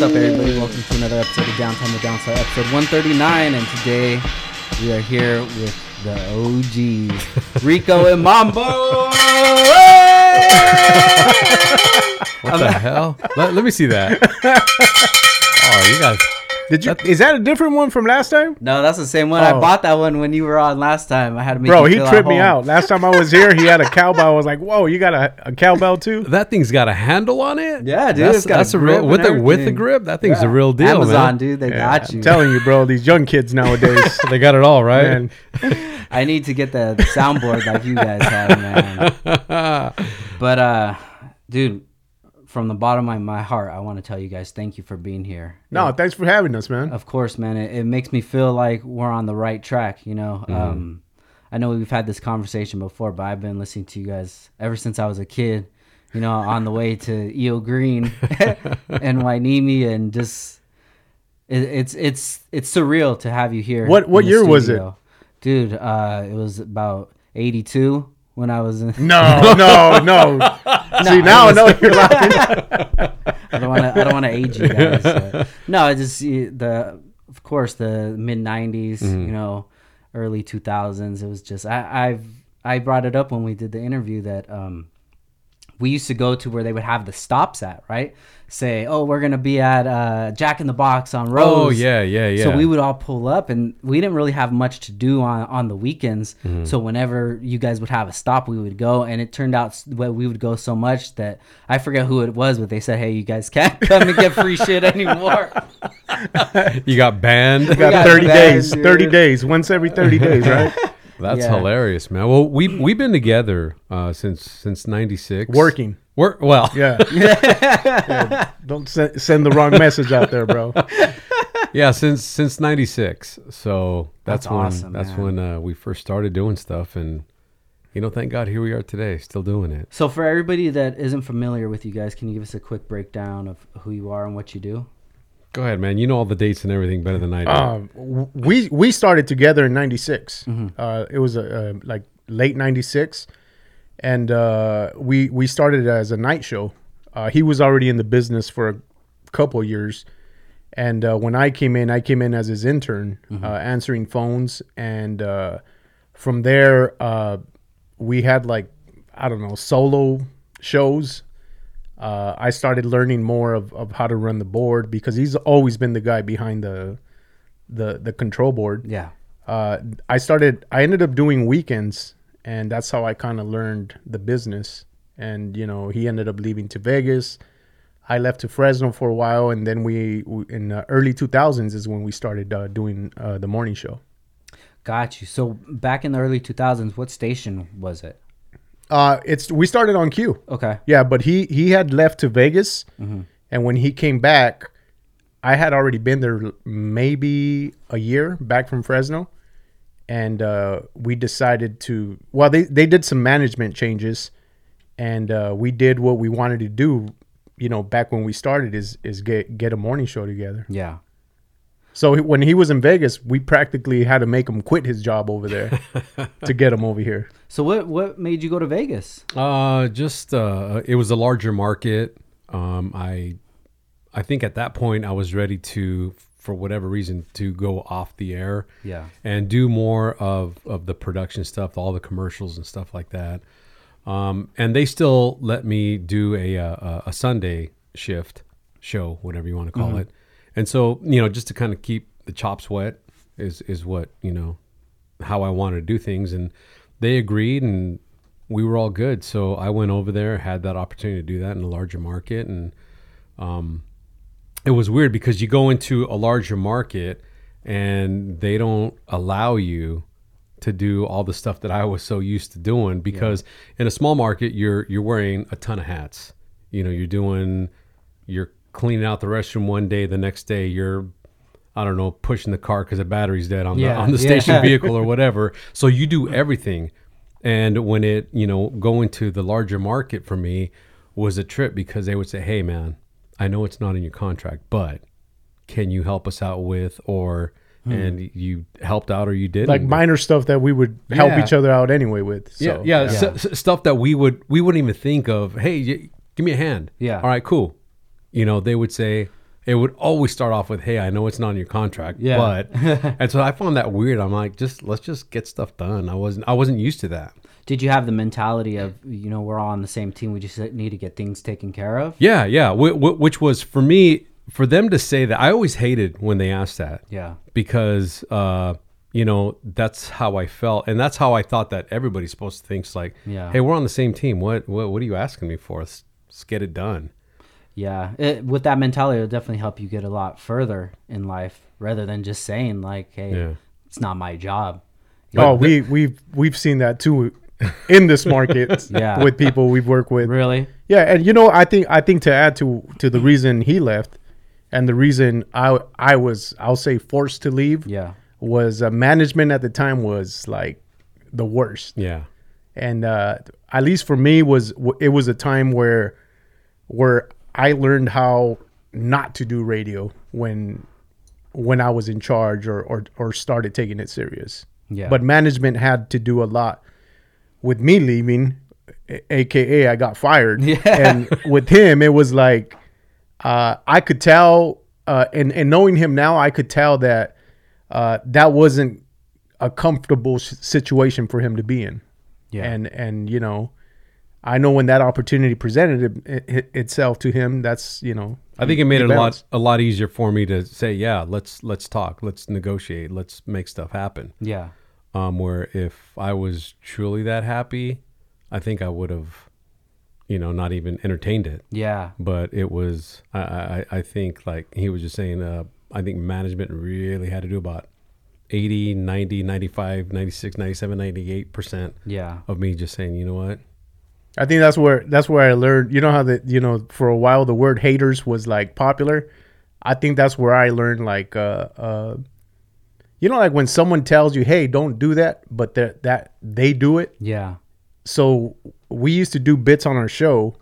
What's up, everybody? Welcome to another episode of Downtown the Downside, episode 139. And today we are here with the OGs, Rico and Mambo. What the hell? Let, let me see that. Oh, you guys. Did you? Is that a different one from last time? No, that's the same one. I Oh. bought that one when you were on last time. I had to make Bro, you he feel tripped me out. Last time I was here, he had a cowbell. I was like, "Whoa, you got a, a cowbell too?" That thing's got a handle on it. Yeah, dude, That's, it's got a that's a, grip real with and the with the everything. grip. That thing's Yeah. a real deal, Amazon, man. dude, they Yeah, got you. I'm telling you, bro. These young kids nowadays, They got it all right. man. I need to get the soundboard like you guys have, man. But uh, dude, from the bottom of my heart, I want to tell you guys thank you for being here. No, thanks for having us, man. Of course, man. It, it makes me feel like we're on the right track. You know, Mm-hmm. um, I know we've had this conversation before, but I've been listening to you guys ever since I was a kid. You know, on the way to Eel Green and Hueneme, and just it, it's it's it's surreal to have you here. What- what year was it? dude? Uh, it was about eighty two when I was in. No, no, no. See, now I know you're laughing. I don't want to. I don't want to age you guys. but- no, I just the, of course, the mid '90s. Mm-hmm. You know, early 2000s. It was just I, I've I brought it up when we did the interview that um, we used to go to where they would have the stops at right. Say, oh, we're gonna be at uh, Jack in the Box on Rose. Oh yeah, yeah, yeah. So we would all pull up, and we didn't really have much to do on on the weekends. Mm-hmm. So whenever you guys would have a stop, we would go, and it turned out s- well, we would go so much that I forget who it was, but they said, "Hey, you guys can't come and get free shit anymore." you got banned. You got got 30 bad, days. dude. 30 days. Once every 30 days, right? That's Yeah. hilarious, man. Well, we we've been together uh, since since '96. Working. Work well. Yeah. Yeah. Don't send, send the wrong message out there, bro. yeah since since 96 so that's, That's when awesome, that's man. when uh, we first started doing stuff and you know thank god here we are today still doing it so for everybody that isn't familiar with you guys, can you give us a quick breakdown of who you are and what you do? Go ahead man you know all the dates and everything better than i do Um, we we started together in '96. Mm-hmm. Uh, it was a, uh like late '96, and uh, we we started as a night show. Uh, he was already in the business for a couple years, and uh, when I came in, I came in as his intern, Mm-hmm. uh, answering phones, and uh, from there uh, we had like I don't know solo shows. Uh, I started learning more of, of how to run the board because he's always been the guy behind the the the control board. Yeah. Uh, I started. I ended up doing weekends, and that's how I kind of learned the business. And you know, he ended up leaving to Vegas. I left to Fresno for a while, and then we we- in the early 2000s is when we started uh, doing uh, the morning show. Got you. So back in the early 2000s, what station was it? Uh, it's we started on Q. Okay. Yeah, but he he had left to Vegas, and when he came back, I had already been there maybe a year back from Fresno, and uh, we decided to. Well, they they did some management changes, and uh, we did what we wanted to do. You know, back when we started, is is get get a morning show together. Yeah. So when he was in Vegas, we practically had to make him quit his job over there to get him over here. So what what made you go to Vegas? uh just uh it was a larger market um i i think at that point i was ready to for whatever reason to go off the air Yeah. and do more of of the production stuff all the commercials and stuff like that um and they still let me do a uh, a sunday shift show whatever you want to call it and so you know just to kind of keep the chops wet is is what you know how I wanted to do things, and they agreed, and we were all good. So I went over there, had that opportunity to do that in a larger market, and um, it was weird because you go into a larger market and they don't allow you to do all the stuff that I was so used to doing because in a small market you're you're wearing a ton of hats. You know, you're doing you're cleaning out the restroom one day, the next day you're I don't know, pushing the car because the battery's dead on Yeah, the on the yeah. station vehicle or whatever. So you do everything. And when it, you know, going to the larger market for me was a trip because they would say, Hey man, I know it's not in your contract, but can you help us out with or hmm. and you helped out or you didn't. Like minor stuff that we would help Yeah. each other out anyway with. So, yeah, yeah, s- stuff that we would we wouldn't even think of. Hey, give me a hand. Yeah. All right, cool. You know, they would say, it would always start off with, "Hey, I know it's not in your contract, Yeah. but," and so I found that weird. I'm like, just let's just get stuff done. I wasn't I wasn't used to that. Did you have the mentality of you know we're all on the same team? We just need to get things taken care of. Yeah, yeah. W- w- which was for me, for them to say that, I always hated when they asked that. Yeah. because uh, you know that's how I felt, and that's how I thought that everybody's supposed to think. It's like, Yeah. hey, we're on the same team. What what what are you asking me for? Let's, let's get it done. Yeah, it, with that mentality, it'll definitely help you get a lot further in life rather than just saying like, "Hey, Yeah. it's not my job." oh, we we've we've seen that too in this market Yeah. with people we've worked with. Really? Yeah, and you know, I think I think to add to to the reason he left, and the reason I I was I'll say forced to leave Yeah. was uh, management at the time was like the worst, Yeah, and uh, at least for me was it was a time where where I learned how not to do radio when when I was in charge or or, or started taking it serious. Yeah. But management had to do a lot with me leaving, aka I got fired. Yeah. And with him, it was like uh, I could tell, uh, and and knowing him now, I could tell that uh, that wasn't a comfortable situation for him to be in. Yeah. And and you know, I know when that opportunity presented it, it, itself to him, that's you know, I think it made he it a lot a lot easier for me to say, yeah, let's let's talk, let's negotiate, let's make stuff happen. Yeah. Um, where if I was truly that happy, I think I would have, you know, not even entertained it. Yeah. But it was, I, I, I think like he was just saying, uh, I think management really had to do about 80, 90, 95, 96, 97, 98% Yeah. of me just saying, you know what? I think that's where that's where I learned. You know how the you know for a while the word haters was like popular. I think that's where I learned like uh uh you know like when someone tells you hey don't do that but that that they do it. Yeah. So we used to do bits on our show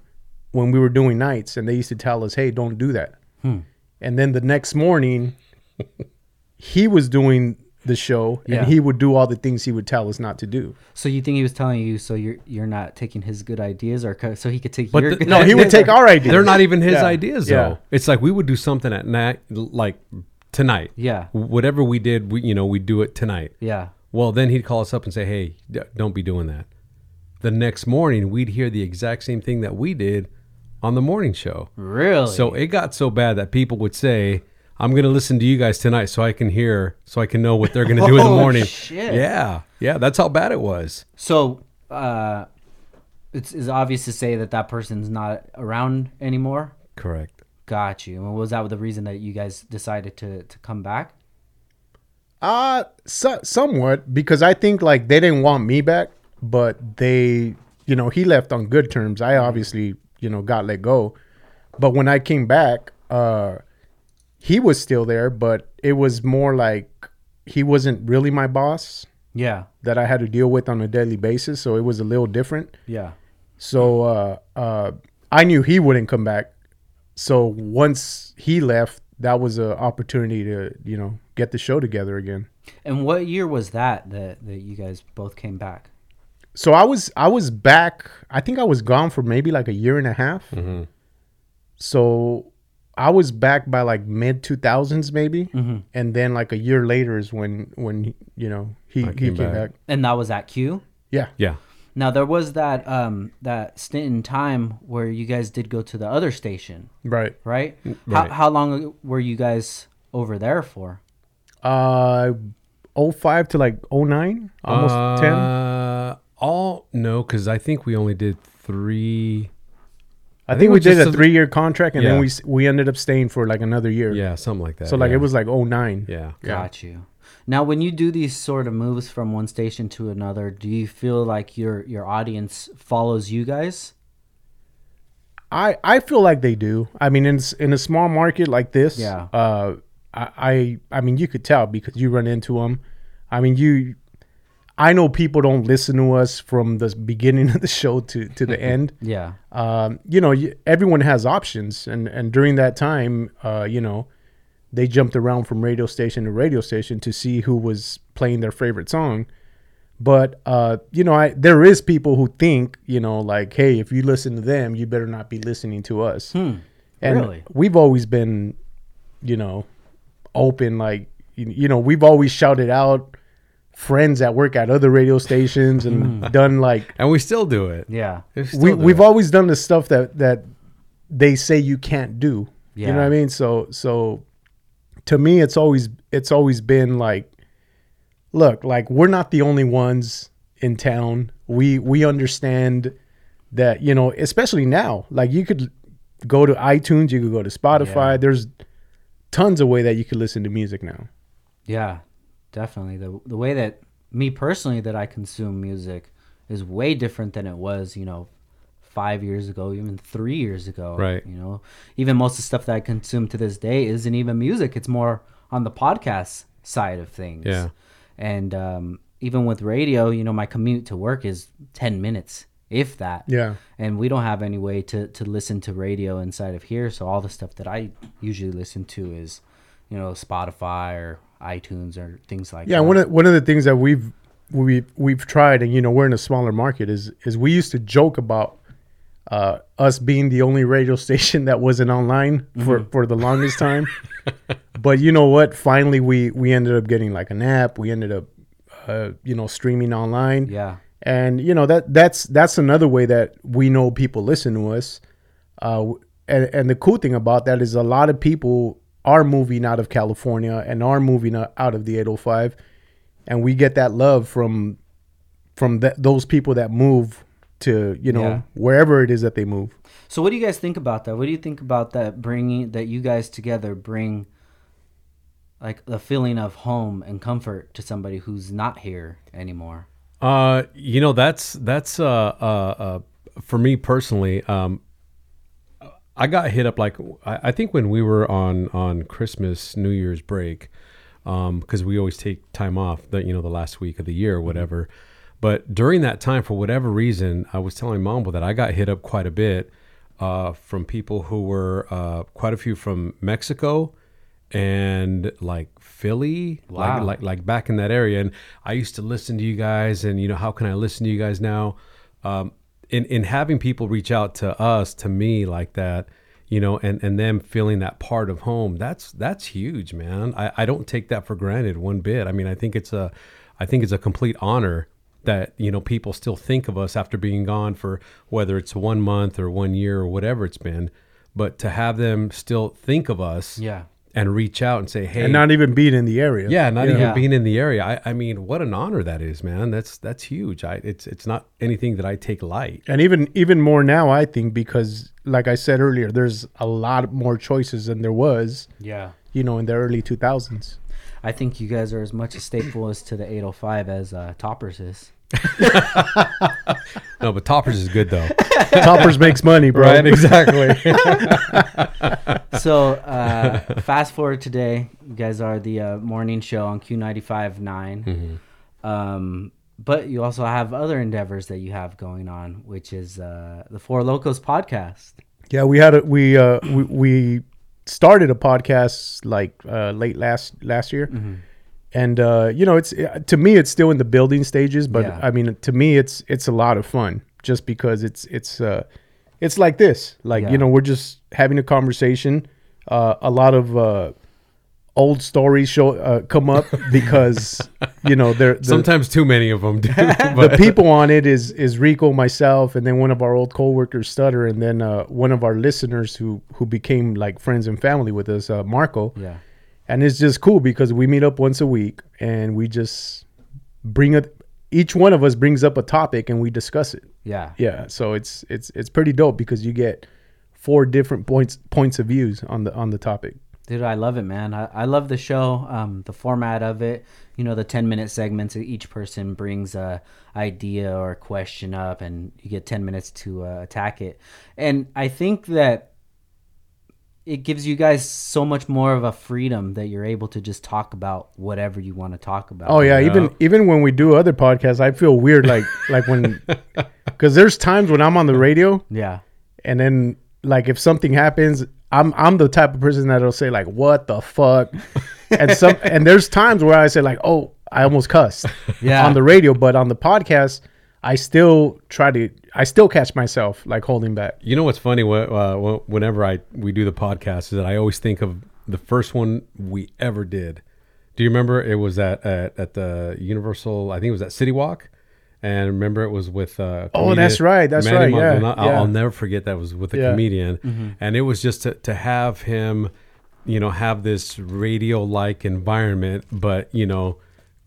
when we were doing nights and they used to tell us hey don't do that. Hmm. And then the next morning he was doing the show Yeah. and he would do all the things he would tell us not to do. So you think he was telling you so you're you're not taking his good ideas or co- so he could take But your the- good No, he would ideas? take our ideas. They're not even his Yeah. ideas Yeah. though. It's like we would do something at night, like tonight. Yeah. Whatever we did, we, you know, we do it tonight. Yeah. Well, then he'd call us up and say, "Hey, don't be doing that." The next morning, we'd hear the exact same thing that we did on the morning show. Really? So it got so bad that people would say, "I'm going to listen to you guys tonight, so I can hear, so I can know what they're going to do in the Oh, morning." shit. Yeah, yeah, that's how bad it was. So, uh, it's, it's obvious to say that that person's not around anymore. Correct. Got you. And was that the reason that you guys decided to, to come back? Uh so, somewhat because I think like they didn't want me back, but they, you know, he left on good terms. I obviously, you know, got let go. But when I came back, uh he was still there, but it was more like he wasn't really my boss Yeah. that I had to deal with on a daily basis, so it was a little different. Yeah. So uh uh I knew he wouldn't come back. So once he left, that was an opportunity to, you know, get the show together again. And what year was that that, that you guys both came back? so I was I was back. I think I was gone for maybe like a year and a half. Mm-hmm. So I was back by like mid two thousands maybe, Mm-hmm. and then like a year later is when when you know he I he came came back. back. And that was at Q? Yeah, Yeah. Now there was that um that stint in time where you guys did go to the other station, right. right? right. How how long were you guys over there for? Uh, 05 to like 09, almost ten. Uh, all no, because I think we only did three. I, I think, think we did a a- three year contract, and then we we ended up staying for like another year. Yeah, something like that. So like yeah. it was like 09. Yeah. Got you. Now, when you do these sort of moves from one station to another, do you feel like your your audience follows you guys? I I feel like they do. I mean, in in a small market like this, Yeah. Uh, I I I mean, you could tell because you run into them. I mean, you. I know people don't listen to us from the beginning of the show to to the end. Yeah. Um, you know, everyone has options, and and during that time, uh, you know, they jumped around from radio station to radio station to see who was playing their favorite song. But uh, you know, I there is people who think, you know, like, hey, if you listen to them, you better not be listening to us. Hmm. And Really? we've always been you know, open. Like you, you know, we've always shouted out friends that work at other radio stations and hmm. done like and we still do it. Yeah. We still we do we've it. always done the stuff that that they say you can't do. Yeah. You know what I mean? So so to me it's always it's always been like look, like we're not the only ones in town. We we understand that, you know, especially now. Like you could go to iTunes, you could go to Spotify. Yeah. There's tons of way that you could listen to music now. Yeah, definitely. The the way that me personally that I consume music is way different than it was, you know, five years ago, even three years ago. Right. You know, even most of the stuff that I consume to this day isn't even music. It's more on the podcast side of things. Yeah. And um, even with radio, you know, my commute to work is ten minutes, if that. Yeah. And we don't have any way to, to listen to radio inside of here. So all the stuff that I usually listen to is, you know, Spotify or iTunes or things like Yeah, that. one of one of the things that we've we we've tried, and you know, we're in a smaller market, is is we used to joke about uh, us being the only radio station that wasn't online for for the longest time. but you know what? Finally, we we ended up getting like an app. We ended up, uh, you know, streaming online. yeah. and you know that that's that's another way that we know people listen to us uh and, and the cool thing about that is a lot of people are moving out of california and are moving out of the 805 and we get that love from from th- those people that move to you know Yeah. wherever it is that they move So what do you guys think about that? What do you think about that bringing that you guys together bring like the feeling of home and comfort to somebody who's not here anymore? Uh, you know, that's that's uh, uh, uh for me personally. Um, I got hit up like I, think when we were on on Christmas New Year's break, um, because we always take time off the you know the last week of the year or whatever. But during that time, for whatever reason, I was telling Mambo that I got hit up quite a bit uh, from people who were uh, quite a few from Mexico and like Philly, Wow. like like like back in that area. And I used to listen to you guys, and you know how can I listen to you guys now? Um, in in having people reach out to us, to me like that, you know, and and them feeling that part of home. That's that's huge, man. I, I don't take that for granted one bit. I mean, I think it's a I think it's a complete honor that you know people still think of us after being gone for whether it's one month or one year or whatever it's been but to have them still think of us Yeah. And reach out and say hey. And not even being in the area. Yeah not you know? even Yeah. being in the area. I, I mean what an honor that is man. That's that's huge. I, it's it's not anything that i take light. And even even more now i think because like i said earlier there's a lot more choices than there was Yeah. you know in the early 2000s I think you guys are as much a staple as to the 805 as uh, Toppers is. no but toppers is good though. Toppers makes money bro. Exactly so uh, fast forward today, you guys are the uh, morning show on Q95 9. Um, but you also have other endeavors that you have going on, which is uh, the Four Locos podcast. Yeah, we had a we uh we, we started a podcast like uh late last last year. And uh you know, it's to me it's still in the building stages, but Yeah. I mean to me it's it's a lot of fun just because it's it's uh it's like this. Like, Yeah. you know, we're just having a conversation. Uh a lot of uh old stories show uh, come up because you know they're the, sometimes too many of them the people on it is is Rico, myself, and then one of our old coworkers, Stutter, and then uh, one of our listeners who who became like friends and family with us, uh, Marco. Yeah. And it's just cool because we meet up once a week and we just bring up Each one of us brings up a topic and we discuss it. Yeah. Yeah, so it's it's it's pretty dope because you get four different points points of views on the on the topic. Dude, I love it, man. I, I love the show, um, the format of it. You know, the 10 minute segments, each person brings a idea or question up, and you get 10 minutes to uh, attack it. And I think that it gives you guys so much more of a freedom that you're able to just talk about whatever you want to talk about. Oh yeah, Yeah. even even when we do other podcasts, I feel weird like like when because there's times when I'm on the radio Yeah. and then like if something happens, I'm I'm the type of person that'll say like what the fuck, and some and there's times where I say like oh I almost cussed Yeah. on the radio, but on the podcast I still try to I still catch myself like holding back. You know what's funny? Uh, whenever I we do the podcast, is that I always think of the first one we ever did. Do you remember? It was at at, at the Universal. I think it was at City Walk. And remember, it was with. Uh, Oh, that's right, that's right, yeah. I'll. I'll never forget that was with a Yeah. comedian, and it was just to, to have him, you know, have this radio like environment, but you know,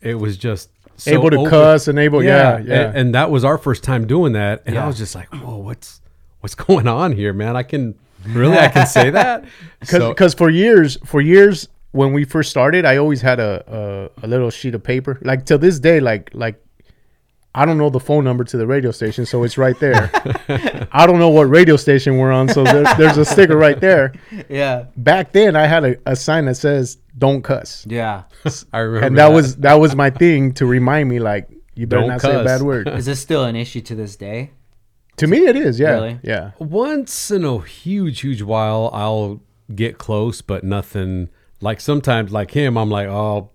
it was just so able to open. cuss and able, yeah, yeah. And, and that was our first time doing that, and Yeah. I was just like, "Whoa, what's what's going on here, man? I can really, I can say that." because So- for years for years when we first started i always had a, a a little sheet of paper like till this day like like i don't know the phone number to the radio station so it's right there i don't know what radio station we're on so there, there's a sticker right there Yeah. back then i had a, a sign that says don't cuss Yeah. I remember, and that, was that was my thing to remind me like you better Don't not say a bad word Is this still an issue to this day? to me it is yeah Really? yeah once in a huge, huge while, I'll get close, but nothing. Like sometimes, like him, I'm like, oh,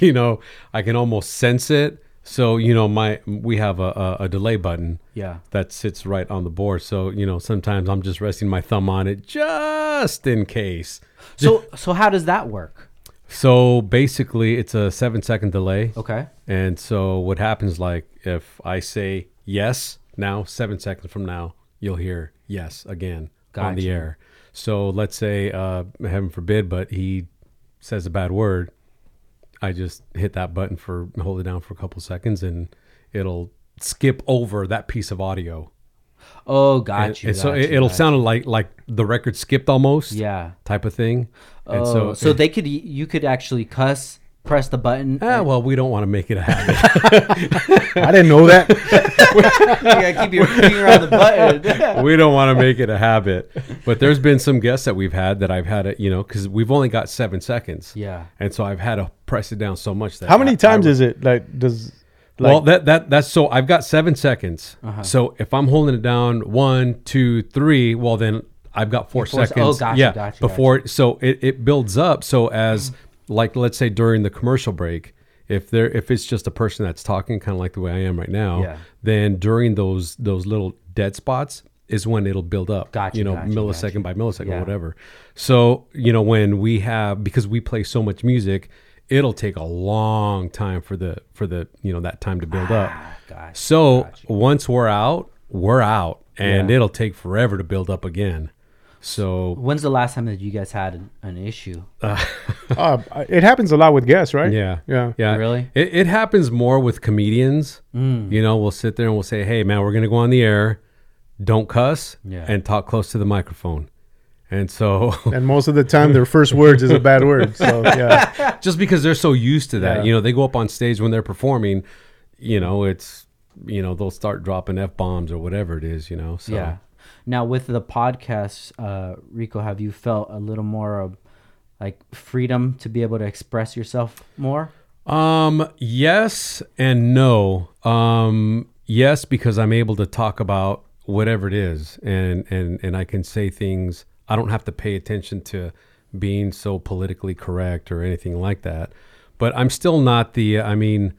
you know, I can almost sense it. So you know, my we have a, a, a delay button Yeah. that sits right on the board. So you know, sometimes I'm just resting my thumb on it just in case. So so how does that work? So basically, it's a seven second delay. Okay. And so what happens like if I say yes now, seven seconds from now, you'll hear yes again on the air. So let's say, uh, heaven forbid, but he says a bad word. I just hit that button for hold it down for a couple seconds and it'll skip over that piece of audio. Oh, And- got you. and so got it, you, it'll sound like like the record skipped almost. Yeah. Type of thing. And Oh, so so they could you could actually cuss, press the button. ah, well, we don't want to make it a habit. i didn't know that you gotta keep your finger on the button. we don't want to make it a habit. But there's been some guests that we've had that I've had it, you know, because we've only got seven seconds. Yeah. And so I've had to press it down so much that how many I- times I, is it like does like well, that that that's so I've got seven seconds. Uh-huh. So if I'm holding it down one, two, three, well then I've got four Four se- seconds. oh, gotcha, yeah, gotcha, before so it, it builds up. So as like let's say during the commercial break, if there if it's just a person that's talking, kind of like the way I am right now, Yeah. then during those those little dead spots is when it'll build up. Gotcha, You know, gotcha, millisecond by millisecond Yeah. whatever. So you know when we have because we play so much music. It'll take a long time for the for the you know that time to build up. Ah, Gosh. So once we're out, we're out, and Yeah. it'll take forever to build up again. So When's the last time that you guys had an, an issue? uh, it happens a lot with guests right yeah, yeah yeah. Really? It, it happens more with comedians. Mm. You know, we'll sit there and we'll say, "Hey, man, we're gonna go on the air. Don't cuss Yeah. and talk close to the microphone." And so, and most of the time their first words is a bad word so yeah just because they're so used to that, Yeah. you know, they go up on stage when they're performing. You know, it's you know they'll start dropping f bombs or whatever it is. You know, so. Yeah. Now with the podcast, uh, Rico, have you felt a little more of like freedom to be able to express yourself more? Um, yes and no. Um, yes, because I'm able to talk about whatever it is, and and and I can say things. I don't have to pay attention to being so politically correct or anything like that. But I'm still not the. I mean,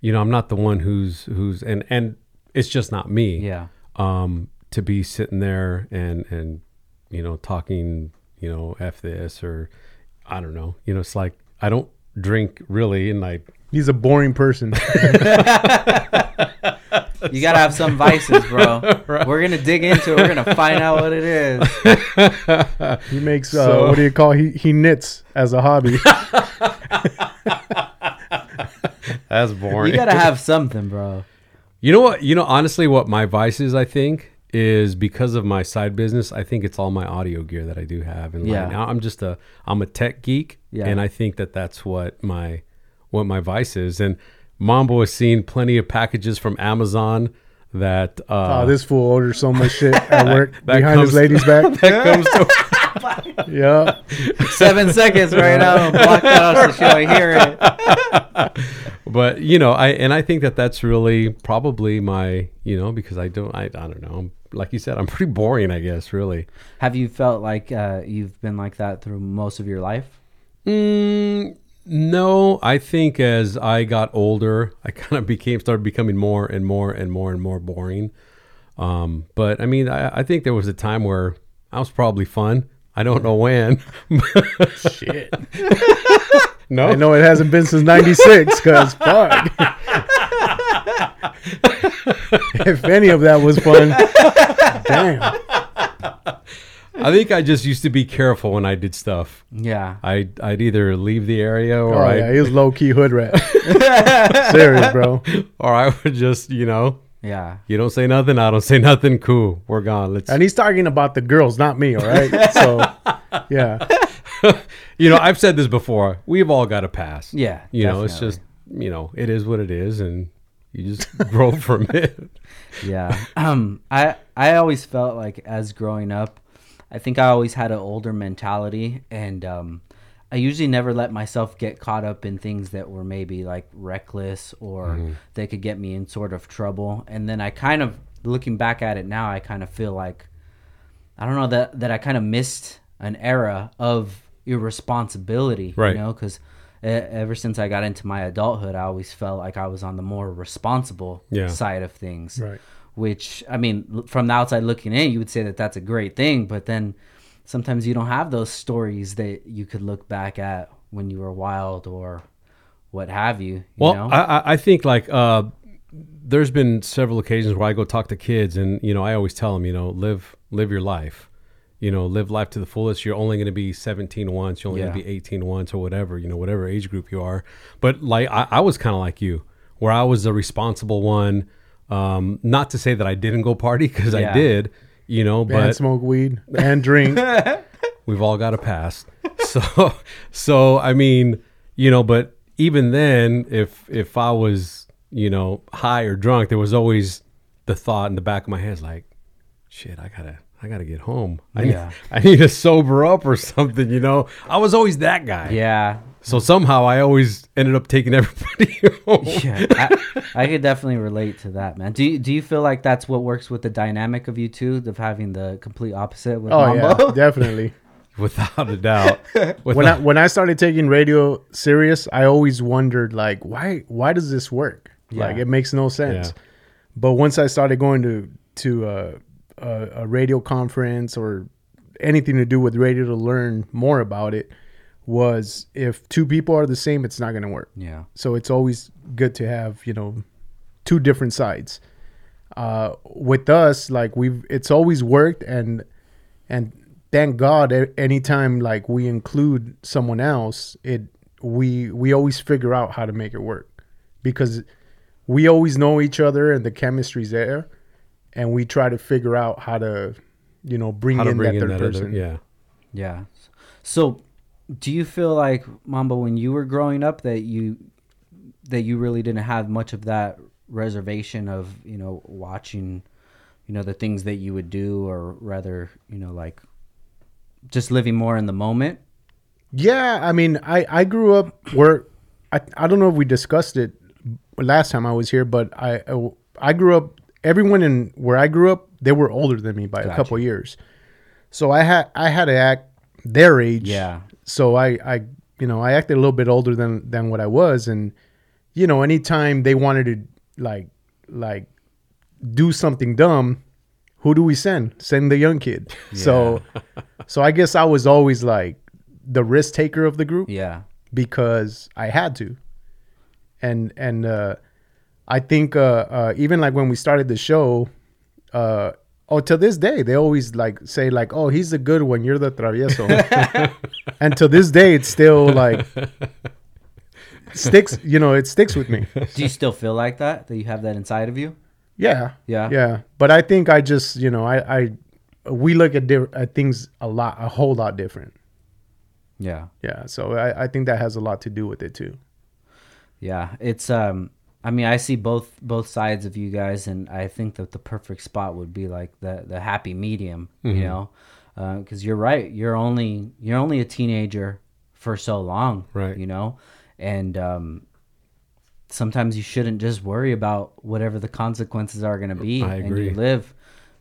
you know, I'm not the one who's who's and and it's just not me. Yeah. Um, to be sitting there and and you know talking, you know, f this or I don't know. You know, it's like I don't drink really, and I he's a boring person You gotta have some vices, bro. We're gonna dig into it. We're gonna find out what it is. He makes uh, So- what do you call he he knits as a hobby. That's boring. You gotta have something, bro. You know what? You know, honestly, what my vice is, I think, is because of my side business. I think it's all my audio gear that I do have, and Yeah. like now I'm just a I'm a tech geek, Yeah. and I think that that's what my what my vice is. And Mambo has seen plenty of packages from Amazon that uh, oh, this fool orders so much shit at work That behind his lady's back. that comes to yeah, Seven seconds right now. Block that out so she don't hear it. but you know, I and I think that that's really probably my you know because I don't I I don't know. I'm, like you said, I'm pretty boring, I guess. Really. Have you felt like uh, you've been like that through most of your life? Mm, no, I think as I got older, I kind of became started becoming more and more and more and more boring. Um, but I mean, I, I think there was a time where I was probably fun, I don't know when. Shit. no, I know it hasn't been since '96. Cause fuck. if any of that was fun, damn. I think I just used to be careful when I did stuff. Yeah. I'd, I'd either leave the area or Oh I yeah, he was low key hood rat. Serious, bro. or I would just you know Yeah. you don't say nothing, I don't say nothing. Cool, we're gone. Let's And he's talking about the girls, not me. All right. So, yeah. you know I've said this before. We've all got to pass. Yeah. you know it's just you know it is what it is, and you just grow from it. yeah um i i always felt like as growing up i think i always had an older mentality and um i usually never let myself get caught up in things that were maybe like reckless or they could get me in sort of trouble and then i kind of looking back at it now i kind of feel like i don't know that that i kind of missed an era of irresponsibility Right. you know because ever since i got into my adulthood i always felt like i was on the more responsible Yeah. side of things Right. which I mean, from the outside looking in, you would say that that's a great thing, but then sometimes you don't have those stories that you could look back at when you were wild or what have you. you Well, know? I, I- think like uh, there's been several occasions where I go talk to kids, and you know, I always tell them, you know, live live your life, you know, live life to the fullest. You're only going to be 17 once. You're only going to be 18 once, or whatever, you know, whatever age group you are. But like, I, I was kind of like you, where I was the responsible one. Um, not to say that I didn't go party because I did, you know, and but smoke weed and drink. we've all got a past. So, so I mean, you know, but even then, if if I was, you know, high or drunk, there was always the thought in the back of my head, like, shit, I gotta, I gotta get home. I, Yeah. I need to sober up or something. You know, I was always that guy. yeah, So somehow I always ended up taking everybody home. yeah, I, I could definitely relate to that, man. Do you, do you feel like that's what works with the dynamic of you two, of having the complete opposite with Oh Mambo? yeah, definitely. Without a doubt. When I when I started taking radio serious, I always wondered like why why does this work? Like it makes no sense. Yeah. But once I started going to to uh, a, a radio conference or anything to do with radio to learn more about it, was if two people are the same, it's not going to work. yeah, So it's always good to have you know two different sides. Uh, with us, like we've it's always worked, and and thank God, anytime like we include someone else, it we we always figure out how to make it work because we always know each other and the chemistry's there, and we try to figure out how to you know bring how in bring that in third that other, person. yeah. yeah. So, do you feel like Mambo, when you were growing up, that you that you really didn't have much of that reservation of you know watching you know the things that you would do or rather you know like just living more in the moment Yeah, I mean, I I grew up where I I don't know if we discussed it last time I was here, but I I grew up. Everyone in where I grew up, they were older than me by a Gotcha. couple years, so I had I had to act their age. Yeah. So I I you know I acted a little bit older than than what I was, and you know anytime they wanted to like like do something dumb, who do we send? Send the young kid. So so I guess I was always like the risk taker of the group yeah because I had to. And and uh, I think uh, uh, even like when we started the show, uh, oh to this day they always like say like oh he's the good one you're the travieso, and to this day it's still like sticks you know it sticks with me. do you still feel like that that you have that inside of you Yeah, Yeah. yeah. But I think I just you know I I we look at, di- at things a lot a whole lot different. yeah Yeah, so I, I think that has a lot to do with it too. Yeah, it's um I mean, I see both both sides of you guys and I think that the perfect spot would be like the the happy medium, you know? Uh, cuz you're right. You're only you're only a teenager for so long, Right. you know? And um sometimes you shouldn't just worry about whatever the consequences are going to be I and you live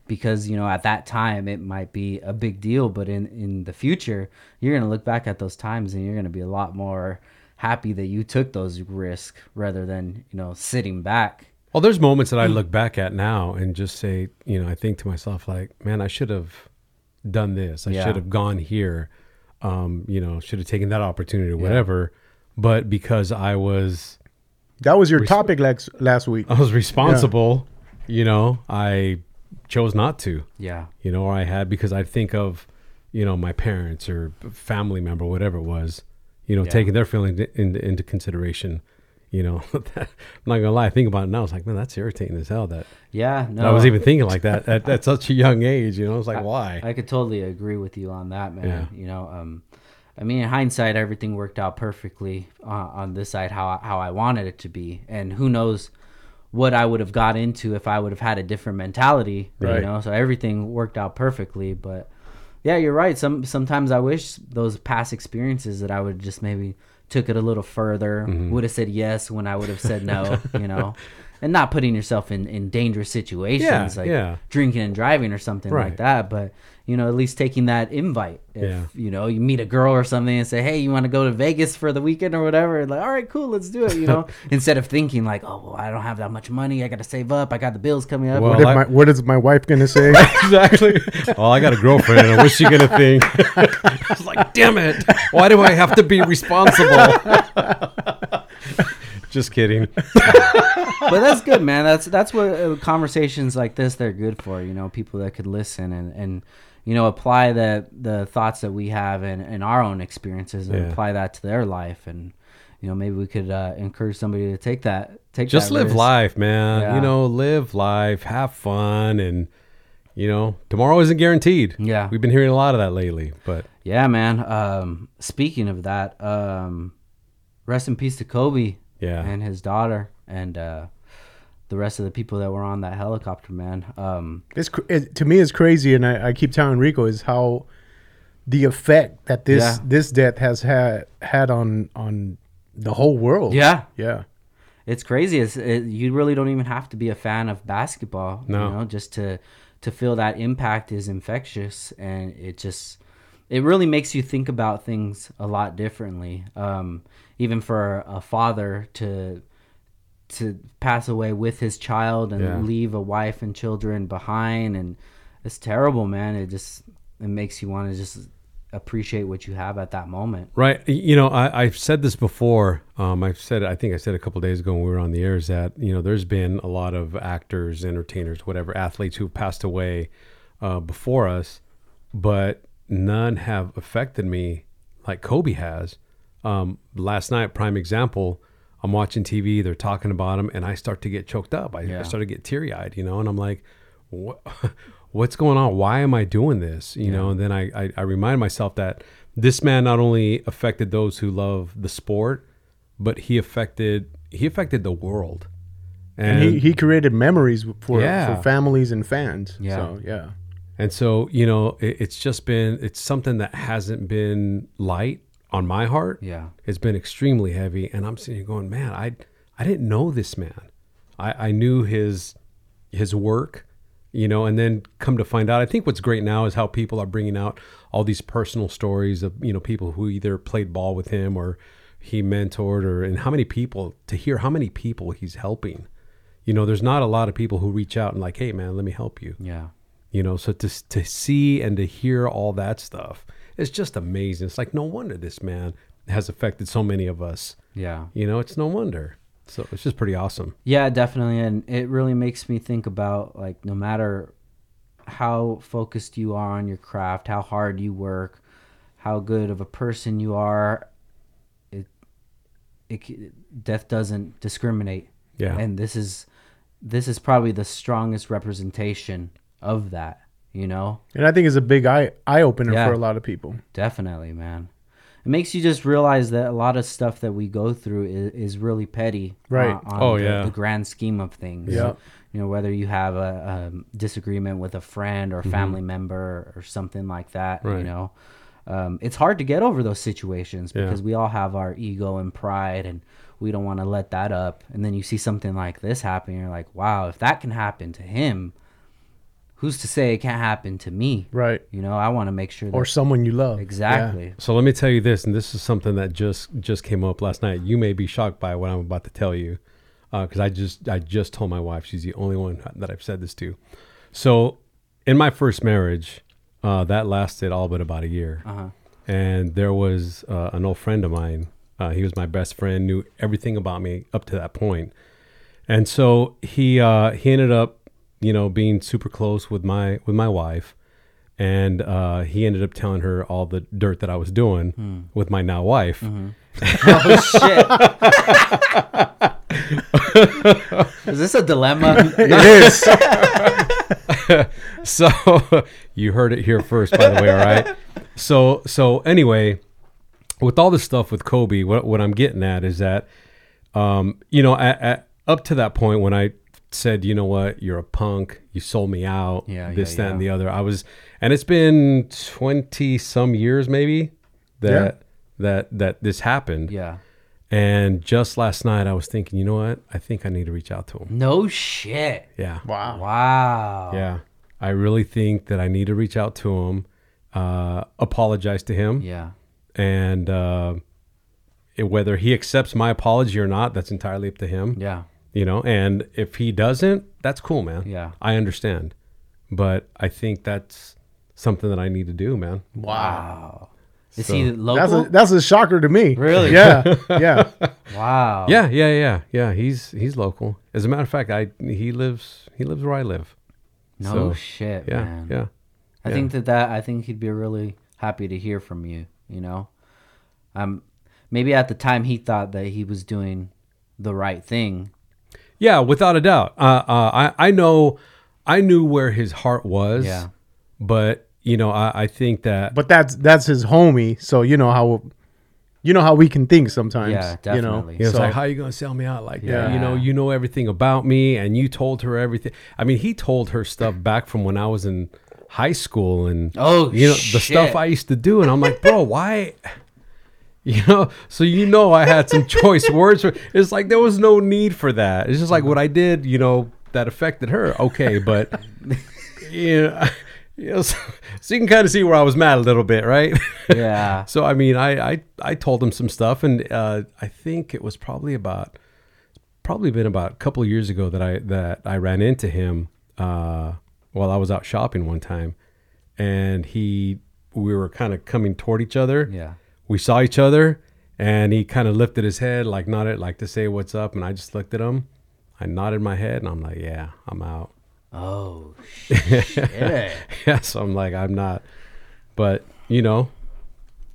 because you know at that time it might be a big deal but in in the future you're going to look back at those times and you're going to be a lot more happy that you took those risks rather than you know sitting back Well, there's moments that I look back at now and just say, you know, I think to myself like, man, I should have done this. I Yeah. should have gone here. Um, you know, should have taken that opportunity or whatever. But because I was That was your topic last last week. I was responsible, you know, I chose not to. Yeah. You know, or I had because I think of, you know, my parents or family member, whatever it was, you know, Yeah. taking their feelings into, into consideration. You know, I'm not gonna lie. I think about it now. I was like, man, that's irritating as hell. That Yeah. No. I was even thinking like that at, at such a young age. You know, I was like, why? I could totally agree with you on that, man. Yeah. You know, um, I mean, in hindsight, everything worked out perfectly uh, on this side how I- how I wanted it to be, and who knows what I would have got into if I would have had a different mentality. Right. You know, so everything worked out perfectly. But yeah, you're right. Some sometimes I wish those past experiences that I would just maybe took it a little further, Mm-hmm. would have said yes when I would have said no. you know. And not putting yourself in, in dangerous situations Yeah, like yeah. drinking and driving or something Right. like that. But you know, at least taking that invite. If Yeah. you know, you meet a girl or something and say, Hey, you want to go to Vegas for the weekend or whatever? Like, all right, cool, let's do it, you know. Instead of thinking like, Oh, well, I don't have that much money, I gotta save up, I got the bills coming up. Well, what, I- my, what is my wife gonna say? exactly. Oh, I got a girlfriend. and What's she gonna think? I was like, damn it! Why do I have to be responsible? Just kidding. but that's good, man. That's that's what uh, conversations like this they're good for. You know, people that could listen and and you know apply the the thoughts that we have in, in our own experiences and Yeah. apply that to their life and you know maybe we could uh, encourage somebody to take that take Just that live risk. life, man. Yeah. You know, live life, have fun, and you know, tomorrow isn't guaranteed. Yeah. we've been hearing a lot of that lately. But Yeah, man. Um, speaking of that, um, rest in peace to Kobe yeah, and his daughter and uh, the rest of the people that were on that helicopter, man. Um, it's it, to me it's crazy, and I, I keep telling Rico is how the effect that this Yeah. this death has had had on on the whole world. yeah, yeah, it's crazy. It's it, you really don't even have to be a fan of basketball, No. you know, just to to feel that impact is infectious, and it just it really makes you think about things a lot differently. Um, even for a father to to pass away with his child and Yeah. leave a wife and children behind, and it's terrible, man. It just it makes you want to just appreciate what you have at that moment. Right. You know, I, I've said this before. Um, I've said, I think I said a couple days ago when we were on the air is that, you know, there's been a lot of actors, entertainers, whatever, athletes who passed away uh, before us, but none have affected me like Kobe has. Um, last night, prime example, I'm watching TV, they're talking about him, and I start to get choked up. I, Yeah. I start to get teary eyed, you know, and I'm like, what? what's going on? Why am I doing this? You know, and then I, I, I remind myself that this man not only affected those who love the sport, but he affected he affected the world. and he, he created memories for Yeah. for families and fans. Yeah. so yeah, And so, you know, it, it's just been, it's something that hasn't been light on my heart. Yeah. It's been extremely heavy. And I'm sitting here going, man, I, I didn't know this man. I, I knew his, his work, you know, and then come to find out, I think what's great now is how people are bringing out all these personal stories of, you know, people who either played ball with him or he mentored or, and how many people to hear how many people he's helping. You know, there's not a lot of people who reach out and like, hey man, let me help you Yeah. you know so to to see and to hear all that stuff it's just amazing it's like no wonder this man has affected so many of us Yeah. you know it's no wonder so it's just pretty awesome Yeah, definitely, and it really makes me think about like no matter how focused you are on your craft, how hard you work, how good of a person you are, it it death doesn't discriminate. Yeah. and this is this is probably the strongest representation of that. You know, and I think it's a big eye eye opener Yeah. for a lot of people. definitely, man. It makes you just realize that a lot of stuff that we go through is, is really petty, Right. uh, on Oh, the, yeah. the grand scheme of things. Yeah. you know whether you have a, um disagreement with a friend or family member or something like that. right. You Mm-hmm. Know, um, it's hard to get over those situations Yeah. because we all have our ego and pride, and we don't want to let that up. And then you see something like this happen, you're like, wow, if that can happen to him, who's to say it can't happen to me? Right. You know, I want to make sure that Or someone you love. exactly. so let me tell you this and this is something that just just came up last night you may be shocked by what i'm about to tell you because i just i just told my wife she's the only one that i've said this to so in my first marriage uh, that lasted all but about a year. Uh-huh. And there was uh, an old friend of mine. Uh, he was my best friend, knew everything about me up to that point. And so he uh, he ended up, you know, being super close with my with my wife, and uh, he ended up telling her all the dirt that I was doing Hmm. with my now wife. Oh shit! Is this a dilemma? It is. so you heard it here first by the way all right so so anyway with all this stuff with kobe what, what i'm getting at is that um you know at, at, up to that point when i said you know what you're a punk you sold me out Yeah, this yeah, that and the other i was and it's been 20 some years maybe that that that this happened yeah. and just last night i was thinking you know what i think i need to reach out to him No shit. yeah Wow. Wow. yeah, I really think that I need to reach out to him, uh, apologize to him, Yeah. and uh, whether he accepts my apology or not, that's entirely up to him. Yeah. You know, and if he doesn't, that's cool, man. Yeah. I understand, but I think that's something that I need to do, man. Wow. Is So- he That's local? a that's a shocker to me. Really? Yeah. Yeah. wow. Yeah, yeah, yeah, yeah. He's he's local. As a matter of fact, I he lives he lives where I live. No So, shit, Yeah, man. yeah. I Yeah. think that that I think he'd be really happy to hear from you. You know, um, maybe at the time he thought that he was doing the right thing. Yeah, without a doubt. Uh, uh, I I know, I knew where his heart was. Yeah. But you know, I, I think that. But that's that's his homie, so you know how you know how we can think sometimes. Yeah, You know, definitely. he was so, like, "How you gonna sell me out like Yeah. that? You know, you know everything about me, and you told her everything. I mean, he told her stuff back from when I was in high school, and Oh, you know the stuff. I used to do, and I'm like, bro, why? You know, so you know I had some choice words. For, it's like there was no need for that. It's just like what I did, you know, that affected her. Okay, but you know, you know, so, so you can kind of see where I was mad a little bit, right? Yeah. so I mean, I I, I told him some stuff, and uh, I think it was probably about probably been about a couple of years ago that I that I ran into him uh, while I was out shopping one time, and he we were kind of coming toward each other. Yeah. We saw each other, and he kind of lifted his head, like nodded, like to say what's up, and I just looked at him. I nodded my head, and I'm like, yeah, I'm out. Oh shit. yeah, so I'm like, I'm not. But you know,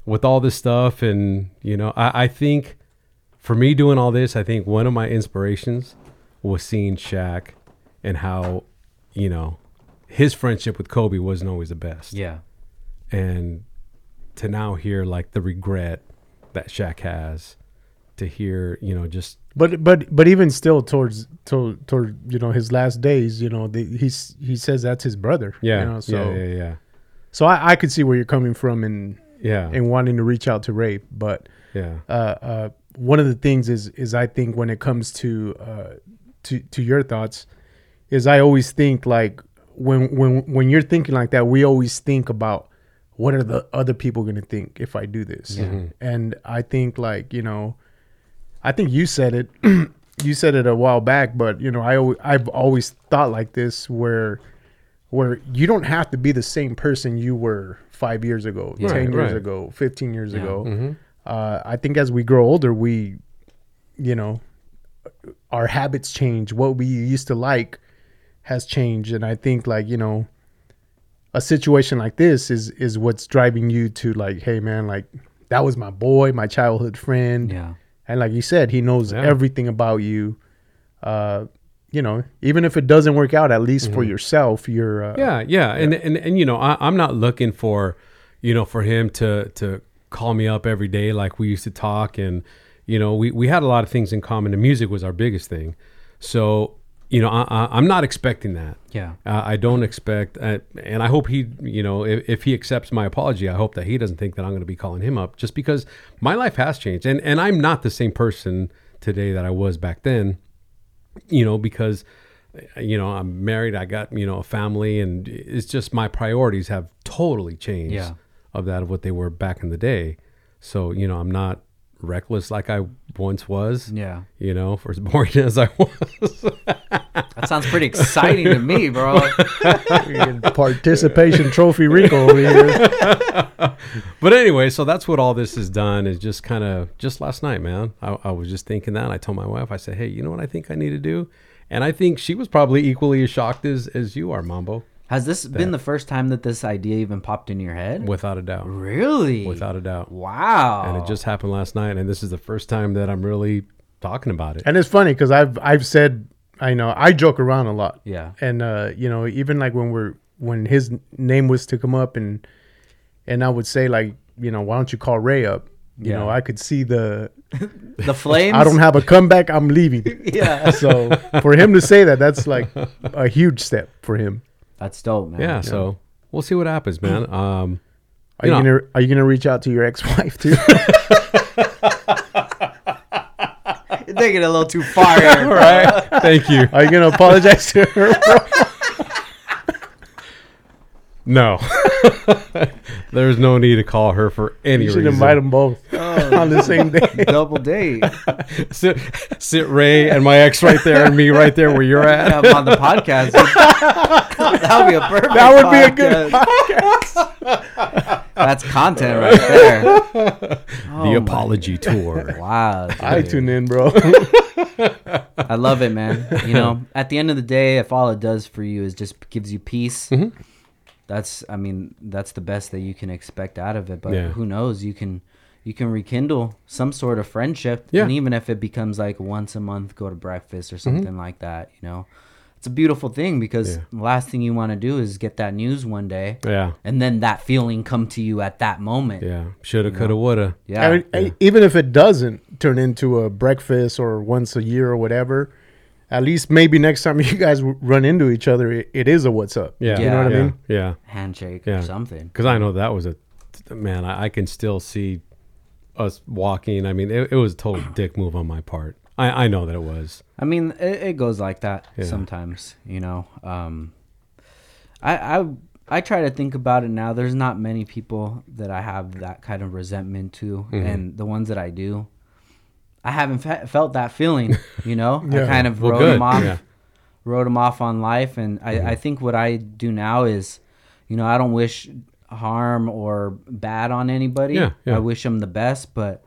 with all this stuff, and you know, I, I think for me doing all this, I think one of my inspirations was seeing Shaq and how, you know, his friendship with Kobe wasn't always the best. yeah. And to now hear like the regret that Shaq has, to hear, you know, just but but but even still, towards to, toward you know his last days, you know, the, he's he says that's his brother. yeah, You know, so yeah, yeah, yeah, so I, I could see where you're coming from and yeah, and wanting to reach out to Ray, but yeah, uh, uh, one of the things is is I think when it comes to uh, to to your thoughts, is I always think like when when when you're thinking like that, we always think about what are the other people going to think if I do this, and I think like you know, I think you said it, you said it a while back, but you know I I've always thought like this where where you don't have to be the same person you were five years ago, Right, ten years right. ago, fifteen years Yeah. ago hmm uh, I think as we grow older, we, you know, our habits change. What we used to like has changed, and I think like you know, a situation like this is is what's driving you to like, hey man, like that was my boy, my childhood friend, Yeah. and like you said, he knows Yeah. everything about you. Uh, you know, even if it doesn't work out, at least for yourself, you're uh, Yeah, yeah, and and and you know, I, I'm not looking for, you know, for him to to call me up every day like we used to talk, and you know, we we had a lot of things in common. The music was our biggest thing, so you know, I, I, I'm not expecting that. Yeah. Uh, I don't expect, uh, and I hope he, you know, if, if he accepts my apology, I hope that he doesn't think that I'm going to be calling him up, just because my life has changed, and and I'm not the same person today that I was back then you know, because you know I'm married, I got you know a family, and it's just my priorities have totally changed Yeah. of that of what they were back in the day. So you know I'm not reckless like I once was. Yeah. You know, for as boring as I was. That sounds pretty exciting to me, bro. Participation trophy Rico over here. but anyway, so that's what all this has done is just kind of just last night, man. I, I was just thinking that. I told my wife, I said, hey, you know what I think I need to do? And I think she was probably equally as shocked as, as you are, Mambo, Has this been the first time that this idea even popped in your head? without a doubt. Really? Without a doubt. Wow. And it just happened last night. And this is the first time that I'm really talking about it. And it's funny because I've I've said I know I joke around a lot. Yeah. And uh, you know, even like when we're when his name was to come up and and I would say like, you know, why don't you call Ray up? You Yeah. know, I could see the the flames. I don't have a comeback, I'm leaving. Yeah. So for him to say that, that's like a huge step for him. That's dope, man. yeah, So we'll see what happens, man. Um, Are You you, know- gonna Are you gonna reach out to your ex wife too? You're taking it a little too far here. right. Thank you. Are you gonna apologize to her? bro? No. There's no need to call her for any You should reason. invite them both on the same day. Double date. sit, sit Ray and my ex right there and me right there where you're at. Have him on the podcast. that would be a perfect. That would be a good podcast. That's content right there. the Oh my- apology tour. Wow. I tune in, bro. I love it, man. You know, at the end of the day, if all it does for you is just gives you peace, Mm-hmm. That's, I mean, that's the best that you can expect out of it. But Yeah. who knows? You can, you can rekindle some sort of friendship, Yeah. and even if it becomes like once a month, go to breakfast Mm-hmm. or something like that. You know, it's a beautiful thing because Yeah. the last thing you want to do is get that news one day, Yeah. and then that feeling come to you at that moment. Yeah. Shoulda, coulda, woulda. Yeah. I- I- even if it doesn't turn into a breakfast or once a year or whatever, at least maybe next time you guys run into each other, it, it is a what's up. Yeah. you know what yeah, I mean. Yeah. Handshake Yeah. or something. Because I know that was a man. I, I can still see us walking. I mean, it, it was a total dick move on my part. I, I know that it was. I mean, it, it goes like that Yeah. sometimes, you know. Um, I, I I try to think about it now. There's not many people that I have that kind of resentment to, Mm-hmm. and the ones that I do, I haven't fe- felt that feeling. You know, I kind of Well, wrote good. them off, Yeah. wrote him off on life, and I, Mm-hmm. I think what I do now is, you know, I don't wish harm or bad on anybody. Yeah, yeah. I wish them the best, but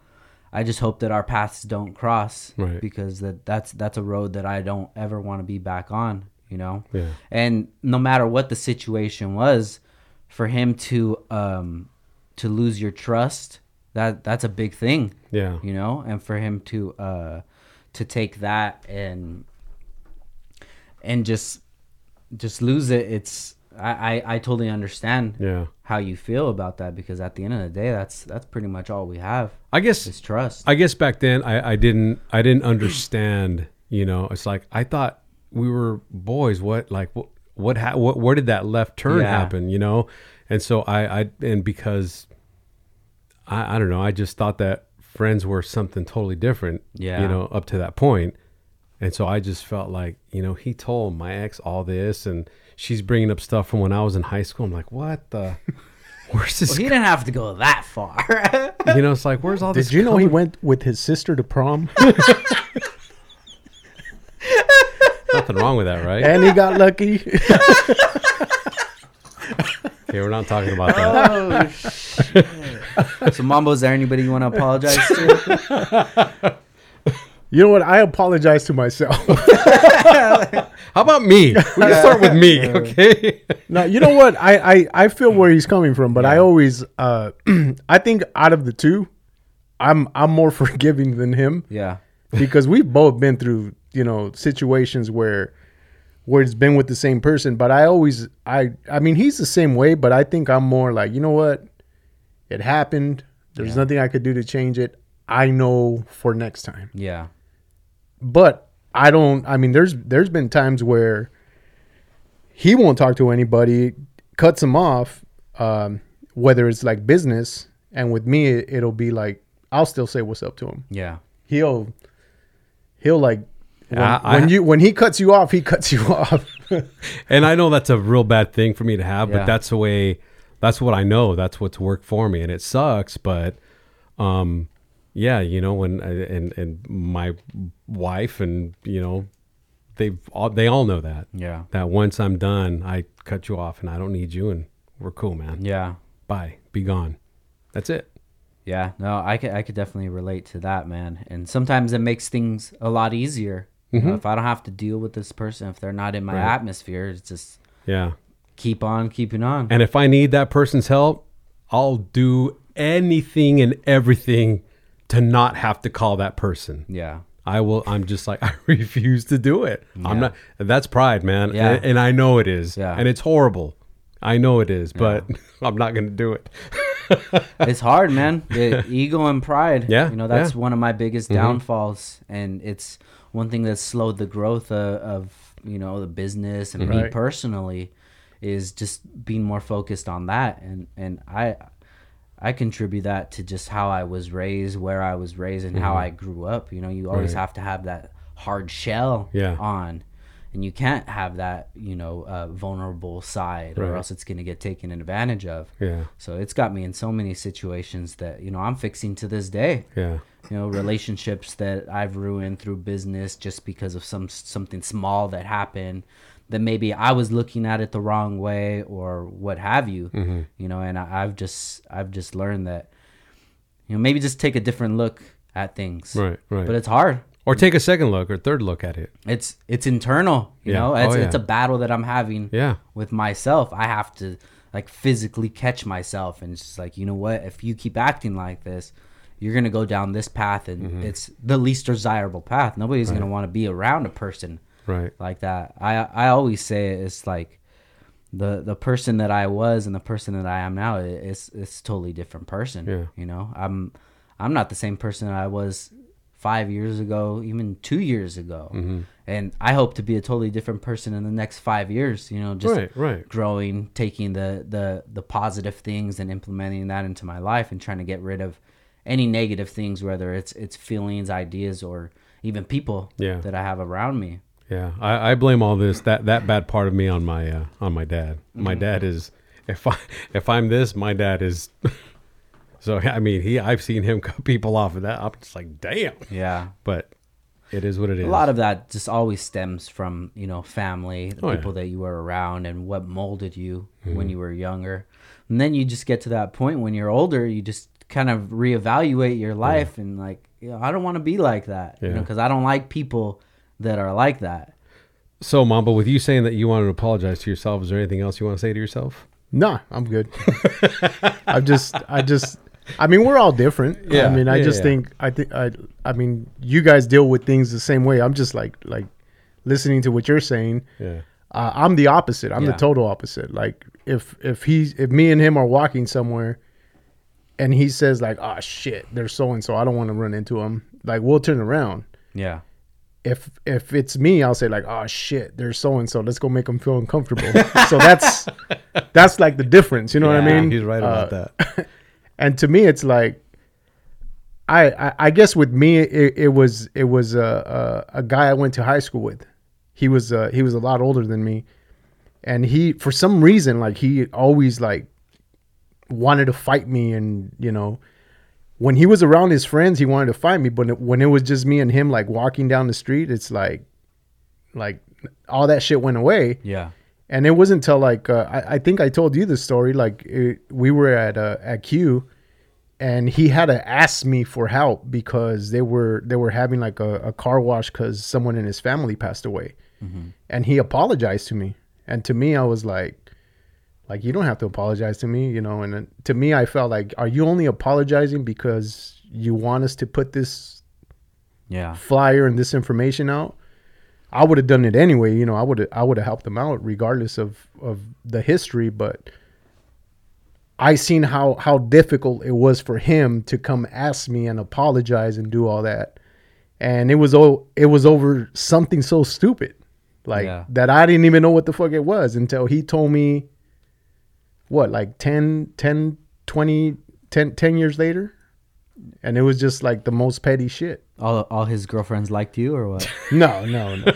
I just hope that our paths don't cross Right. because that that's that's a road that I don't ever want to be back on, you know. Yeah. And no matter what the situation was, for him to um to lose your trust, that that's a big thing, Yeah. you know. And for him to uh to take that and and just just lose it, it's I I, I totally understand Yeah. how you feel about that because at the end of the day, that's that's pretty much all we have I guess is trust. I guess back then I, I didn't I didn't understand. You know, it's like I thought we were boys. What like what what, ha- what where did that left turn Yeah. happen? You know, and so I I and because I I don't know I just thought that friends were something totally different. Yeah. you know, up to that point, and so I just felt like you know he told my ex all this and she's bringing up stuff from when I was in high school. I'm like, what the. Where's this? Well, he didn't have to go that far. you know, it's like, where's all this? Did you know he went with his sister to prom Nothing wrong with that, right? and he got lucky? Okay, we're not talking about that. oh shit! So, Mambo, is there anybody you want to apologize to? You know what? I apologize to myself. How about me? We can start with me, okay? no, you know what? I, I, I feel where he's coming from, but I always uh I think out of the two, I'm I'm more forgiving than him Yeah, because we've both been through, you know, situations where where it's been with the same person, but I always I I mean he's the same way, but I think I'm more like, you know what? It happened. There's Yeah. nothing I could do to change it. I know for next time. yeah, but I don't. I mean, there's there's been times where he won't talk to anybody, cuts him off, um, whether it's like business, and with me, it, it'll be like I'll still say what's up to him. yeah. He'll he'll like when, I- I- you when he cuts you off, he cuts you off. And I know that's a real bad thing for me to have, Yeah. but that's the way that's what I know. That's what's worked for me. And it sucks, but um, yeah, you know, when and and my wife and you know, they all they all know that Yeah. that once I'm done, I cut you off and I don't need you and we're cool, man. Yeah. Bye, be gone. That's it. Yeah, no, I could I could definitely relate to that, man. And sometimes it makes things a lot easier. You know, if I don't have to deal with this person, if they're not in my Mm-hmm. Right. atmosphere, it's just Yeah. Keep on keeping on. And if I need that person's help, I'll do anything and everything to not have to call that person. yeah. I will. I'm just like I refuse to do it. I'm not. That's pride, man. Yeah. And, and I know it is. Yeah. And it's horrible. I know it is, but I'm not going to do it. it's hard, man. The ego and pride. Yeah, you know that's yeah. Mm-hmm. one of my biggest downfalls, and it's one thing that's slowed the growth of, of you know the business and me personally is just being more focused on that, and and I I contribute that to just how I was raised, where I was raised, and how I grew up. You know, you always Mm-hmm. Right. have to have that hard shell Yeah. on. And you can't have that, you know, uh, vulnerable side, or else it's going to get taken advantage of. Yeah. So it's got me in so many situations that you know I'm fixing to this day. Yeah. You know, relationships that I've ruined through business just because of some something small that happened that maybe I was looking at it the wrong way or what have you. Mm-hmm. You know, and I, I've just I've just learned that you know maybe just take a different look at things. Right. Right. But it's hard. or take a second look or third look at it. It's it's internal. You Yeah. know, it's Oh, yeah. it's a battle that I'm having Yeah. with myself. I have to like physically catch myself and it's just like, you know what? If you keep acting like this, you're gonna go down this path, and Mm-hmm. it's the least desirable path. Nobody's gonna want to be around a person Right. like that. I I always say it's like the the person that I was and the person that I am now is it's a totally different person. Yeah. You know, I'm I'm not the same person I was five years ago, even two years ago, Mm-hmm. and I hope to be a totally different person in the next five years. You know, just Right, right. growing, taking the the the positive things and implementing that into my life, and trying to get rid of any negative things, whether it's it's feelings, ideas, or even people Yeah. that I have around me. Yeah, I, I blame all this that that bad part of me on my uh, on my dad. My Mm-hmm. dad is if I if I'm this, my dad is. so I mean, he I've seen him cut people off of that. I'm just like, damn. Yeah. But it is what it is. A lot of that just always stems from, you know, family, the Oh, yeah. people that you were around and what molded you Mm-hmm. when you were younger. And then you just get to that point when you're older, you just kind of reevaluate your life and like, you know, I don't want to be like that, you know, because I don't like people that are like that. So, Mambo, with you saying that you wanted to apologize to yourself, is there anything else you want to say to yourself? Nah, I'm good. I just, I just, I mean, we're all different. Yeah, I mean, I yeah, just yeah. think, I think, I, I mean, you guys deal with things the same way. I'm just like, like listening to what you're saying. Yeah. Uh, I'm the opposite. I'm Yeah. the total opposite. Like if if he's if me and him are walking somewhere, and he says like, "Oh shit, there's so and so. I don't want to run into him." Like we'll turn around. Yeah. If if it's me, I'll say like, "Oh shit, there's so and so. Let's go make them feel uncomfortable." so that's that's like the difference. You know what I mean? He's right about Uh, that. and to me it's like I, I I guess with me it, it was it was a, a a guy I went to high school with. He was uh, he was a lot older than me, and he for some reason like he always like wanted to fight me, and you know when he was around his friends he wanted to fight me, but when it was just me and him like walking down the street, it's like like all that shit went away. Yeah. And it wasn't until like uh, I, I think I told you the story. Like it, we were at uh, at Q, and he had to ask me for help because they were they were having like a, a car wash because someone in his family passed away, and he apologized to me. And to me, I was like, like you don't have to apologize to me, you know. And then to me, I felt like, are you only apologizing because you want us to put this Yeah. flyer and this information out, I would have done it anyway. You know, I would have I would have helped him out regardless of of the history. But I seen how how difficult it was for him to come ask me and apologize and do all that, and it was oh it was over something so stupid, like Yeah. that I didn't even know what the fuck it was until he told me. What like 10, 10, 20, 10, 10 years later, and it was just like the most petty shit. All all his girlfriends liked you or what? No, no, no.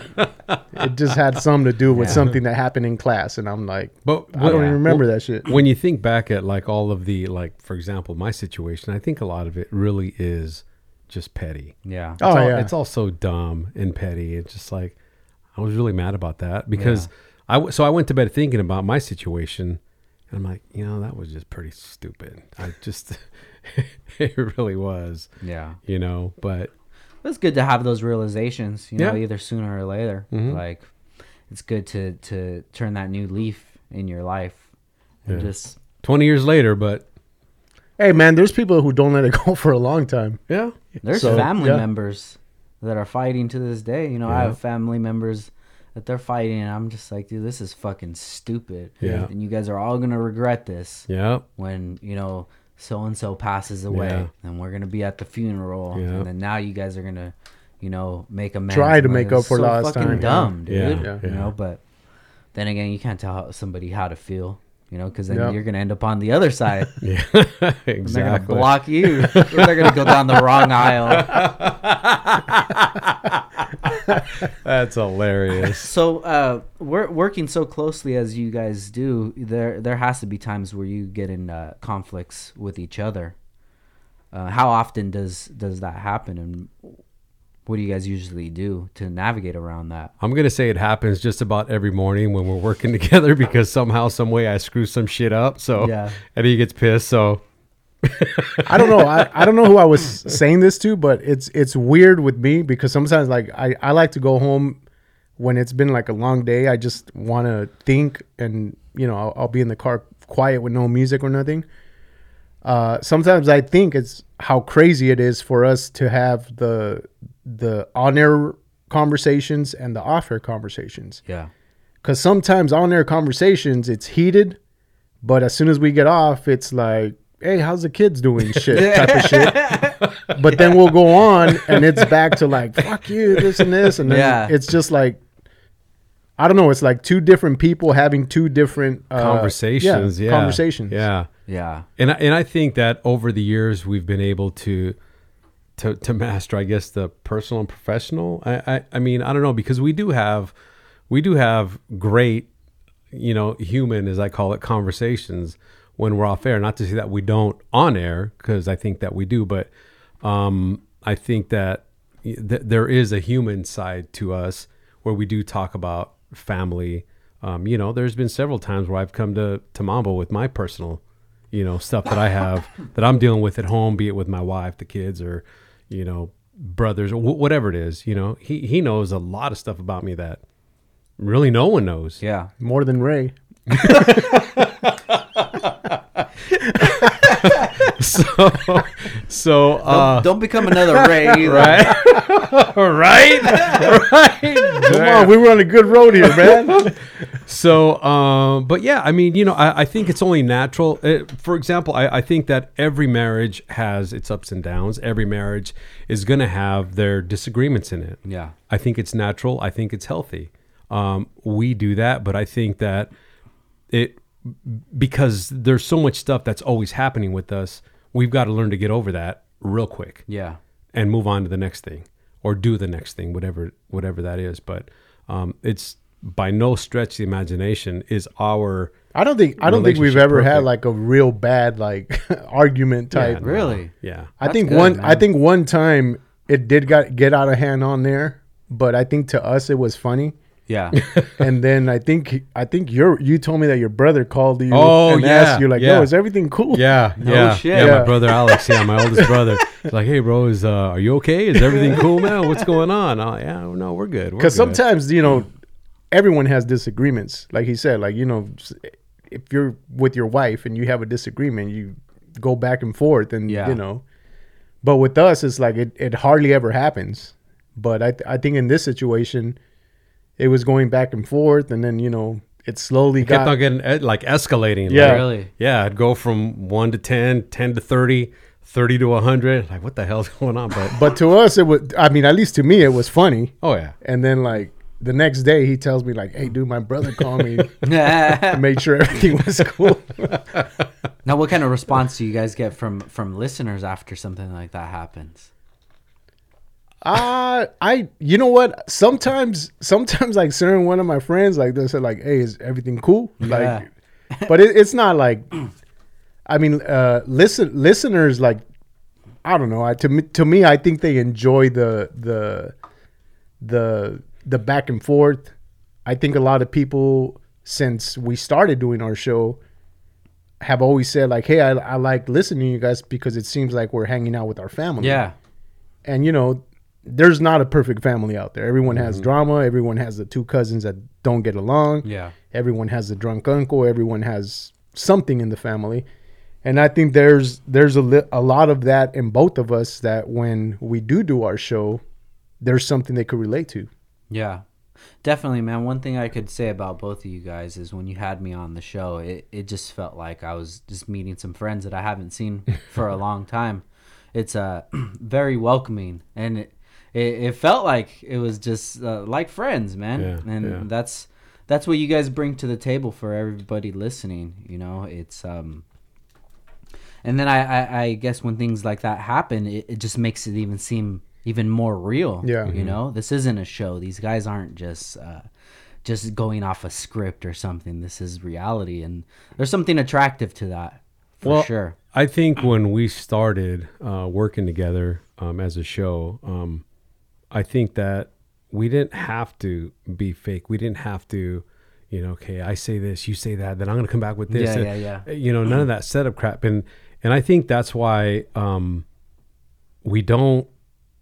it just had something to do with Yeah. something that happened in class, and I'm like, But I don't Yeah. even remember well, that shit. when you think back at like all of the like for example my situation i think a lot of it really is just petty. Yeah. Oh it's all, yeah. it's all so dumb and petty. It's just like I was really mad about that because I so I went to bed thinking about my situation, and I'm like, you know, that was just pretty stupid. I just it really was, Yeah. you know. But It's good to have those realizations, you know, Yeah. either sooner or later. Mhm. Like it's good to to turn that new leaf in your life and Yeah. just 20 years later, but hey man, there's people who don't let it go for a long time. yeah, There's So, family yeah. members that are fighting to this day. You know, I have family members that they're fighting, and I'm just like, dude, this is fucking stupid. Yeah. And you guys are all gonna regret this yeah, when you know so and so passes away, Yeah. and we're gonna be at the funeral, Yeah. and then now you guys are gonna, you know, make amends. Try to But make up for so lost fucking time, yeah. dumb, dude. Yeah, Yeah. You yeah. know, but then again, you can't tell somebody how to feel. You know, because then Yeah. you're gonna end up on the other side. yeah, And They're gonna block you. they're gonna go down the wrong aisle. That's hilarious. So, uh, we're working so closely as you guys do. There, there has to be times where you get in uh, conflicts with each other. Uh, how often does does that happen, and what do you guys usually do to navigate around that? I'm gonna say it happens just about every morning when we're working together because somehow, some way, I screw some shit up. So Yeah. and he gets pissed. So I don't know. I, I don't know who I was saying this to, but it's it's weird with me because sometimes like I, I like to go home when it's been like a long day. I just want to think and you know I'll, I'll be in the car quiet with no music or nothing. Uh, sometimes I think it's how crazy it is for us to have the the on air conversations and the off air conversations Yeah, because sometimes on air conversations it's heated, but as soon as we get off, it's like, "Hey, how's the kids doing?" Shit, type of shit. But then we'll go on, and it's back to like, "Fuck you," this and this, and then Yeah. it's just like, I don't know. It's like two different people having two different uh, conversations, yeah, conversations. yeah. yeah, And I, and I think that over the years we've been able to to to master, I guess, the personal and professional. I I, I mean, I don't know because we do have we do have great, you know, human as I call it, conversations when we're off air. Not to say that we don't on air because I think that we do, but um, I think that th- there is a human side to us where we do talk about family. Um, you know, there's been several times where I've come to to Mambo with my personal you know stuff that i have that i'm dealing with at home be it with my wife the kids or you know brothers or wh- whatever it is you know he he knows a lot of stuff about me that really no one knows yeah. more than Ray. so so uh don't, don't become another Ray. Either. right right right Come on, we were on a good road here, man. So, um, but yeah, I mean, you know, I, I think it's only natural. Uh, for example, I, I think that every marriage has its ups and downs. Every marriage is going to have their disagreements in it. Yeah. I think it's natural. I think it's healthy. Um, we do that, but I think that it because there's so much stuff that's always happening with us. We've got to learn to get over that real quick Yeah. and move on to the next thing or do the next thing whatever whatever that is but um, it's by no stretch the imagination is our I don't think I don't think we've Relationship ever had like a real bad like argument type. Yeah, Really? yeah I That's think good, one I think one time it did got get out of hand on there, but I think to us it was funny. Yeah. and then I think I think your you told me that your brother called you Oh, and yeah, asked you like, yeah. "Yo, is everything cool?" yeah No yeah shit. yeah Yeah. my brother alex yeah my oldest brother he's like hey bro is uh, are you okay is everything cool man what's going on oh yeah no we're good Because sometimes you know everyone has disagreements. Like he said, like you know, if you're with your wife and you have a disagreement, you go back and forth, and Yeah. you know. But with us, it's like it, it hardly ever happens. But I th- I think in this situation, it was going back and forth, and then you know it slowly kept got on getting eh, like escalating Yeah. like, Really? yeah I'd go from 1 to 10 10 to 30 30 to 100 like what the hell's going on but But to us, it was. I mean, at least to me, it was funny. oh yeah And then like the next day, he tells me like, "Hey, dude, my brother called me, now, made sure everything was cool." Now what kind of response do you guys get from from listeners after something like that happens? Uh I you know what? Sometimes sometimes like certain one of my friends like they said like, "Hey, is everything cool?" Yeah. Like but it, it's not like I mean, uh listen listeners like I don't know. I, to me, to me, I think they enjoy the the the the back and forth. I think a lot of people since we started doing our show have always said like, "Hey, I, I like listening to you guys because it seems like we're hanging out with our family." Yeah. and you know, there's not a perfect family out there. Everyone has drama. Everyone has the two cousins that don't get along. Yeah. Everyone has a drunk uncle. Everyone has something in the family, and I think there's there's a li- a lot of that in both of us. That when we do do our show, there's something they could relate to. Yeah. Definitely, man. One thing I could say about both of you guys is when you had me on the show, it, it just felt like I was just meeting some friends that I haven't seen for a long time. It's uh, very welcoming, and it, it, it felt like it was just uh, like friends, man. Yeah, and yeah. that's that's what you guys bring to the table for everybody listening. You know, it's um, and then I, I, I guess when things like that happen, it, it just makes it even seem even more real. Yeah. You know, this isn't a show. These guys aren't just uh, just going off a script or something. This is reality, and there's something attractive to that for Well, sure. I think when we started uh, working together um, as a show, um, I think that we didn't have to be fake. We didn't have to, you know, okay, I say this, you say that, then I'm going to come back with this. Yeah, And, yeah, yeah. You know, none of that setup crap. And and I think that's why um, we don't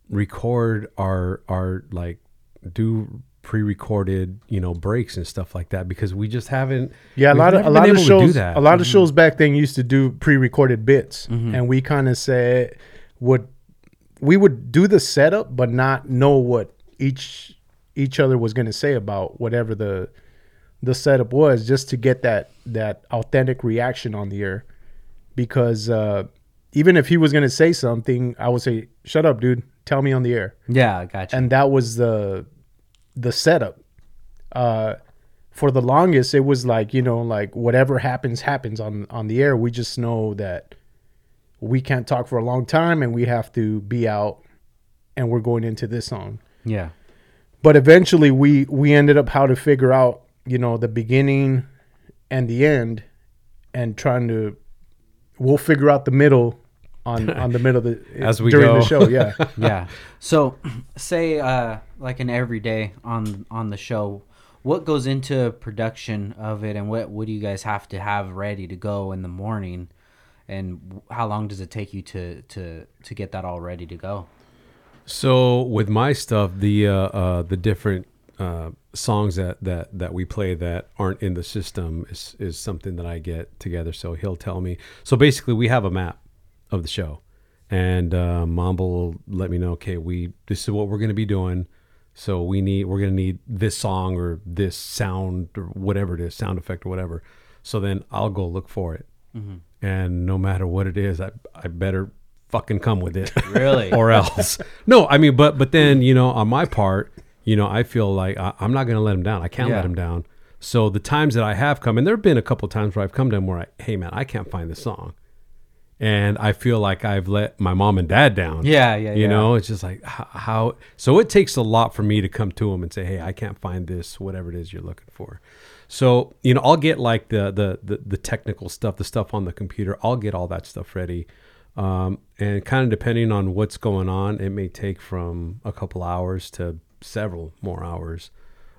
record our our like do pre-recorded you know breaks and stuff like that because we just haven't Yeah, a lot of a lot of able to do shows. A lot of shows back then used to do pre-recorded bits, and we kind of said would we would do the setup, but not know what each each other was going to say about whatever the the setup was, just to get that that authentic reaction on the air. Because uh, even if he was going to say something, I would say, "Shut up, dude! Tell me on the air." Yeah, gotcha. and that was the the setup uh for the longest it was like you know like whatever happens happens on on the air we just know that we can't talk for a long time and we have to be out and we're going into this song yeah, but eventually we we ended up how to figure out you know the beginning and the end and trying to we'll figure out the middle on on the middle of the As we during go. the show yeah yeah. So, say uh, like an everyday on on the show, what goes into production of it, and what what do you guys have to have ready to go in the morning, and how long does it take you to to to get that all ready to go? So with my stuff, the uh, uh, the different uh, songs that, that that we play that aren't in the system is is something that I get together. So he'll tell me. So basically, we have a map of the show, and uh, Mambo will let me know. Okay, we this is what we're going to be doing. So we need we're going to need this song or this sound or whatever it is, sound effect or whatever. So then I'll go look for it, and no matter what it is, I I better fucking come with it Really? or else. No, I mean, but but then you know, on my part, you know, I feel like I, I'm not going to let him down. I can't Yeah. let him down. So the times that I have come, and there have been a couple times where I've come to him where I, hey man, I can't find this song, and I feel like I've let my mom and dad down. Yeah, yeah, You yeah. know, it's just like how. So it takes a lot for me to come to him and say, hey, I can't find this, whatever it is you're looking for. So you know, I'll get like the the the, the technical stuff, the stuff on the computer. I'll get all that stuff ready. Um, and kind of depending on what's going on, it may take from a couple hours to several more hours.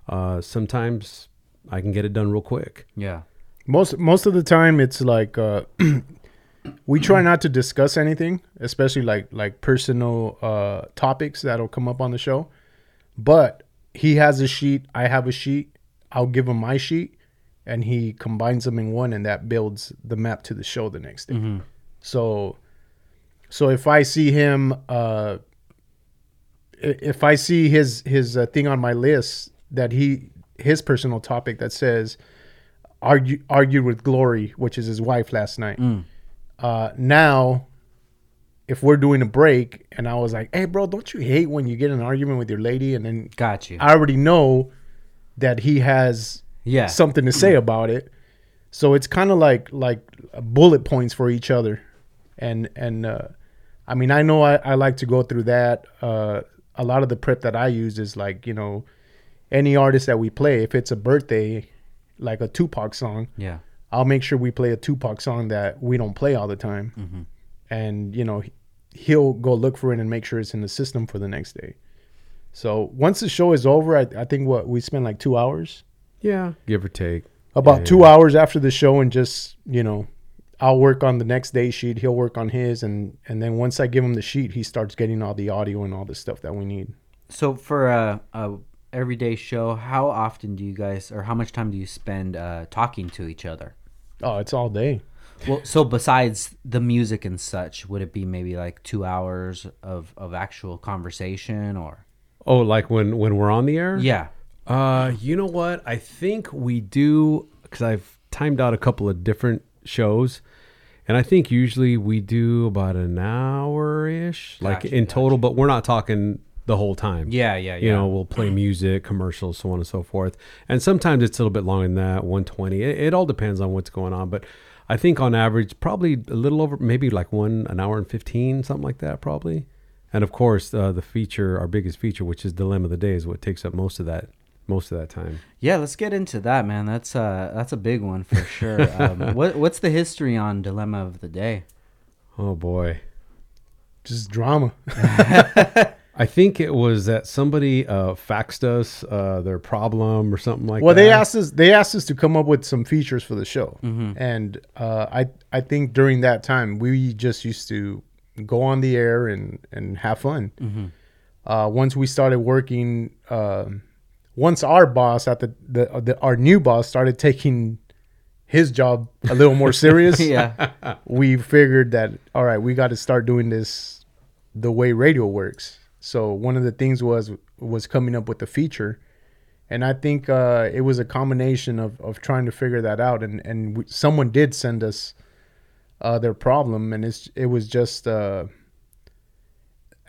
Uh, sometimes I can get it done real quick. Yeah, most most of the time it's like uh we try not to discuss anything especially like like personal uh topics that'll come up on the show but he has a sheet i have a sheet i'll give him my sheet and he combines them in one and that builds the map to the show the next day so so if i see him uh if i see his his uh, thing on my list that he his personal topic that says argue, argued with Glory, which is his wife last night. Uh, now, if we're doing a break and I was like, hey, bro, don't you hate when you get in an argument with your lady? And then got you. I already know that he has Yeah, something to say about it. So it's kind of like like bullet points for each other, and and uh, I mean I know I, I like to go through that. Uh, a lot of the prep that I use is like you know any artist that we play. If it's a birthday, like a Tupac song, yeah, I'll make sure we play a Tupac song that we don't play all the time, and you know he'll go look for it and make sure it's in the system for the next day. So once the show is over, I, I think what we spend like two hours, Yeah, give or take. about Yeah, two yeah. hours after the show, and just you know, I'll work on the next day sheet. He'll work on his, and and then once I give him the sheet, he starts getting all the audio and all the stuff that we need. So for a, a everyday show, how often do you guys, or how much time do you spend uh, talking to each other? Oh, it's all day. Well, so besides the music and such, would it be maybe like two hours of, of actual conversation or? Oh, like when when we're on the air? Yeah. Uh, you know what? I think we do because I've timed out a couple of different shows, and I think usually we do about an hour ish, like Gotcha, in total. But we're not talking the whole time. Yeah, yeah, You know, we'll play music, commercials, so on and so forth. And sometimes it's a little bit longer than that, 120. It, it all depends on what's going on. But I think on average, probably a little over, maybe like one, an hour and 15, something like that, probably. And of course, uh, the feature, our biggest feature, which is Dilemma of the Day, is what takes up most of that, most of that time. Yeah, let's get into that, man. That's uh that's a big one for sure. um, what what's the history on Dilemma of the Day? Oh boy. Just drama. I think it was that somebody uh, faxed us uh, their problem or something like well, that. they asked us. They asked us to come up with some features for the show, and uh, I I think during that time we just used to go on the air and and have fun. Uh, once we started working, um once our boss at the, the the our new boss started taking his job a little more serious, yeah. we figured that all right, we got to start doing this the way radio works. So one of the things was was coming up with the feature, and I think uh, it was a combination of, of trying to figure that out. And and we, someone did send us uh, their problem, and it's it was just uh,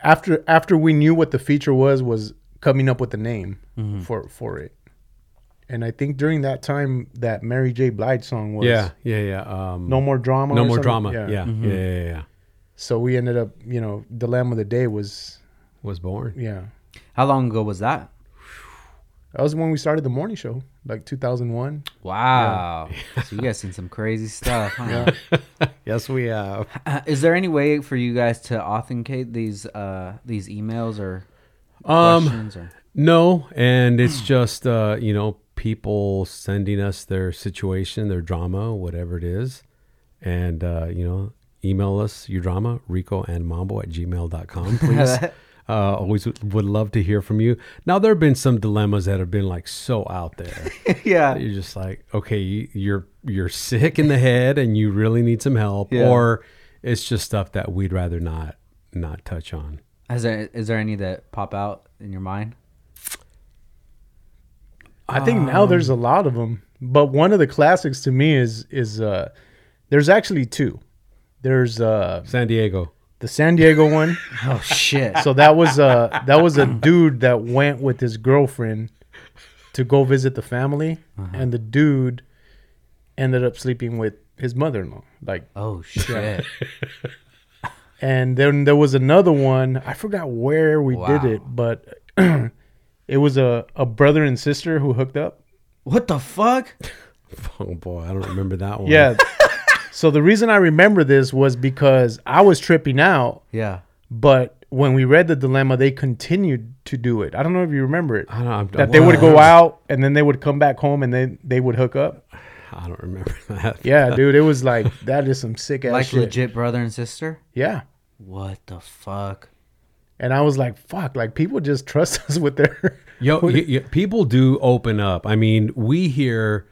after after we knew what the feature was was coming up with the name for for it. And I think during that time that Mary J. Blige song was yeah, yeah, yeah. Um, no more drama. no more something? drama. Yeah, yeah, yeah, yeah, yeah. So we ended up, you know, dilemma of the day was, Was born. yeah, How long ago was that? that was when we started the morning show, like 2001. Wow. so you guys seen some crazy stuff, huh? Yes, we have. Uh, is there any way for you guys to authenticate these uh these emails or Um, questions or no, and it's just uh, you know people sending us their situation, their drama, whatever it is, and uh, you know email us your drama rico and mambo at gmail.com please uh, always would would love to hear from you now there have been some dilemmas that have been like so out there yeah. you're just like okay you- you're you're sick in the head and you really need some help Yeah. or it's just stuff that we'd rather not not touch on Is there is there any that pop out in your mind? I think now there's Um, a lot of them, but one of the classics to me is is uh, there's actually two. There's uh, san diego the San Diego one. Oh shit. So that was a that was a dude that went with his girlfriend to go visit the family, uh-huh. and the dude ended up sleeping with his mother-in-law. Like oh shit. And then there was another one. I forgot where we did it, but it was a, a brother and sister who hooked up. What the fuck? oh boy i don't remember that one Yeah. So the reason I remember this was because I was tripping out, Yeah. but when we read the dilemma, they continued to do it. I don't know if you remember it. I don't, I'm- That they would go out and then they would come back home and then they would hook up. I don't remember that. Yeah, dude, it was like that is some sick ass Like shit. legit brother and sister? Yeah. What the fuck? And I was like, fuck, like people just trust us with their Yo, y- y- people do open up. I mean, we hear,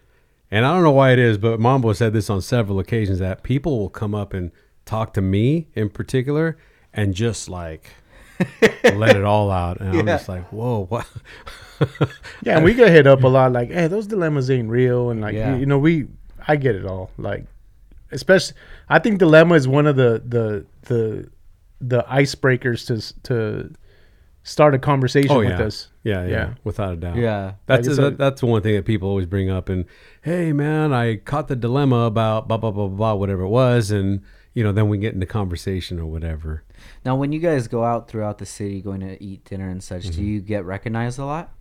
and I don't know why it is, but Mambo said this on several occasions that people will come up and talk to me in particular and just like let it all out. And I'm just like, whoa, what? Yeah, and we get hit up a lot like, hey, those dilemmas ain't real and like Yeah. you, you know, we I get it all. Like especially I think dilemma is one of the the the the icebreakers to to start a conversation oh, with yeah. us. Yeah. Yeah, Yeah. without a doubt. Yeah. That's Like I that, that's one thing that people always bring up. And hey, man, I caught the dilemma about blah blah blah blah, blah whatever it was, and you know, then we get into conversation or whatever. Now, when you guys go out throughout the city going to eat dinner and such, Mm-hmm. do you get recognized a lot?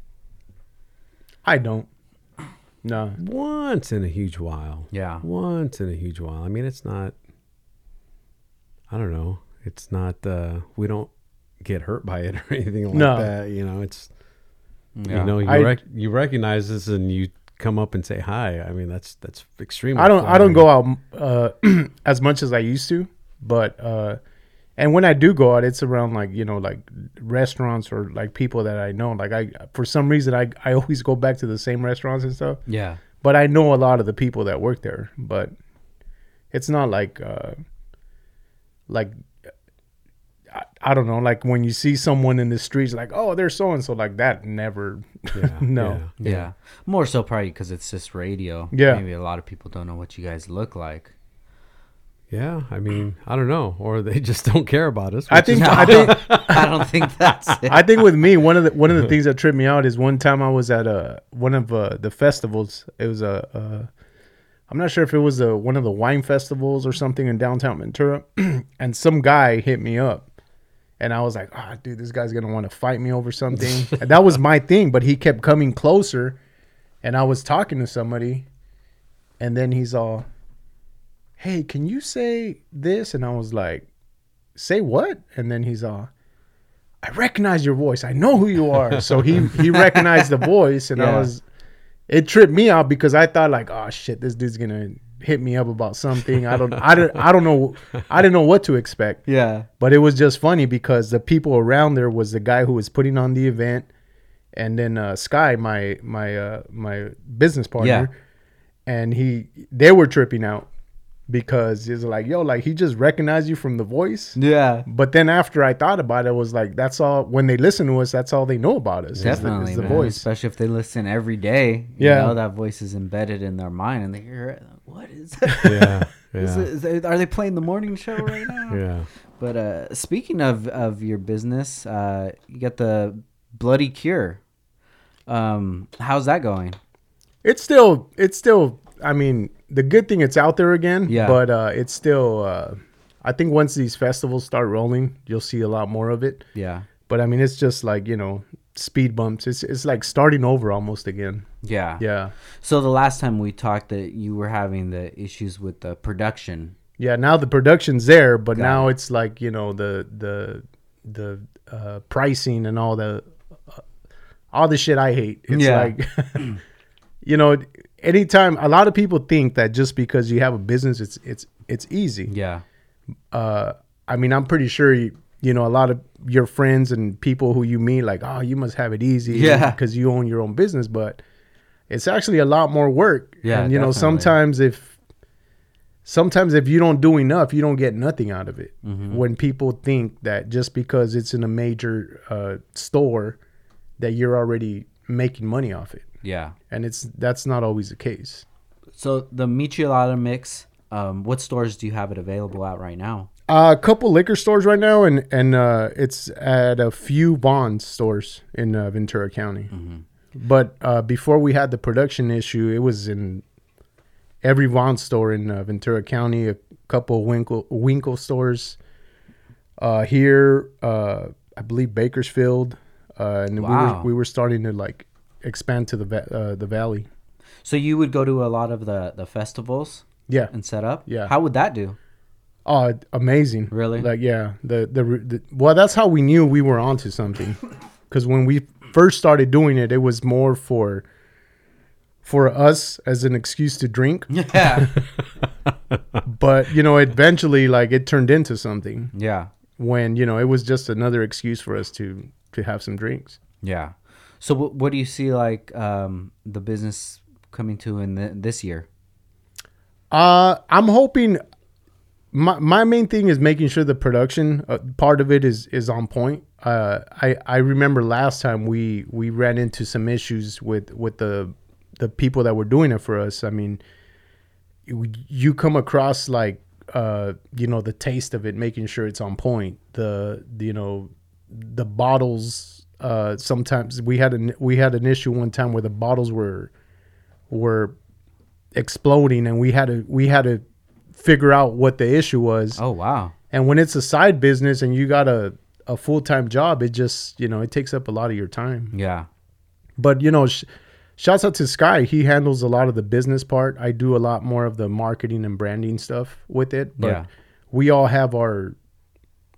I don't. No. Once in a huge while. Yeah. Once in a huge while. I mean, it's not. I don't know. it's not. Uh, we don't get hurt by it or anything like No. that. You know, it's Yeah. you know you I- rec- you recognize this and you come up and say hi. I mean, that's that's extremely. I don't I don't go out uh, as much as I used to, but uh, and when I do go out, it's around like you know like restaurants or like people that I know. Like I for some reason I I always go back to the same restaurants and stuff. Yeah. But I know a lot of the people that work there, but it's not like uh, like. I, I don't know, like when you see someone in the streets, like, oh, they're so and so, like that. Never, Yeah, no. yeah. Yeah. More so probably because it's just radio. Yeah. Maybe a lot of people don't know what you guys look like. Yeah, I mean, I don't know, or they just don't care about us. I which is- think, I think, I don't think that's it. I think with me, one of the one of the things that tripped me out is one time I was at a one of uh, the festivals. It was a, uh, I'm not sure if it was a one of the wine festivals or something in downtown Ventura, and some guy hit me up, and I was like, "Ah, dude, this guy's gonna want to fight me over something." and that was my thing, but he kept coming closer, and I was talking to somebody, and then he's all, "Hey, can you say this?" And I was like, "Say what?" And then he's all. I recognize your voice. I know who you are. So he he recognized the voice, and I was. It tripped me out because I thought like, oh shit, this dude's gonna hit me up about something. I don't, I don't, I don't know. I didn't know what to expect. Yeah. But it was just funny because the people around there was the guy who was putting on the event, and then uh, Sky, my my uh, my business partner, and he they were tripping out because it's like yo, like he just recognized you from the voice. Yeah. But then after I thought about it, I was like, that's all. When they listen to us, that's all they know about us. is the- is Definitely, the, voice. Especially if they listen every day. Yeah. You know, that voice is embedded in their mind and they hear it. What is it? yeah, Is yeah, it- is it- are they playing the morning show right now? yeah. But uh, speaking of, of your business, uh, you got the Bloody Cure. Um, how's that going? It's still, it's still. I mean, the good thing it's out there again. Yeah. But uh, it's still. Uh, I think once these festivals start rolling, you'll see a lot more of it. Yeah. But I mean, it's just like you know, speed bumps. It's it's like starting over almost again. Yeah. Yeah. So the last time we talked, that you were having the issues with the production. Yeah. Now the production's there, but Got now it. it's like you know the the the uh, pricing and all the uh, all the shit I hate. It's Yeah. like you know, anytime a lot of people think that just because you have a business, it's it's it's easy. Yeah. uh, I mean, I'm pretty sure you, you know a lot of your friends and people who you meet, like, oh, you must have it easy, Yeah. because you own your own business. But it's actually a lot more work. Yeah, and you know, sometimes if sometimes if you don't do enough, you don't get nothing out of it. Mm-hmm. When people think that just because it's in a major uh, store, that you're already making money off it, Yeah. and it's that's not always the case. So the Michelada mix, um, what stores do you have it available at right now? Uh, a couple liquor stores right now, and and uh, it's at a few Vons stores in uh, Ventura County. But uh, before we had the production issue, it was in every Vons store in uh, Ventura County. A couple Winkle Winkle stores uh, here. Uh, I believe Bakersfield, uh, and we were we were starting to like expand to the va- uh, the valley. So you would go to a lot of the the festivals Yeah. and set up. Yeah. How would that do? Oh, amazing! Really? Like, yeah. The, the the well, that's how we knew we were onto something. Because when we first started doing it, it was more for for us as an excuse to drink. Yeah. But you know, eventually, like it turned into something. yeah. When you know, it was just another excuse for us to to have some drinks. Yeah. So what what do you see like um, the business coming to in the, this year? Uh, I'm hoping. My, my main thing is making sure the production uh, part of it is is on point. Uh, I I remember last time we we ran into some issues with with the the people that were doing it for us. I mean, you, come across like uh you know the taste of it, making sure it's on point. The, the you know the bottles. Uh, sometimes we had an we had an issue one time where the bottles were were exploding and we had to we had to figure out what the issue was Oh wow. and when it's a side business and you got a, a full-time job it just you know it takes up a lot of your time Yeah. but you know sh- shouts out to sky he handles a lot of the business part i do a lot more of the marketing and branding stuff with it but Yeah. we all have our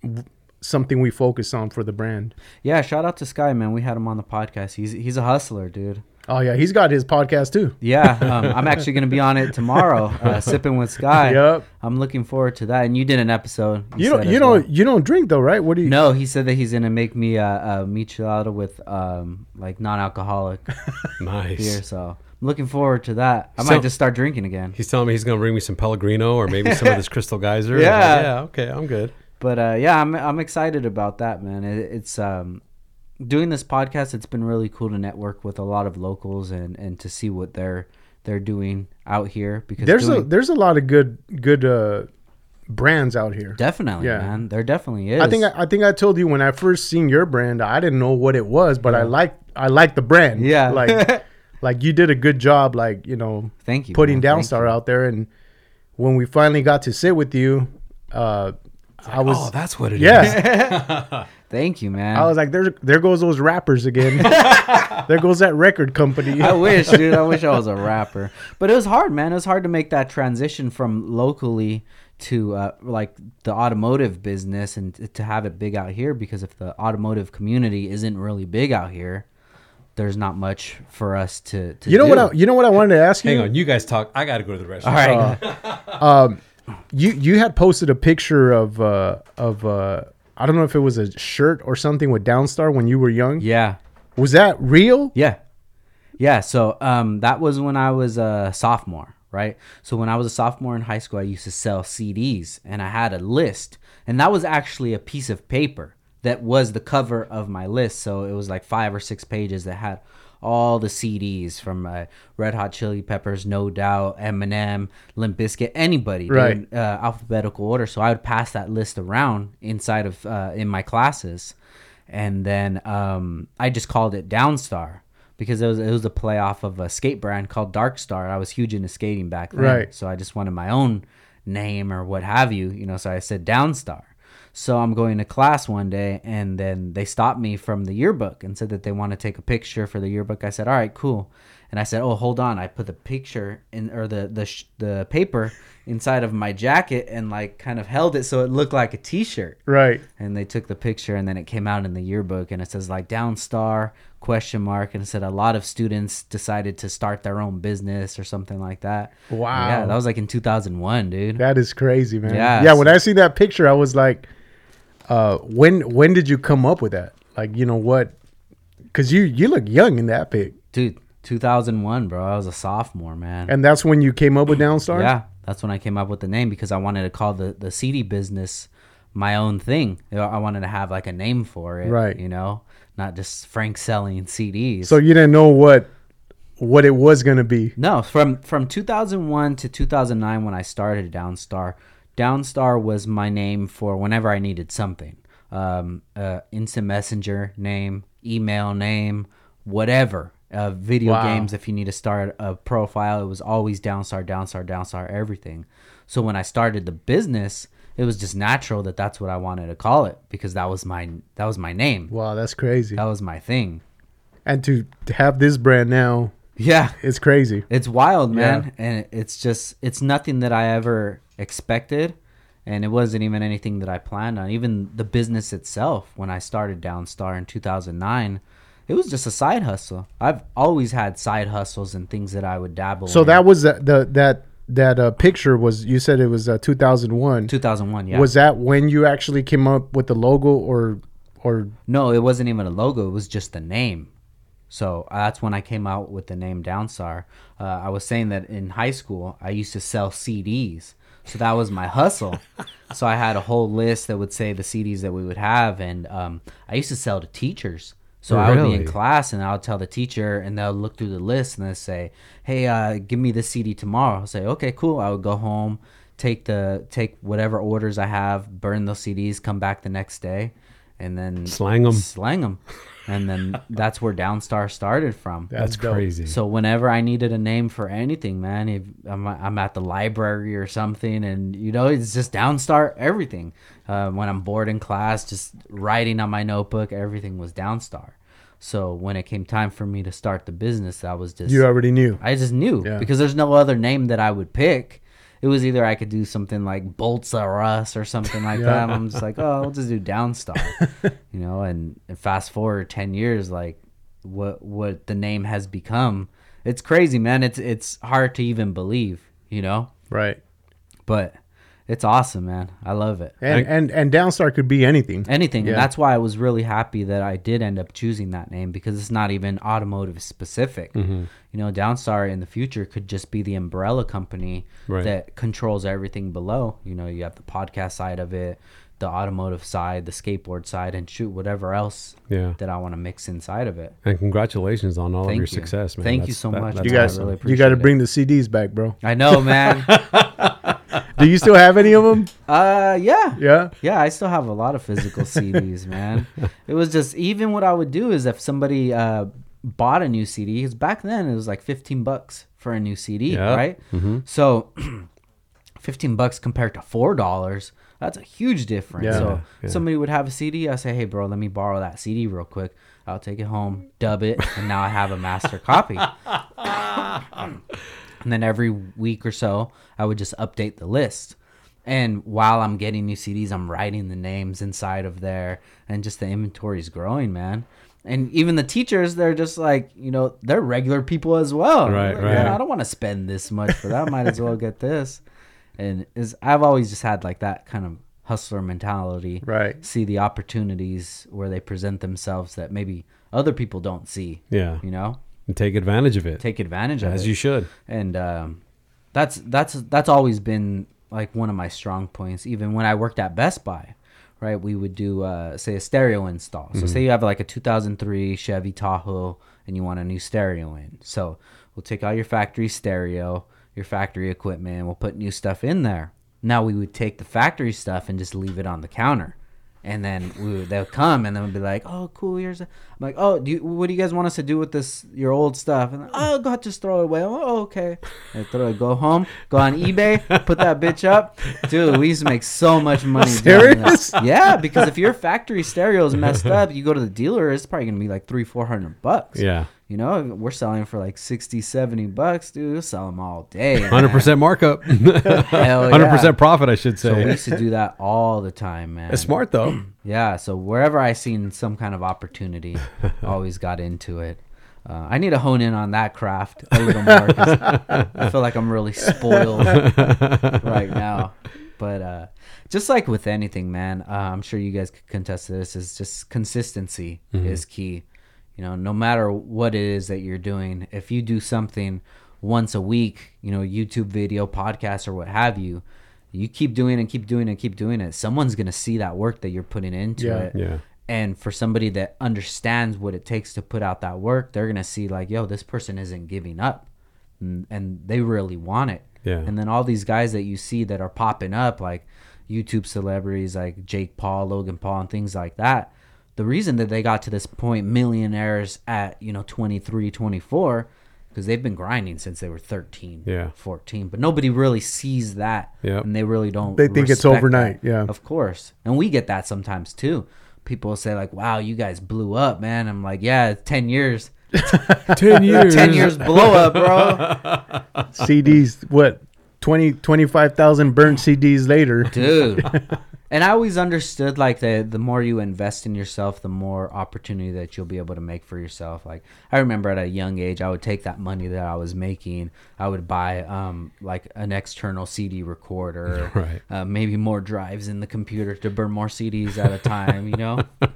w- something we focus on for the brand. Yeah, shout out to Sky, man. We had him on the podcast. He's he's a hustler, dude. Oh yeah, he's got his podcast too. Yeah, um, I'm actually going to be on it tomorrow, uh, sipping with Sky. Yep. I'm looking forward to that. And you did an episode. You said don't you don't well. you don't drink though, right? What do you? No, he said that he's going to make me a, a michelada with um, like non-alcoholic Nice. beer. So I'm looking forward to that. I So- might just start drinking again. He's telling me he's going to bring me some Pellegrino or maybe some of this Crystal Geyser. Yeah. Like, yeah. Okay. I'm good. But uh, yeah, I'm I'm excited about that, man. It, it's um, doing this podcast. It's been really cool to network with a lot of locals and, and to see what they're they're doing out here because there's a there's a lot of good good uh, brands out here. definitely Yeah. man. There definitely is. I think I, I think I told you when I first seen your brand, I didn't know what it was, but I like I like the brand. Yeah. like like you did a good job, like you know, Thank you. putting man. Downstar out there. And when we finally got to sit with you, uh, I was oh, that's what it is. yeah, Thank you, man. I was like, there there goes those rappers again. there goes that record company. I wish, dude. I wish I was a rapper. But it was hard, man. It was hard to make that transition from locally to uh, like the automotive business and to have it big out here because if the automotive community isn't really big out here, there's not much for us to. to you know do. what? I, you know what I wanted to ask you. Hang on. You guys talk. I got to go to the restroom. All right. you you had posted a picture of uh of uh I don't know if it was a shirt or something with Downstar when you were young. yeah. Was that real? Yeah. Yeah. So um, that was when I was a sophomore, right? So when I was a sophomore in high school, I used to sell CDs and I had a list. And that was actually a piece of paper that was the cover of my list. So it was like five or six pages that had all the CDs from uh, Red Hot Chili Peppers, No Doubt, Eminem, Limp Bizkit, anybody, Right. uh, alphabetical order. So I would pass that list around inside of uh, in my classes, and then um, I just called it Downstar because it was it was a play off of a skate brand called Dark Star. I was huge into skating back then, Right. so I just wanted my own name or what have you, you know. So I said Downstar. So I'm going to class one day, and then they stopped me from the yearbook and said that they want to take a picture for the yearbook. I said, "All right, cool." And I said, "Oh, hold on." I put the picture in or the the sh- the paper inside of my jacket and like kind of held it so it looked like a T-shirt. Right. And they took the picture, and then it came out in the yearbook, and it says like Downstar question mark, and it said a lot of students decided to start their own business or something like that. Wow. Yeah, that was like in 2001, dude. That is crazy, man. Yeah, Yeah. When I see that picture, I was like, uh, when when did you come up with that? Like, you know what? Because you you look young in that pic, Dude, 2001, bro. I was a sophomore, man. and that's when you came up with Downstar. Yeah, that's when I came up with the name because I wanted to call the the CD business my own thing. I wanted to have like a name for it, Right. You know, not just Frank selling CDs. So you didn't know what what it was gonna be. no, from from 2001 to 2009 when I started Downstar, Downstar was my name for whenever I needed something. Um, uh, instant messenger name, email name, whatever. Uh, video Wow. games. If you need to start a profile, it was always Downstar, Downstar, Downstar, everything. So when I started the business, it was just natural that that's what I wanted to call it because that was my that was my name. Wow, that's crazy. That was my thing. And to, to have this brand now, Yeah, it's crazy. It's wild, man, Yeah. and it's just it's nothing that I ever expected, and it wasn't even anything that I planned on. Even the business itself, when I started Downstar in 2009, it was just a side hustle. I've always had side hustles and things that I would dabble. So in. that was the, the that that uh, picture was you said it was uh, 2001. 2001, yeah. Was that when you actually came up with the logo or or No, it wasn't even a logo. It was just the name. So uh, that's when I came out with the name Downstar. Uh, I was saying that in high school, I used to sell CDs. So that was my hustle. so I had a whole list that would say the CDs that we would have. And um, I used to sell to teachers. So I would be in class and I'll tell the teacher and they'll look through the list and they'll say, hey, uh, give me this CD tomorrow. I'll say, okay, cool. I would go home, take the take whatever orders I have, burn those CDs, come back the next day, and then slang them, slang them, and then that's where Downstar started from. That's dope. crazy. So whenever I needed a name for anything, man, if I'm, I'm at the library or something, and you know, it's just Downstar everything. Uh, when I'm bored in class, just writing on my notebook, everything was Downstar. So when it came time for me to start the business, that was just you already knew? I just knew Yeah. because there's no other name that I would pick. It was either I could do something like Bolts or Us or something like that. And I'm just like, oh, I'll just do Downstar, you know. And, and fast forward ten years, like what what the name has become, it's crazy, man. It's it's hard to even believe, you know. Right. But it's awesome, man. I love it. And and and Downstar could be anything. Anything. Yeah. And that's why I was really happy that I did end up choosing that name because it's not even automotive specific. Mm-hmm. You know, Downstar in the future could just be the umbrella company Right. that controls everything below. You know, you have the podcast side of it, the automotive side, the skateboard side, and shoot whatever else Yeah. that I want to mix inside of it. And congratulations on all Thank of your you. success, man. Thank you so that- much. you guys, really you got to bring the CDs back, bro. I know, man. Do you still have any of them? uh, yeah. Yeah. Yeah, I still have a lot of physical CDs, man. It was just even what I would do is if somebody uh, bought a new CD, because back then it was like fifteen bucks for a new CD, Yeah. right? Mm-hmm. So fifteen bucks compared to four dollars, that's a huge difference. Yeah. So Yeah. somebody would have a CD, I say, hey, bro, let me borrow that CD real quick. I'll take it home, dub it, and now I have a master copy. And then every week or so, I would just update the list. And while I'm getting new CDs, I'm writing the names inside of there, and just the inventory is growing, man. And even the teachers, they're just like, you know, they're regular people as well. Right, like, right. "Man, I don't want to spend this much for that. Might as well get this. And is I've always just had like that kind of hustler mentality. Right. See the opportunities where they present themselves that maybe other people don't see. Yeah. You know, And take advantage of it. take advantage of as it you should. and um, that's that's that's always been like one of my strong points. Even when I worked at Best Buy, right? We would do uh, say a stereo install. So say you have like a 2003 Chevy Tahoe and you want a new stereo in. So we'll take out your factory stereo, your factory equipment, and we'll put new stuff in there. Now we would take the factory stuff and just leave it on the counter. And then we they'll come and then we'll be like, "Oh, cool. Here's." A, I'm like, "Oh, do you, what do you guys want us to do with this your old stuff?" And oh, God, just throw it away. Oh, okay. Throw it. Go home. Go on eBay. Put that bitch up, dude. We used to make so much money. Serious? Yeah, because if your factory stereo is messed up, you go to the dealer. It's probably gonna be like three, four hundred bucks. Yeah. You know, we're selling for like 60, 70 bucks, dude. We'll sell them all day. man. 100% markup. Hell 100% profit, I should say. So we say. used to do that all the time, man. It's smart, though. Yeah, so wherever I seen some kind of opportunity, always got into it. Uh, I need to hone in on that craft a little more 'cause I feel like I'm really spoiled right now. But uh, just like with anything, man, uh, I'm sure you guys could contest this. Is just consistency is key. You know, no matter what it is that you're doing, if you do something once a week, you know, YouTube video, podcast, or what have you, you keep doing it, keep doing it, and keep doing it. Someone's gonna see that work that you're putting into Yeah. it. Yeah. And for somebody that understands what it takes to put out that work, they're gonna see like, yo, this person isn't giving up, and, and they really want it. Yeah. And then all these guys that you see that are popping up, like YouTube celebrities like Jake Paul, Logan Paul, and things like that. The reason that they got to this point, millionaires at you know 23, 24, because they've been grinding since they were 13, Yeah. 14. But nobody really sees that, yeah and they really don't. They think it's overnight, that. yeah. of course. And we get that sometimes too. People say like, "Wow, you guys blew up, man." I'm like, "Yeah, it's 10 years, 10 years. 10 years blow up, bro." CDs, what? 20, 25,000 burnt CDs later. dude and i always understood like the the more you invest in yourself the more opportunity that you'll be able to make for yourself like i remember at a young age i would take that money that i was making i would buy um like an external cd recorder Right. uh, maybe more drives in the computer to burn more cds at a time you know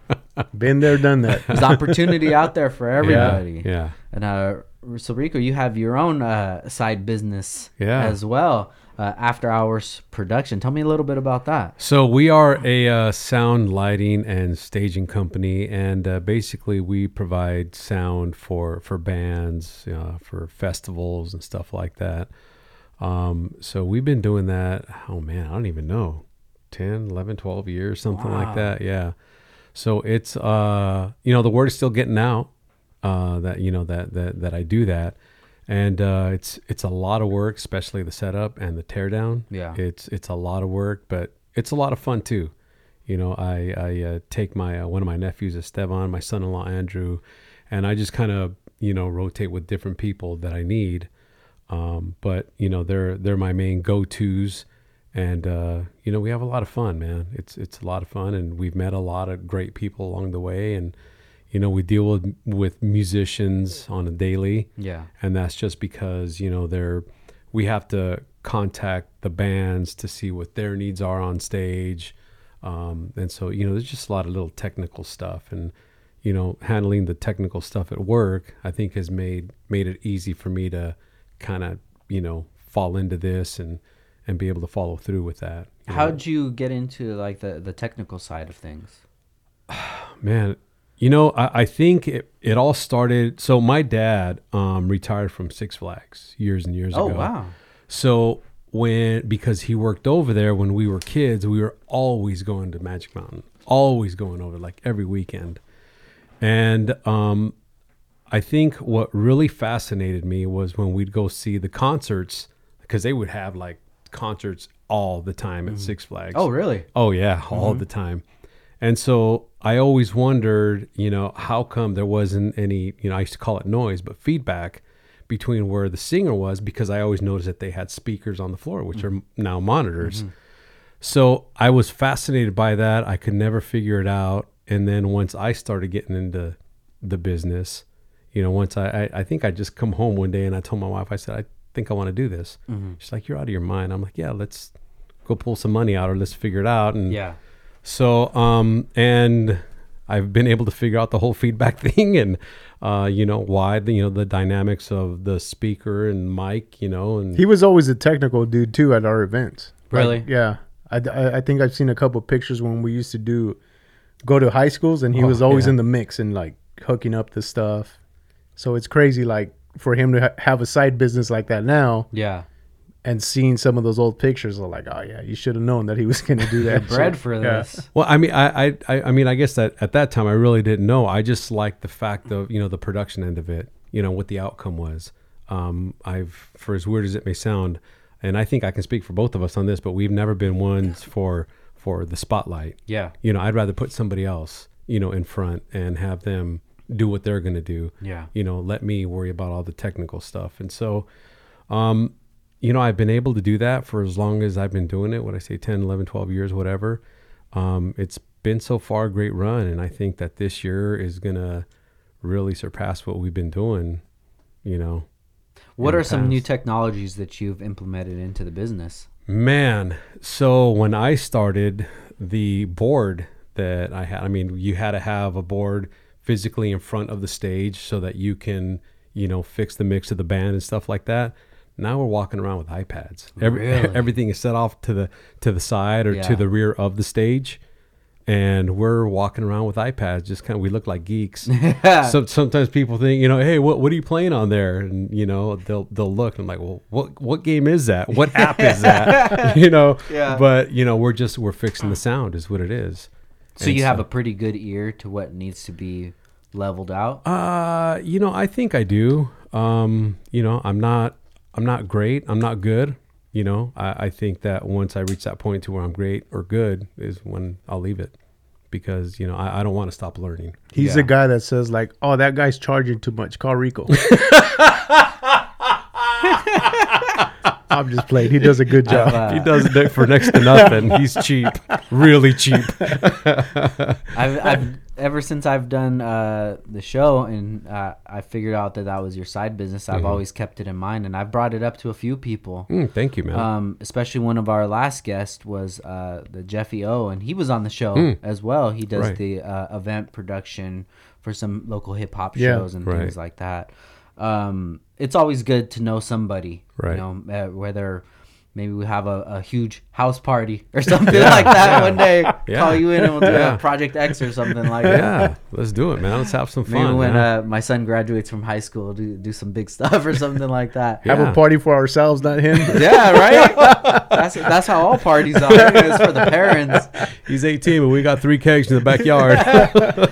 Been there, done that. there's opportunity out there for Yeah. everybody Yeah. and uh, so Rico, you have your own uh, side business Yeah. as well, uh, after hours production. Tell me a little bit about that. So we are a uh, sound lighting and staging company, and uh, basically we provide sound for for bands, uh, for festivals and stuff like that. Um, so we've been doing that. Oh man, I don't even know, 10, 11, 12 years, something Wow. like that. Yeah. So it's uh, you know, the word is still getting out uh, that you know that that that I do that. And uh, it's it's a lot of work, especially the setup and the teardown. Yeah. it's it's a lot of work, but it's a lot of fun too. You know, I I uh, take my uh, one of my nephews, Esteban, my son-in-law Andrew, and I just kind of you know rotate with different people that I need. Um, but you know, they're they're my main go tos, and uh, you know, we have a lot of fun, man. It's it's a lot of fun, and we've met a lot of great people along the way, and you know, we deal with with musicians on a daily, Yeah. and that's just because you know they're we have to contact the bands to see what their needs are on stage um, and so you know there's just a lot of little technical stuff and you know handling the technical stuff at work i think has made made it easy for me to kind of you know fall into this and and be able to follow through with that. How'd you get into like the the technical side of things? Man, you know, I, I think it, it all started. So my dad um, retired from Six Flags years and years Oh ago. Oh wow. So when because he worked over there when we were kids, we were always going to Magic Mountain, always going over like every weekend. And um, I think what really fascinated me was when we'd go see the concerts because they would have like concerts all the time at Six Flags. Oh really? Oh yeah, all the time. And so I always wondered, you know, how come there wasn't any, you know, I used to call it noise, but feedback between where the singer was because I always noticed that they had speakers on the floor, which are now monitors. Mm-hmm. So I was fascinated by that. I could never figure it out. And then once I started getting into the business, you know, once I, I, I think I just come home one day and I told my wife, I said, I think I want to do this. Mm-hmm. She's like, you're out of your mind. I'm like, yeah, let's go pull some money out or let's figure it out. And Yeah. So, um, and I've been able to figure out the whole feedback thing and, uh, you know, why the, you know, the dynamics of the speaker and mic, you know, and He was always a technical dude too at our events. Like, Really? yeah. I, I, I think I've seen a couple pictures when we used to do go to high schools, and he Oh, was always yeah. in the mix and like hooking up the stuff. So it's crazy, like for him to ha- have a side business like that now, Yeah. And seeing some of those old pictures, are like, oh yeah, you should have known that he was going to do that. Bred shit. for Yeah. this. Well, I mean, I, I, I I mean, I guess that at that time I really didn't know. I just liked the fact of you know the production end of it. You know what the outcome was. Um, I've, for as weird as it may sound, and I think I can speak for both of us on this, but we've never been ones for for the spotlight. Yeah. You know, I'd rather put somebody else, you know, in front and have them do what they're going to do. Yeah. You know, let me worry about all the technical stuff. And so, um, you know, I've been able to do that for as long as I've been doing it. What I say, 10, 11, 12 years, whatever. Um, it's been so far a great run. And I think that this year is going to really surpass what we've been doing, you know. What are some new technologies that you've implemented into the business? Man, so when I started, the board that I had, I mean, you had to have a board physically in front of the stage so that you can, you know, fix the mix of the band and stuff like that. Now we're walking around with iPads. Every, Really? Everything is set off to the to the side or Yeah. to the rear of the stage, and we're walking around with iPads. Just kind of, we look like geeks. so sometimes people think, you know, hey, what what are you playing on there? And you know, they'll they'll look and I'm like, well, what what game is that? What app is that? you know. Yeah. But you know, we're just we're fixing the sound is what it is. So you have a pretty good ear to what needs to be leveled out. Uh, you know, I think I do. Um, you know, I'm not I'm not great. I'm not good. You know, I, I think that once I reach that point to where I'm great or good is when I'll leave it. Because, you know, I, I don't want to stop learning. He's Yeah. the guy that says like, oh, that guy's charging too much. Call Rico. I'm just playing. He does a good job. Uh, he does it for next to nothing. He's cheap. Really cheap. I've, I've ever since I've done uh, the show and uh, I figured out that that was your side business. I've always kept it in mind, and I've brought it up to a few people. Mm, thank you, man. Um, especially one of our last guests was uh, the Jeffy O, and he was on the show as well. He does Right. the uh, event production for some local hip hop Yeah. shows and Right. things like that. Um, it's always good to know somebody, Right. you know, uh, whether maybe we have a, a huge house party or something like that one day. Yeah. Call you in and we'll do Yeah. a Project X or something like that. yeah, let's do it, man. Let's have some Maybe fun. when uh, my son graduates from high school, do do some big stuff or something like that. Have a party for ourselves, not him. Yeah, right. that's that's how all parties are. It's for the parents. He's 18, but we got three kegs in the backyard.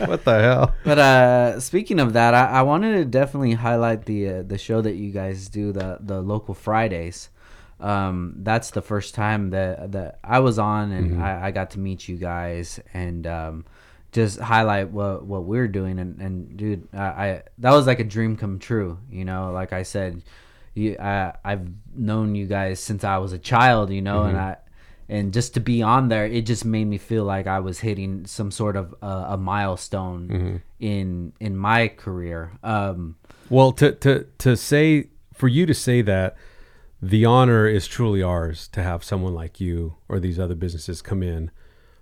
what the hell? But uh, speaking of that, I, I wanted to definitely highlight the uh, the show that you guys do the the local Fridays. Um, that's the first time that that I was on, and I, I got to meet you guys and um, just highlight what what we're doing. And, and dude, I, I that was like a dream come true. You know, like I said, you I, I've known you guys since I was a child, you know, and I and just to be on there, it just made me feel like I was hitting some sort of uh, a milestone in in my career. Um, Well, to to to say for you to say that the honor is truly ours to have someone like you or these other businesses come in.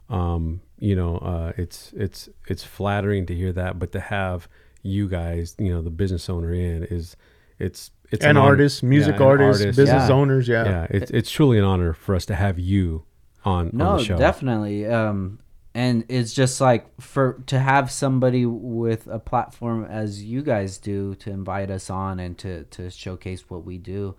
Um, you know, uh, it's it's it's flattering to hear that, but to have you guys, you know, the business owner in is it's it's and an honor- artists, music yeah, and artists, artists. business Yeah. owners. Yeah. Yeah, it's it's truly an honor for us to have you on, on no, the show. definitely. Um, and it's just like for to have somebody with a platform as you guys do to invite us on and to to showcase what we do.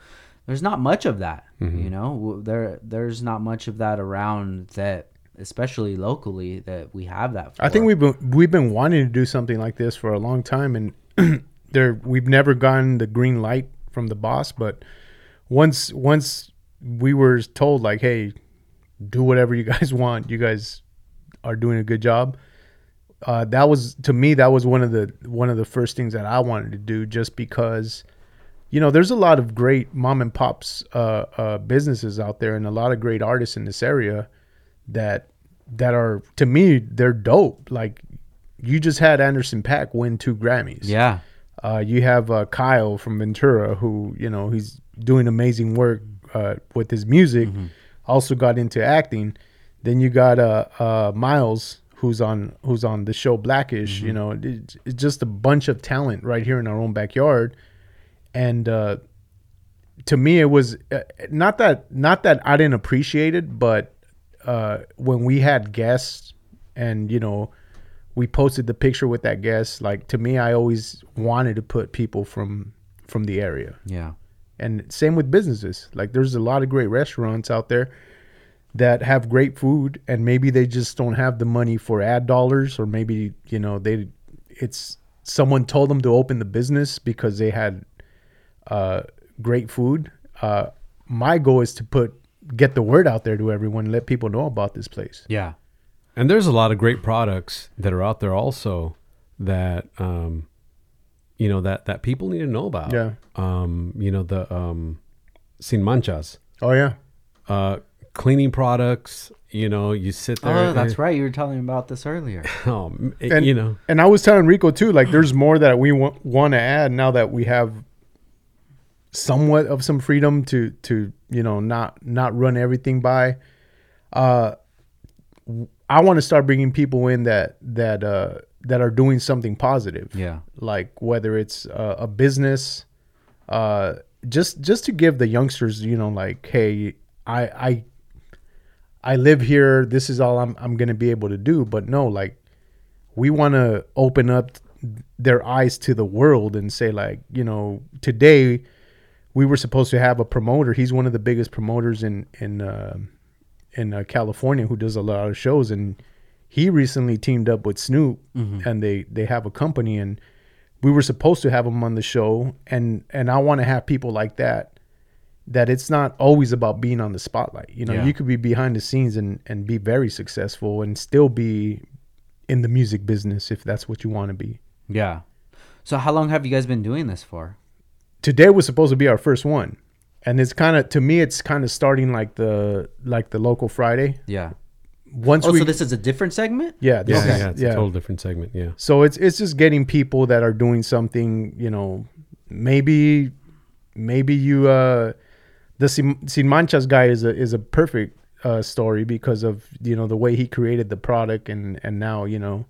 There's not much of that, Mm-hmm. you know. There there's not much of that around that, especially locally, that we have that. For. I think we've been we've been wanting to do something like this for a long time, and there we've never gotten the green light from the boss. But once once we were told like, hey, do whatever you guys want, you guys are doing a good job. Uh, that was to me that was one of the one of the first things that I wanted to do, just because you know there's a lot of great mom and pops uh, uh, businesses out there, and a lot of great artists in this area that that are to me they're dope. Like you just had Anderson .Paak win two Grammys. yeah, Uh, you have uh, Kyle from Ventura, who you know he's doing amazing work uh, with his music. Also got into acting. Then you got uh, uh, Miles, who's on who's on the show Blackish. You know, it's, it's just a bunch of talent right here in our own backyard. And uh, to me, it was uh, not that not that I didn't appreciate it, but uh, when we had guests and you know we posted the picture with that guest like to me i always wanted to put people from from the area. Yeah, and same with businesses. Like there's a lot of great restaurants out there that have great food and maybe they just don't have the money for ad dollars or maybe you know they it's someone told them to open the business because they had uh, great food uh, my goal is to put get the word out there to everyone let people know about this place yeah, And there's a lot of great products that are out there also that um you know that that people need to know about. Yeah. Um you know the um sin manchas oh yeah uh cleaning products, you know, you sit there Oh, that's right. You were telling me about this earlier. Oh, m- it- and you know. and I was telling Rico too, like there's more that we w- want to add now that we have somewhat of some freedom to to you know not not run everything by. Uh, I want to start bringing people in that that uh that are doing something positive. Yeah. like whether it's uh, a business, uh, just just to give the youngsters, you know, like, hey, I I I live here. This is all I'm I'm gonna be able to do. But no, like we want to open up their eyes to the world and say like, you know, today we were supposed to have a promoter. He's one of the biggest promoters in in uh, in uh, California who does a lot of shows, and he recently teamed up with Snoop, and they they have a company, and we were supposed to have him on the show, and and I want to have people like that. That it's not always about being on the spotlight. You know, Yeah. you could be behind the scenes and and be very successful and still be in the music business if that's what you want to be. Yeah. So how long have you guys been doing this for? Today was supposed to be our first one and it's kind of to me it's kind of starting like the like the local friday Yeah. once Oh, we so this is a different segment? yeah this Yeah, is- yeah, it's yeah. a total different segment. Yeah. so it's it's just getting people that are doing something you know maybe maybe you uh the sin, sin manchas guy is a is a perfect uh story because of you know the way he created the product and and now you know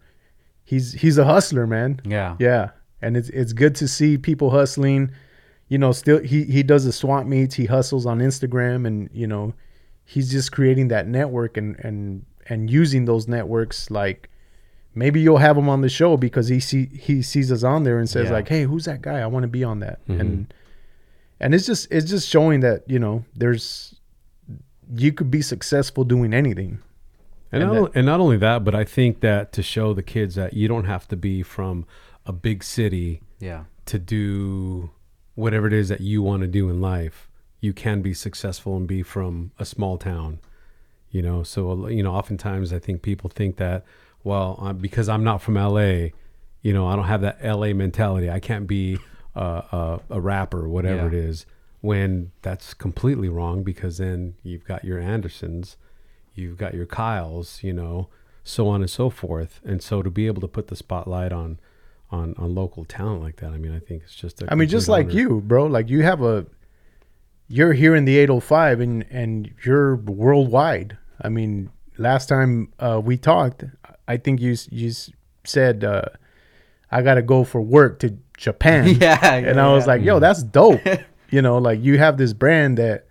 he's he's a hustler man Yeah. Yeah, and it's it's good to see people hustling. You know, still he he does the swap meets. He hustles on Instagram, and you know, he's just creating that network and and and using those networks. Like maybe you'll have him on the show because he see he sees us on there and says Yeah. like, "Hey, who's that guy? I want to be on that." Mm-hmm. And and it's just it's just showing that you know there's you could be successful doing anything. And, And not, and not only that, but I think that to show the kids that you don't have to be from a big city Yeah. to do whatever it is that you want to do in life. You can be successful and be from a small town, you know. So you know, oftentimes I think people think that, well, because I'm not from LA, you know, I don't have that LA mentality. I can't be uh, a, a rapper, whatever Yeah. it is. when that's completely wrong because then you've got your Andersons, you've got your Kyles, you know, so on and so forth. And so to be able to put the spotlight on on on local talent like that, I mean, I think it's just. a I mean, just complete like honor. you, bro. Like you have a, you're here in the 805, and and you're worldwide. I mean, last time uh, we talked, I think you you said uh, I got to go for work to Japan. Yeah, and yeah, I was yeah. like, yo, that's dope. you know, like you have this brand that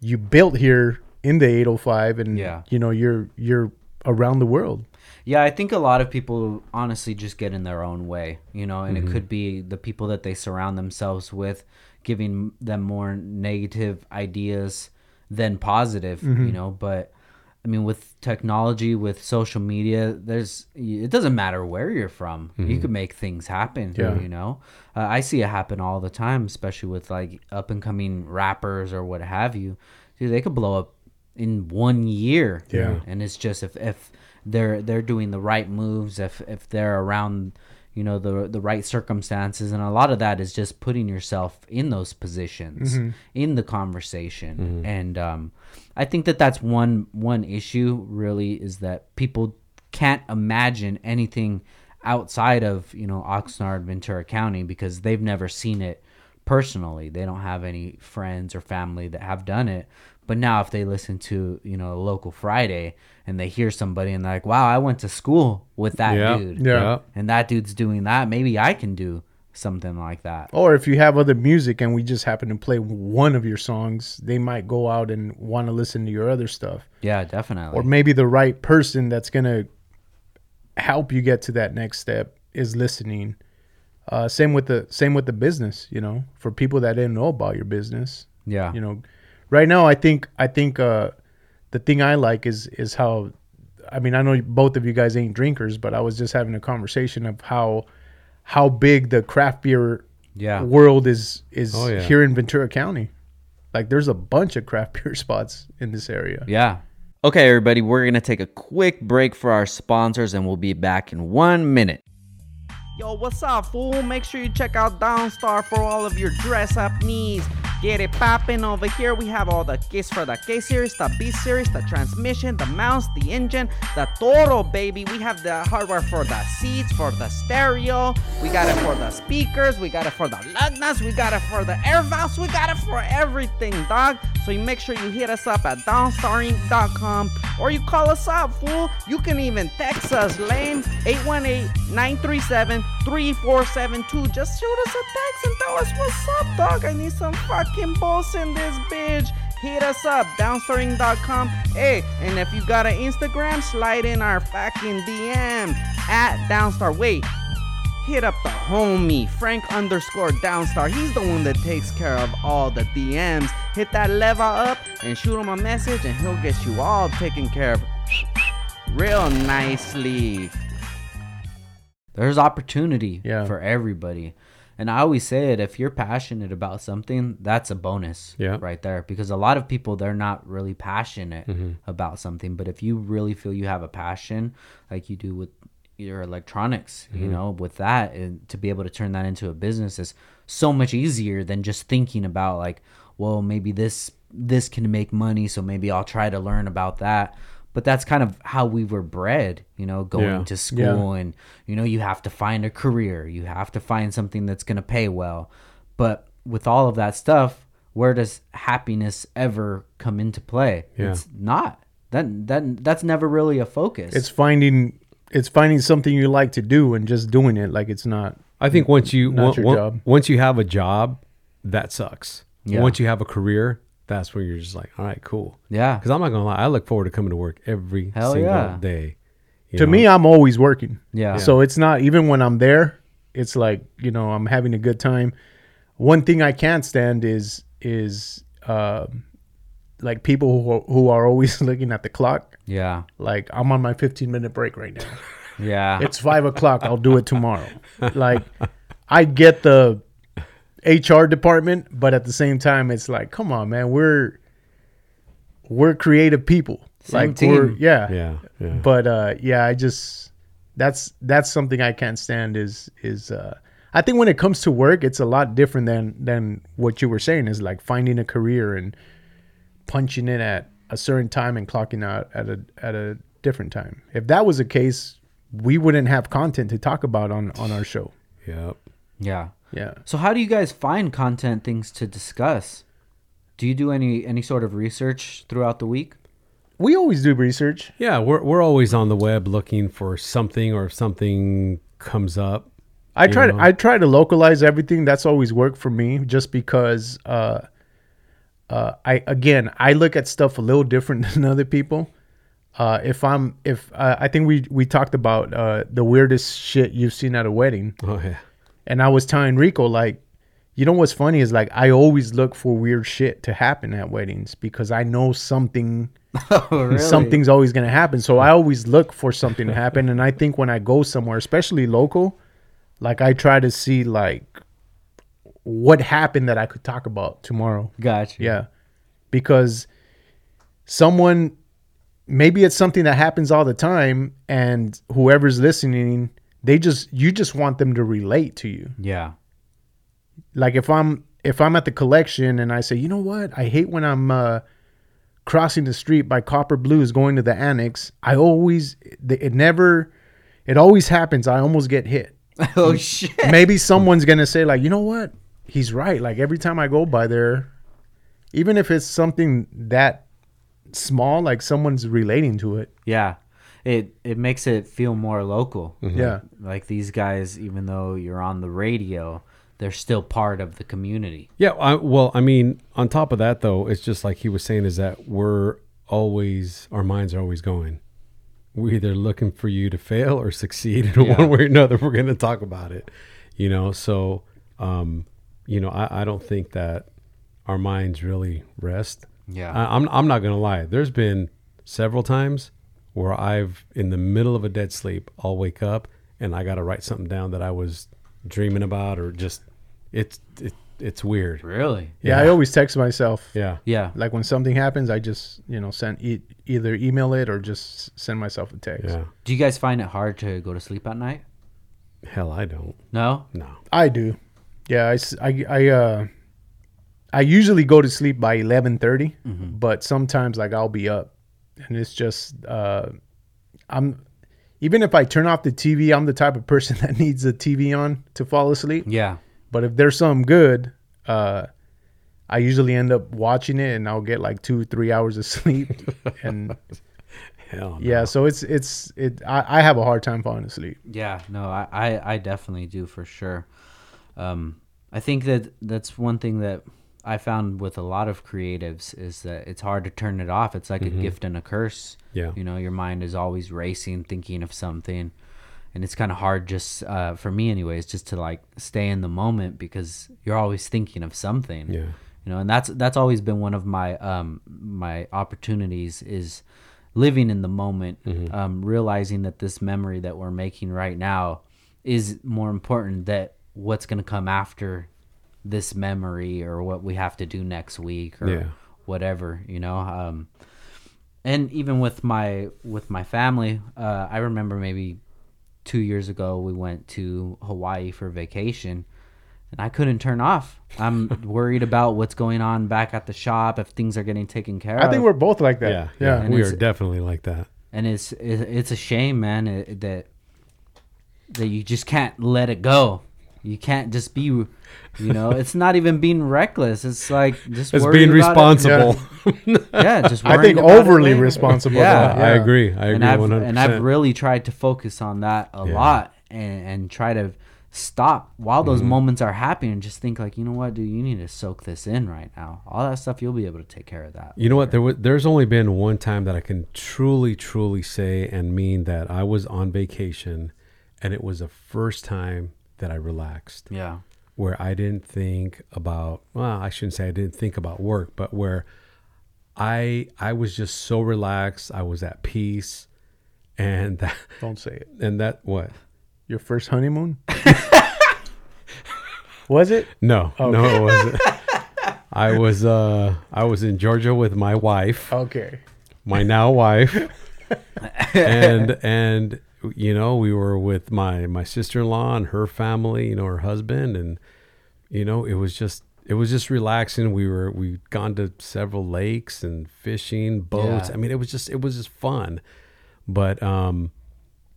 you built here in the 805, and Yeah. you know, you're you're around the world. Yeah, I think a lot of people honestly just get in their own way, you know, and it mm-hmm. could be the people that they surround themselves with giving them more negative ideas than positive, mm-hmm. you know, but I mean with technology, with social media, there's it doesn't matter where you're from. You mm-hmm. could make things happen, Yeah. you know. Uh, I see it happen all the time, especially with like up and coming rappers or what have you. Dude, they could blow up in one year. Yeah. And it's just if if they're they're doing the right moves, if if they're around, you know, the the right circumstances, and a lot of that is just putting yourself in those positions, in the conversation, and um, I think that that's one one issue really is that people can't imagine anything outside of you know Oxnard, Ventura County because they've never seen it personally. They don't have any friends or family that have done it. But now if they listen to, you know, a local Friday and they hear somebody and they're like, Wow, I went to school with that Yeah. dude. Yeah. And that dude's doing that. Maybe I can do something like that. Or if you have other music and we just happen to play one of your songs, they might go out and want to listen to your other stuff. Yeah, definitely. Or maybe the right person that's going to help you get to that next step is listening. Uh, same with the same with the business, you know, for people that didn't know about your business, yeah. you know, right now I think I think uh, the thing I like is is how, I mean I know both of you guys ain't drinkers, but I was just having a conversation of how how big the craft beer Yeah. world is is Oh, yeah. here in Ventura County. Like there's a bunch of craft beer spots in this area. Yeah. Okay, everybody, we're going to take a quick break for our sponsors and we'll be back in one minute. Yo, what's up, fool? Make sure you check out Downstar for all of your dress up needs. Get it poppin' over here. We have all the keys for the K series, the B series, the transmission, the mounts, the engine, the Toro, baby. We have the hardware for the seats, for the stereo. We got it for the speakers. We got it for the lug nuts. We got it for the air valves. We got it for everything, dog. So you make sure you hit us up at downstarring.com or you call us up, fool. You can even text us, lame, 818-937-3472. Just shoot us a text and tell us what's up, dog. I need some fucking balls in this bitch. Hit us up, downstarring.com. Hey, and if you got an Instagram, slide in our fucking DM at downstar. Wait, hit up the homie Frank underscore downstar. He's the one that takes care of all the DMs. Hit that level up and shoot him a message, and he'll get you all taken care of real nicely. There's opportunity Yeah. for everybody. And I always say it if you're passionate about something, that's a bonus Yeah. right there. Because a lot of people, they're not really passionate mm-hmm. about something. But if you really feel you have a passion, like you do with your electronics, you mm-hmm. know, with that, and to be able to turn that into a business is so much easier than just thinking about, like, well, maybe this this can make money, so maybe I'll try to learn about that. But that's kind of how we were bred, you know, going Yeah. to school and you know you have to find a career you have to find something that's going to pay well but with all of that stuff where does happiness ever come into play Yeah. it's not that that that's never really a focus It's finding it's finding something you like to do and just doing it like it's not. I think once you Not on- your on- job. once you have a job, that sucks. Yeah. Once you have a career, that's where you're just like, all right, cool. yeah Because I'm not gonna lie, I look forward to coming to work every Hell single yeah. day. you To know? me, I'm always working. Yeah. So it's not even when I'm there. It's like you know I'm having a good time. One thing I can't stand is is um like people who are, who are always looking at the clock. yeah Like I'm on my 15 minute break right now. yeah It's five o'clock. I'll do it tomorrow. Like I get the HR department, but at the same time, it's like, come on, man, we're we're creative people. Same like we're yeah. Yeah, yeah. But uh, yeah, I just that's that's something I can't stand. Is is uh, I think when it comes to work, it's a lot different than than what you were saying. Is like finding a career and punching in at a certain time and clocking out at a at a different time. If that was the case, we wouldn't have content to talk about on on our show. Yep. Yeah. Yeah. So how do you guys find content things to discuss? Do you do any any sort of research throughout the week? We always do research. Yeah, we're we're always on the web looking for something, or if something comes up. I You try to? I try to localize everything. That's always worked for me, just because. Uh, uh, I again, I look at stuff a little different than other people. Uh, if I'm, if uh, I think we we talked about uh, the weirdest shit you've seen at a wedding, Oh yeah. And I was telling Rico like, you know what's funny is like I always look for weird shit to happen at weddings because I know something Oh, really? something's always going to happen. So I always look for something to happen. And I think when I go somewhere, especially local, like I try to see like what happened that I could talk about tomorrow. Gotcha. Yeah. Because someone, maybe it's something that happens all the time and whoever's listening, they just, you just want them to relate to you. Yeah. like if i'm if i'm at the collection and i say you know what? I hate when i'm uh crossing the street by copper blues going to the annex. I always it never it always happens. I almost get hit. Oh shit. maybe someone's gonna say like you know what? He's right. Like every time i go by there even if it's something that small like someone's relating to it Yeah. It it makes it feel more local. yeah Like these guys, even though you're on the radio, they're still part of the community. Yeah, I, well, I mean, on top of that, though, it's just like he was saying is that we're always, our minds are always going. We're either looking for you to fail or succeed in Yeah. one way or another. We're going to talk about it, you know? So, um, you know, I, I don't think that our minds really rest. Yeah. I, I'm, I'm not going to lie. There's been several times where I've, in the middle of a dead sleep, I'll wake up and I got to write something down that I was dreaming about or just, it's, it, it's weird. Really? yeah i always text myself Yeah. Yeah. like when something happens i just you know send e- either email it or just send myself a text Yeah. Do you guys find it hard to go to sleep at night? Hell, I don't. No? No. I do. Yeah, I, s- I, I, uh, I usually go to sleep by 11:30, but sometimes like I'll be up and it's just uh I'm even if I turn off the TV, I'm the type of person that needs the TV on to fall asleep. Yeah. But if there's something good, uh I usually end up watching it and I'll get like 2 3 hours of sleep and Hell no. yeah, so it's it's it I, I have a hard time falling asleep. Yeah, no, I, I, I definitely do for sure. Um, I think that that's one thing that I found with a lot of creatives is that it's hard to turn it off. It's like a gift and a curse. Yeah. You know, your mind is always racing, thinking of something. And it's kind of hard just, uh, for me anyways, just to like stay in the moment because you're always thinking of something Yeah. you know and that's that's always been one of my um my opportunities is living in the moment um realizing that this memory that we're making right now is more important that what's going to come after this memory or what we have to do next week or Yeah. whatever you know um and even with my with my family uh i remember maybe two years ago we went to hawaii for vacation and i couldn't turn off i'm worried about what's going on back at the shop if things are getting taken care I of I think we're both like that. Yeah. Yeah. Yeah. We are definitely like that. and it's it's a shame man it, that that you just can't let it go you can't just be you know it's not even being reckless it's like just It's being about it. responsible. yeah just I think overly responsible. Yeah. though. I agree. I agree. and I've 100%. and I've really tried to focus on that a Yeah. lot and, and try to stop while Mm-hmm. those moments are happening and just think like you know what dude you need to soak this in right now all that stuff you'll be able to take care of that You know what? There was, there's only been one time that I can truly, truly say and mean that I was on vacation, and it was the first time that I relaxed, yeah where I didn't think about. Well, I shouldn't say I didn't think about work, but where I I was just so relaxed. I was at peace, and that Don't say it. and that what? Your first honeymoon? was it? No, no, it wasn't. I was uh I was in Georgia with my wife. Okay. my now wife and and you know, we were with my my sister in law and her family, you know, her husband, and you know, it was just it was just relaxing. We were we'd gone to several lakes and fishing, boats. Yeah. I mean, it was just it was just fun. But um,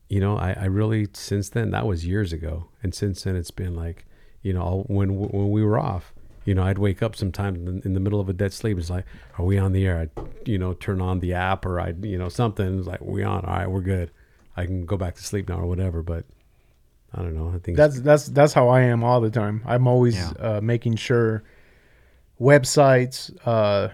you know, I, I really since then that was years ago, and since then it's been like, you know, when when we were off, you know, I'd wake up sometimes in, in the middle of a dead sleep. It's like, are we on the air? I'd you know turn on the app or I'd you know something. It's like we on. All right, we're good. I can go back to sleep now or whatever. But I don't know. I think That's that's that's how I am all the time. I'm always Yeah. uh, making sure websites, uh,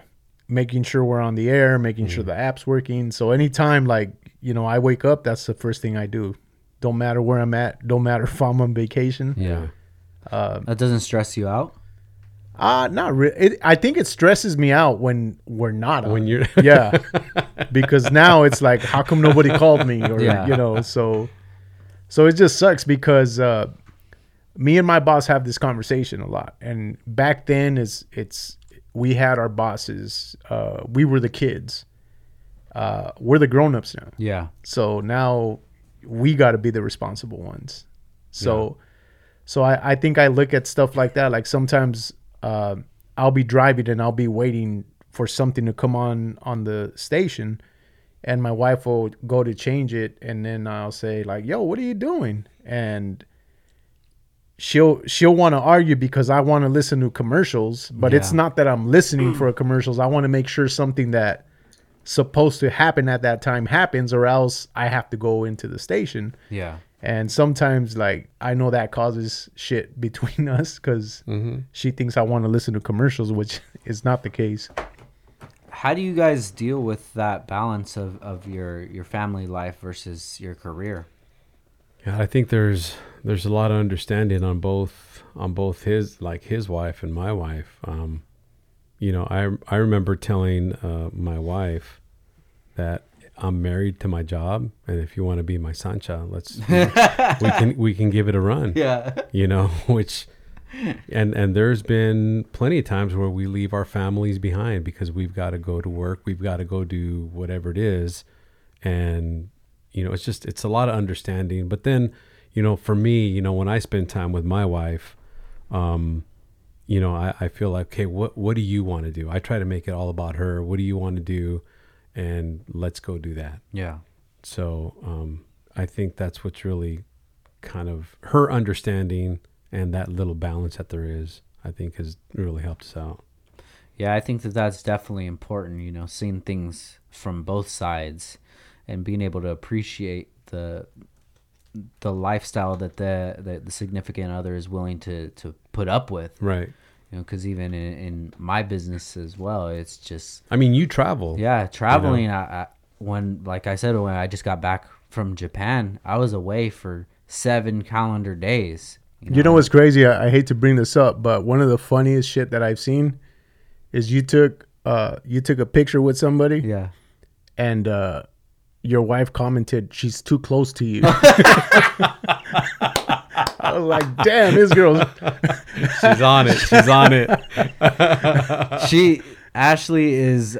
making sure we're on the air, making sure the app's working. So anytime like you know I wake up, that's the first thing I do. Don't matter where I'm at. Don't matter if I'm on vacation. Yeah. Uh, That doesn't stress you out? Uh not really. I think it stresses me out when we're not on. when you're yeah, because now it's like, how come nobody called me? Or Yeah. you know, so so it just sucks because uh, me and my boss have this conversation a lot, and back then is it's we had our bosses, uh, we were the kids, uh, we're the grown ups now. Yeah. So now we got to be the responsible ones. So, so I, I think I look at stuff like that. Like sometimes uh, I'll be driving and I'll be waiting for something to come on on the station, and my wife will go to change it, and then I'll say like, "Yo, what are you doing?" And she'll she'll want to argue because I want to listen to commercials, but it's not that I'm listening for commercials. I want to make sure something that supposed to happen at that time happens or else I have to go into the station. Yeah. And sometimes like I know that causes shit between us cuz she thinks I want to listen to commercials which is not the case. How do you guys deal with that balance of, of your, your family life versus your career? Yeah, I think there's there's a lot of understanding on both on both his like his wife and my wife. Um, you know, I I remember telling uh, my wife that I'm married to my job, and if you want to be my sancha, let's we can we can give it a run. Yeah. You know, which and and there's been plenty of times where we leave our families behind because we've got to go to work, we've got to go do whatever it is, and you know, it's just it's a lot of understanding. But then, you know, for me, you know, when I spend time with my wife, um, you know, I, I feel like, okay, what what do you want to do? I try to make it all about her. What do you want to do? And let's go do that. Yeah. So um, I think that's what's really kind of her understanding and that little balance that there is. I think has really helped us out. Yeah, I think that that's definitely important, you know, seeing things from both sides and being able to appreciate the the lifestyle that the that the significant other is willing to to put up with. Right. You know, cuz even in, in my business as well, it's just I mean, you travel. yeah, traveling I, I when like I said when I just got back from Japan, I was away for 7 calendar days. You know what's crazy? I, I hate to bring this up, but one of the funniest shit that I've seen is you took uh you took a picture with somebody Yeah. and uh your wife commented she's too close to you. I was like, damn, this girl's She's on it. She's on it. she Ashley is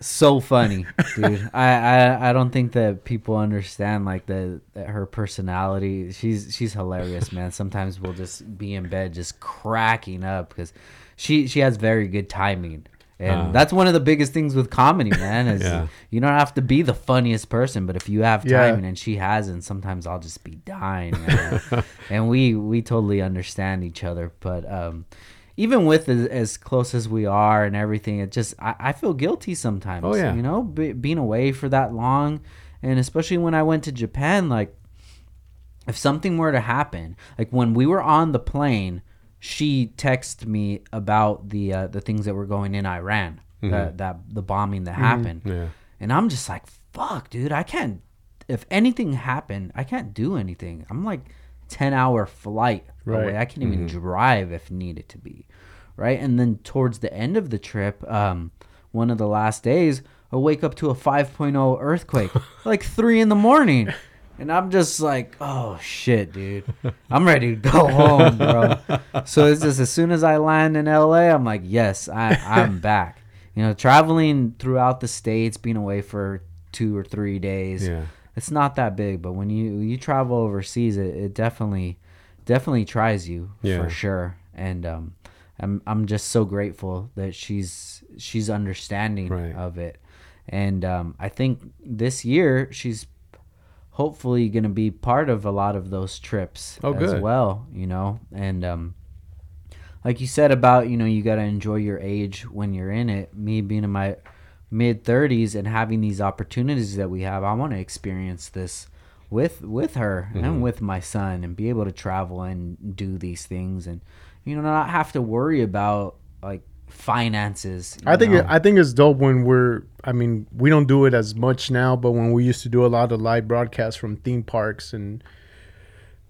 so funny, dude. I, I I don't think that people understand like the her personality. She's she's hilarious, man. Sometimes we'll just be in bed just cracking up because she she has very good timing. And Uh. that's one of the biggest things with comedy, man. Is Yeah. you don't have to be the funniest person, but if you have Yeah. and she hasn't, sometimes I'll just be dying. And we we totally understand each other. But um, even with as, as close as we are and everything, it just I, I feel guilty sometimes. Oh, yeah. you know, be, being away for that long, and especially when I went to Japan, like if something were to happen, like when we were on the plane, she texted me about the uh, the things that were going in Iran, that that the bombing that happened, Yeah. and I'm just like, fuck, dude, I can't. If anything happened, I can't do anything. I'm like ten hour flight Right. away. I can't even drive if needed to be, right? And then towards the end of the trip, um, one of the last days, I wake up to a 5.0 earthquake, like three in the morning. And I'm just like, oh shit, dude. I'm ready to go home, bro. So it's just as soon as I land in LA, I'm like, yes, I, I'm back. You know, traveling throughout the states, being away for two or three days. Yeah. it's not that big, but when you you travel overseas, it, it definitely definitely tries you Yeah. for sure. And um, I'm I'm just so grateful that she's she's understanding Right. of it. And um, I think this year she's hopefully going to be part of a lot of those trips Oh, as good. well, you know. And um, like you said about you know you got to enjoy your age when you're in it. Me being in my mid 30s and having these opportunities that we have, I want to experience this with with her Mm-hmm. and with my son and be able to travel and do these things and you know not have to worry about like finances. I think know? I think it's dope when we're. I mean, we don't do it as much now, but when we used to do a lot of live broadcasts from theme parks, and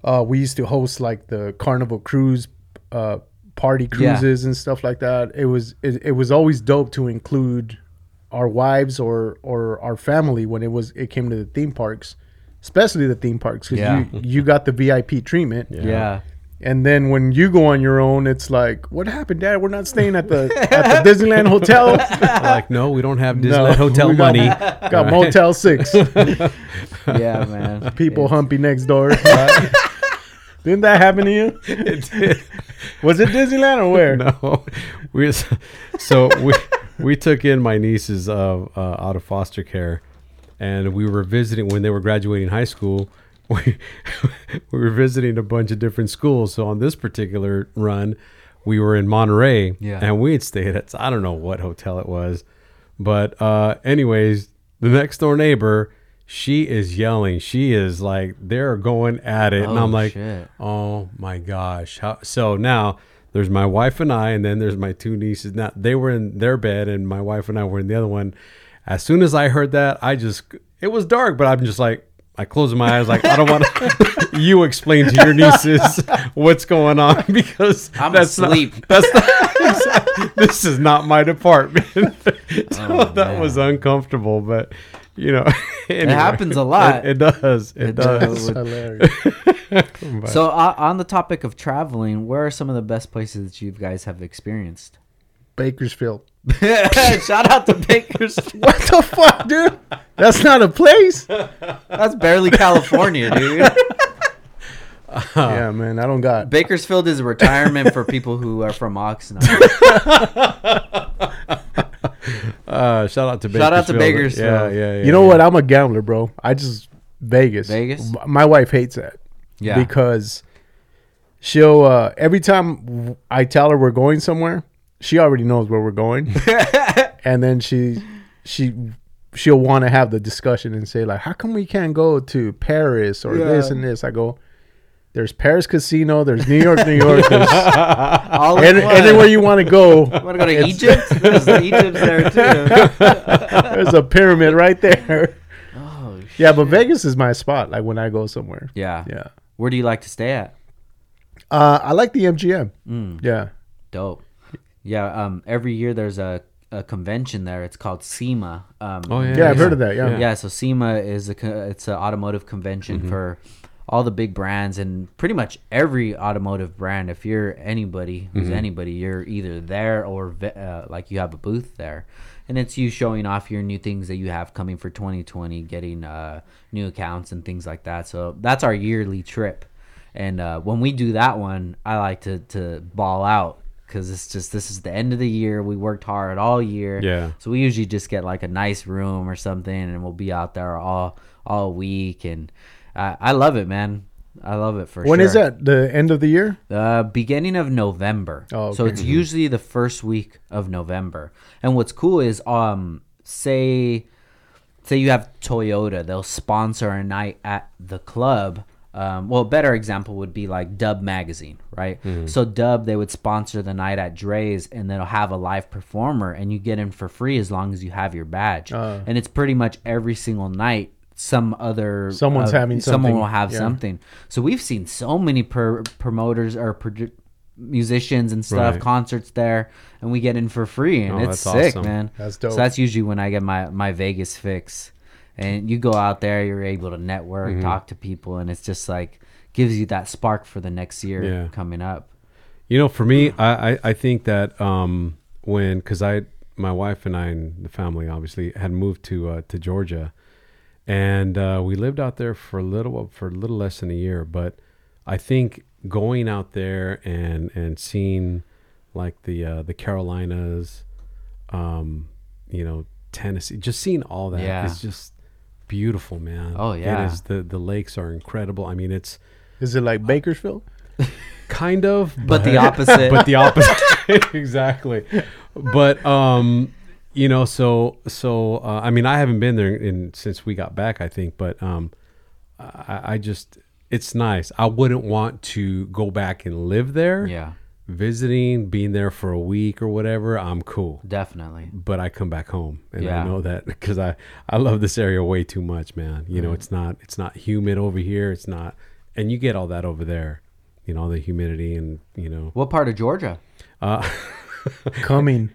uh, we used to host like the Carnival Cruise uh, party Yeah. cruises and stuff like that. It was it, it was always dope to include our wives or or our family when it was it came to the theme parks, especially the theme parks because Yeah. you you got the VIP treatment. yeah. And then when you go on your own, it's like, what happened, Dad? We're not staying at the at the Disneyland hotel. like, no, we don't have No, Disneyland hotel we got- money. Got Motel Six. Yeah, man. People It's- humpy next door. Didn't that happen to you? It did. Was it Disneyland or where? no, we so we we took in my nieces uh, uh, out of foster care, and we were visiting when they were graduating high school. We we were visiting a bunch of different schools. So on this particular run, we were in Monterey, Yeah. and we had stayed at I don't know what hotel it was, but uh, anyways, the next door neighbor. She is yelling. She is like they're going at it, and Oh, I'm like, shit. Oh my gosh. How, so now there's my wife and I, and then there's my two nieces. Now they were in their bed, and my wife and I were in the other one. As soon as I heard that, I just, it was dark, but I'm just like, I closed my eyes, like, I don't want you explain to your nieces what's going on because I'm that's asleep. Not, that's not, this is not my department. so Oh, that was uncomfortable, but you know, anyway. happens a lot. It, it does. It, It does. does. Hilarious. So uh, on the topic of traveling, where are some of the best places that you guys have experienced? Bakersfield. Shout out to Bakersfield. What the fuck, dude? That's not a place. That's barely California, dude. Yeah, man. I don't got. Bakersfield is a retirement for people who are from Oxnard. Uh, shout out to Bakersfield. Shout out to Bakersfield. Bakersfield. Yeah, yeah, yeah. You know yeah. what? I'm a gambler, bro. I just Vegas. Vegas? My wife hates that. Yeah. Because she'll uh, every time I tell her we're going somewhere, she already knows where we're going, and then she she she'll want to have the discussion and say like, how come we can't go to Paris or this and this? I go. There's Paris Casino. There's New York, New York. There's All in any, anywhere you want to go. Want to go to Egypt? There's Egypt's there too. There's a pyramid right there. Oh, shit. Yeah, but Vegas is my spot. Like when I go somewhere. yeah. Yeah. Where do you like to stay at? Uh, I like the MGM. Mm, Yeah. dope. Yeah. Um. Every year there's a, a convention there. It's called SEMA. Um, Oh, yeah. Yeah, I've heard of that. Yeah. yeah. so SEMA is a co- it's an automotive convention for all the big brands and pretty much every automotive brand. If you're anybody who's anybody, you're either there or uh, like you have a booth there, and it's you showing off your new things that you have coming for 2020, getting uh, new accounts and things like that. So that's our yearly trip, and uh, when we do that one, I like to to ball out. Cause it's just this is the end of the year. We worked hard all year. Yeah. So we usually just get like a nice room or something, and we'll be out there all all week. And I, I love it, man. I love it for When sure. is that? The end of the year? Uh, beginning of November. Oh, So okay. it's usually the first week of November. And what's cool is, um, say, say you have Toyota, they'll sponsor a night at the club. Um, well, a better example would be like Dub Magazine, right? Hmm. So Dub, they would sponsor the night at Drai's, and they'll have a live performer, and you get in for free as long as you have your badge. Oh. and it's pretty much every single night. Some other Someone's uh, having someone something, will have yeah. something. So we've seen so many per- promoters or produ- musicians and stuff, Right. concerts there, and we get in for free, and Oh, it's sick, awesome. man. That's dope. So that's usually when I get my my Vegas fix, and you go out there, you're able to network, Mm-hmm. talk to people, and it's just like gives you that spark for the next year Yeah. coming up. You know, for me, I, I, I think that um, when because I my wife and I and the family obviously had moved to uh, to Georgia, and uh, we lived out there for a little for a little less than a year. But I think going out there and and seeing like the uh, the Carolinas, um, you know, Tennessee, just seeing all that is Yeah. just beautiful, man. Oh, yeah. it is. the The lakes are incredible. I mean, it's Is it like Bakersfield? kind of, But the opposite. but the opposite exactly but um you know so so uh, i mean i haven't been there in since we got back i think but um i, I just it's nice i wouldn't want to go back and live there yeah, visiting being there for a week or whatever i'm cool definitely. but i come back home and Yeah. i know that because i i love this area way too much man you Mm-hmm. know it's not it's not humid over here it's not and you get all that over there you know the humidity and you know What part of Georgia? uh Cumming.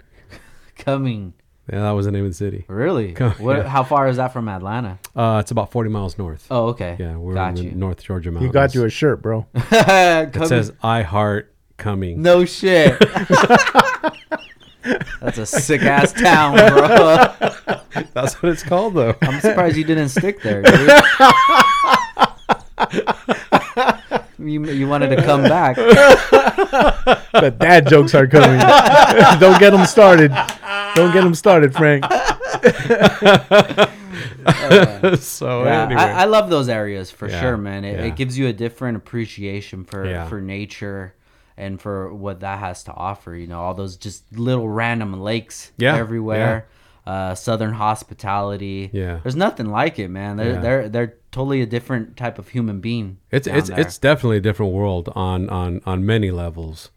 Cumming. Yeah, that was the name of the city. Really? Come- What? yeah. How far is that from Atlanta? Uh, it's about 40 miles north. Oh, okay. Yeah, we're got in you. North Georgia He mountains. got you a shirt, bro. It says "I heart Cumming." no shit. That's a sick ass town, bro. That's what it's called, though. I'm surprised you didn't stick there, dude. you, you wanted to come back. But dad jokes are coming. Don't get them started. Don't get them started, Frank. so Yeah, anyway, I, I love those areas for Yeah, sure, man. It, yeah. it gives you a different appreciation for Yeah. for nature and for what that has to offer. You know, all those just little random lakes Yeah, everywhere. Uh, southern hospitality. Yeah. there's nothing like it, man. They're Yeah. they're they're totally a different type of human being. it's it's there. it's definitely a different world on on on many levels.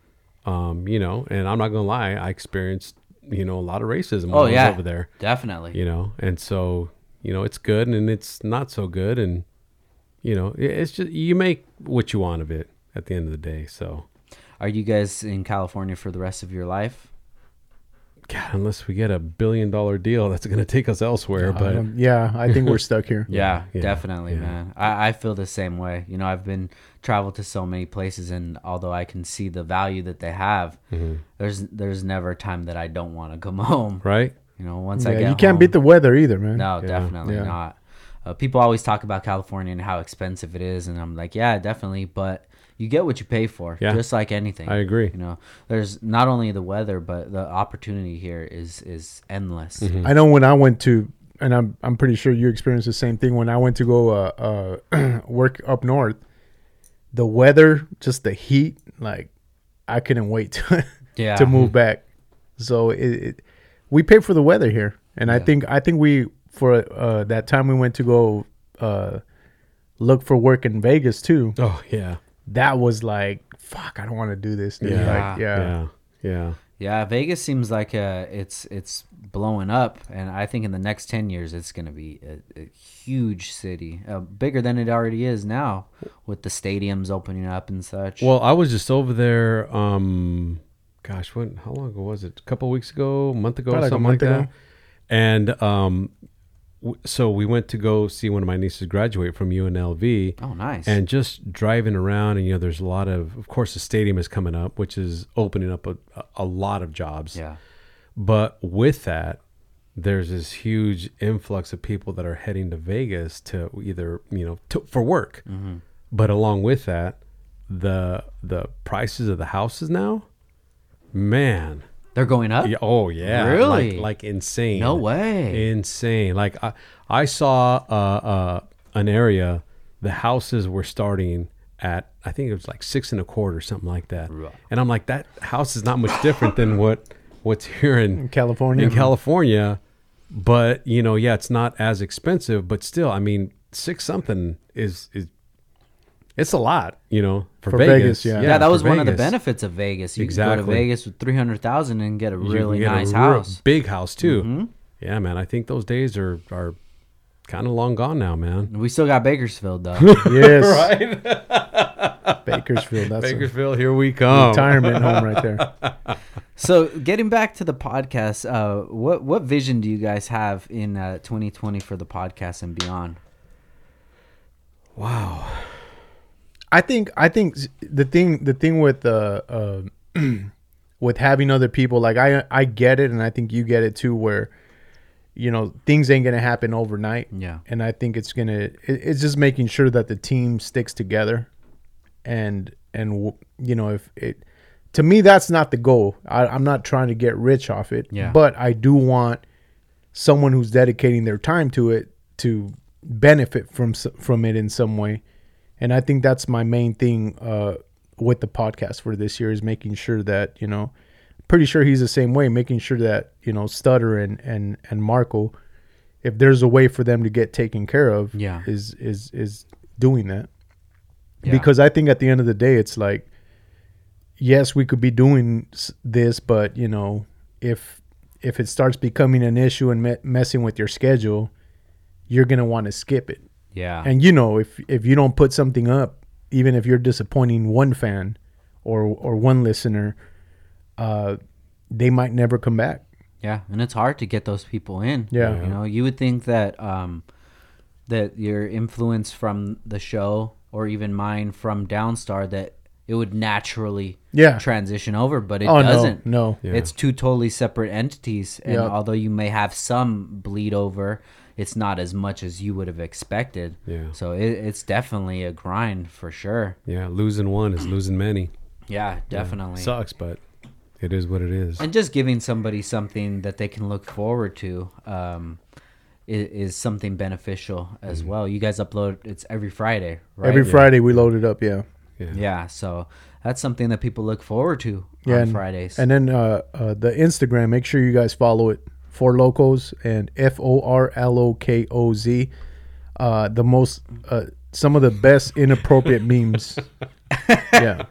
Um, you know, and I'm not gonna lie, I experienced you know a lot of racism when oh I was yeah, over there. definitely. You know, and so you know it's good and it's not so good, and you know it's just you make what you want of it at the end of the day. So. Are you guys in California for the rest of your life? God, unless we get a billion dollar deal, that's going to take us elsewhere. But Um, yeah, I think we're stuck here. Yeah, yeah, definitely, yeah. man. I, I feel the same way. You know, I've been traveled to so many places, and although I can see the value that they have, there's there's never a time that I don't want to come home. right? You know, once I Yeah, get you can't home- beat the weather either, man. No, Yeah, definitely yeah. not. Uh, people always talk about California and how expensive it is, and I'm like, yeah, definitely, but you get what you pay for, Yeah. just like anything. I agree. You know, there's not only the weather, but the opportunity here is is endless. Mm-hmm. I know when I went to, and I'm I'm pretty sure you experienced the same thing when I went to go uh, uh, work up north. The weather, just the heat, like I couldn't wait to, Yeah. to move back. So it, it, we pay for the weather here, and I think I think we for uh, that time we went to go uh, look for work in Vegas too. Oh yeah, That was like fuck. I don't want to do this. Dude. Yeah. Like, yeah. yeah, yeah. Yeah, Vegas seems like uh, it's it's blowing up, and I think in the next ten years it's going to be a, a huge city, uh, bigger than it already is now, with the stadiums opening up and such. Well, I was just over there. Um, gosh, when? How long ago was it? A couple weeks ago, a month ago, Probably like a something month like ago. that. And um, w- so we went to go see one of my nieces graduate from UNLV. oh, nice. and just driving around and you know there's a lot of of course the stadium is coming up which is opening up a, a lot of jobs yeah, but with that there's this huge influx of people that are heading to vegas to either you know to, for work mm-hmm. but along with that the the prices of the houses now man they're going up. yeah, oh yeah Really? like, like insane No way. insane like i, I saw uh, uh, an area the houses were starting at i think it was like six and a quarter something like that Right. and i'm like that house is not much different than what what's here in In California. in california but you know yeah it's not as expensive but still i mean six something is is it's a lot you know for, For vegas, Vegas, yeah. yeah, that for was one of the benefits of Vegas. You could go Exactly. to Vegas with three hundred thousand and get a You can really get nice real house. Mm-hmm. big house too yeah man i think those days are are kind of long gone now man We still got Bakersfield though. Yes. right Bakersfield. That's bakersfield here we a come retirement home right there. so, getting back to the podcast, uh, what what vision do you guys have in uh, 2020 for the podcast and beyond? wow I think I think the thing the thing with uh, uh with having other people like I I get it and I think you get it too where you know things ain't gonna happen overnight Yeah. and I think it's gonna. It, it's just making sure that the team sticks together, and and you know if it. To me, that's not the goal. I, I'm not trying to get rich off it, Yeah. but I do want someone who's dedicating their time to it to benefit from from it in some way, and I think that's my main thing uh, with the podcast for this year is making sure that you know, pretty sure he's the same way, making sure that you know Stutter and and and Marco if there's a way for them to get taken care of Yeah. is is is doing that Yeah. because i think at the end of the day it's like yes we could be doing this but you know if if it starts becoming an issue and me- messing with your schedule you're going to want to skip it Yeah. and you know if if you don't put something up even if you're disappointing one fan or or one listener uh they might never come back Yeah, and it's hard to get those people in. Yeah. you know, you would think that um, that your influence from the show or even mine from Downstar that it would naturally Yeah. transition over, but it oh doesn't. no no Yeah. It's two totally separate entities, and Yep. although you may have some bleed over, it's not as much as you would have expected. Yeah. So it, it's definitely a grind for sure. Yeah, losing one is losing many. Yeah, definitely. Sucks, but it is what it is. and just giving somebody something that they can look forward to um, is, is something beneficial as well. You guys upload it's every Friday, right? every friday we load it up yeah Yeah. yeah, so that's something that people look forward to Yeah, on and, Fridays. And then uh, uh, the Instagram, make sure you guys follow it. Four Locos and F O R L O K O Z. Uh, the most, uh, some of the best inappropriate memes. Yeah,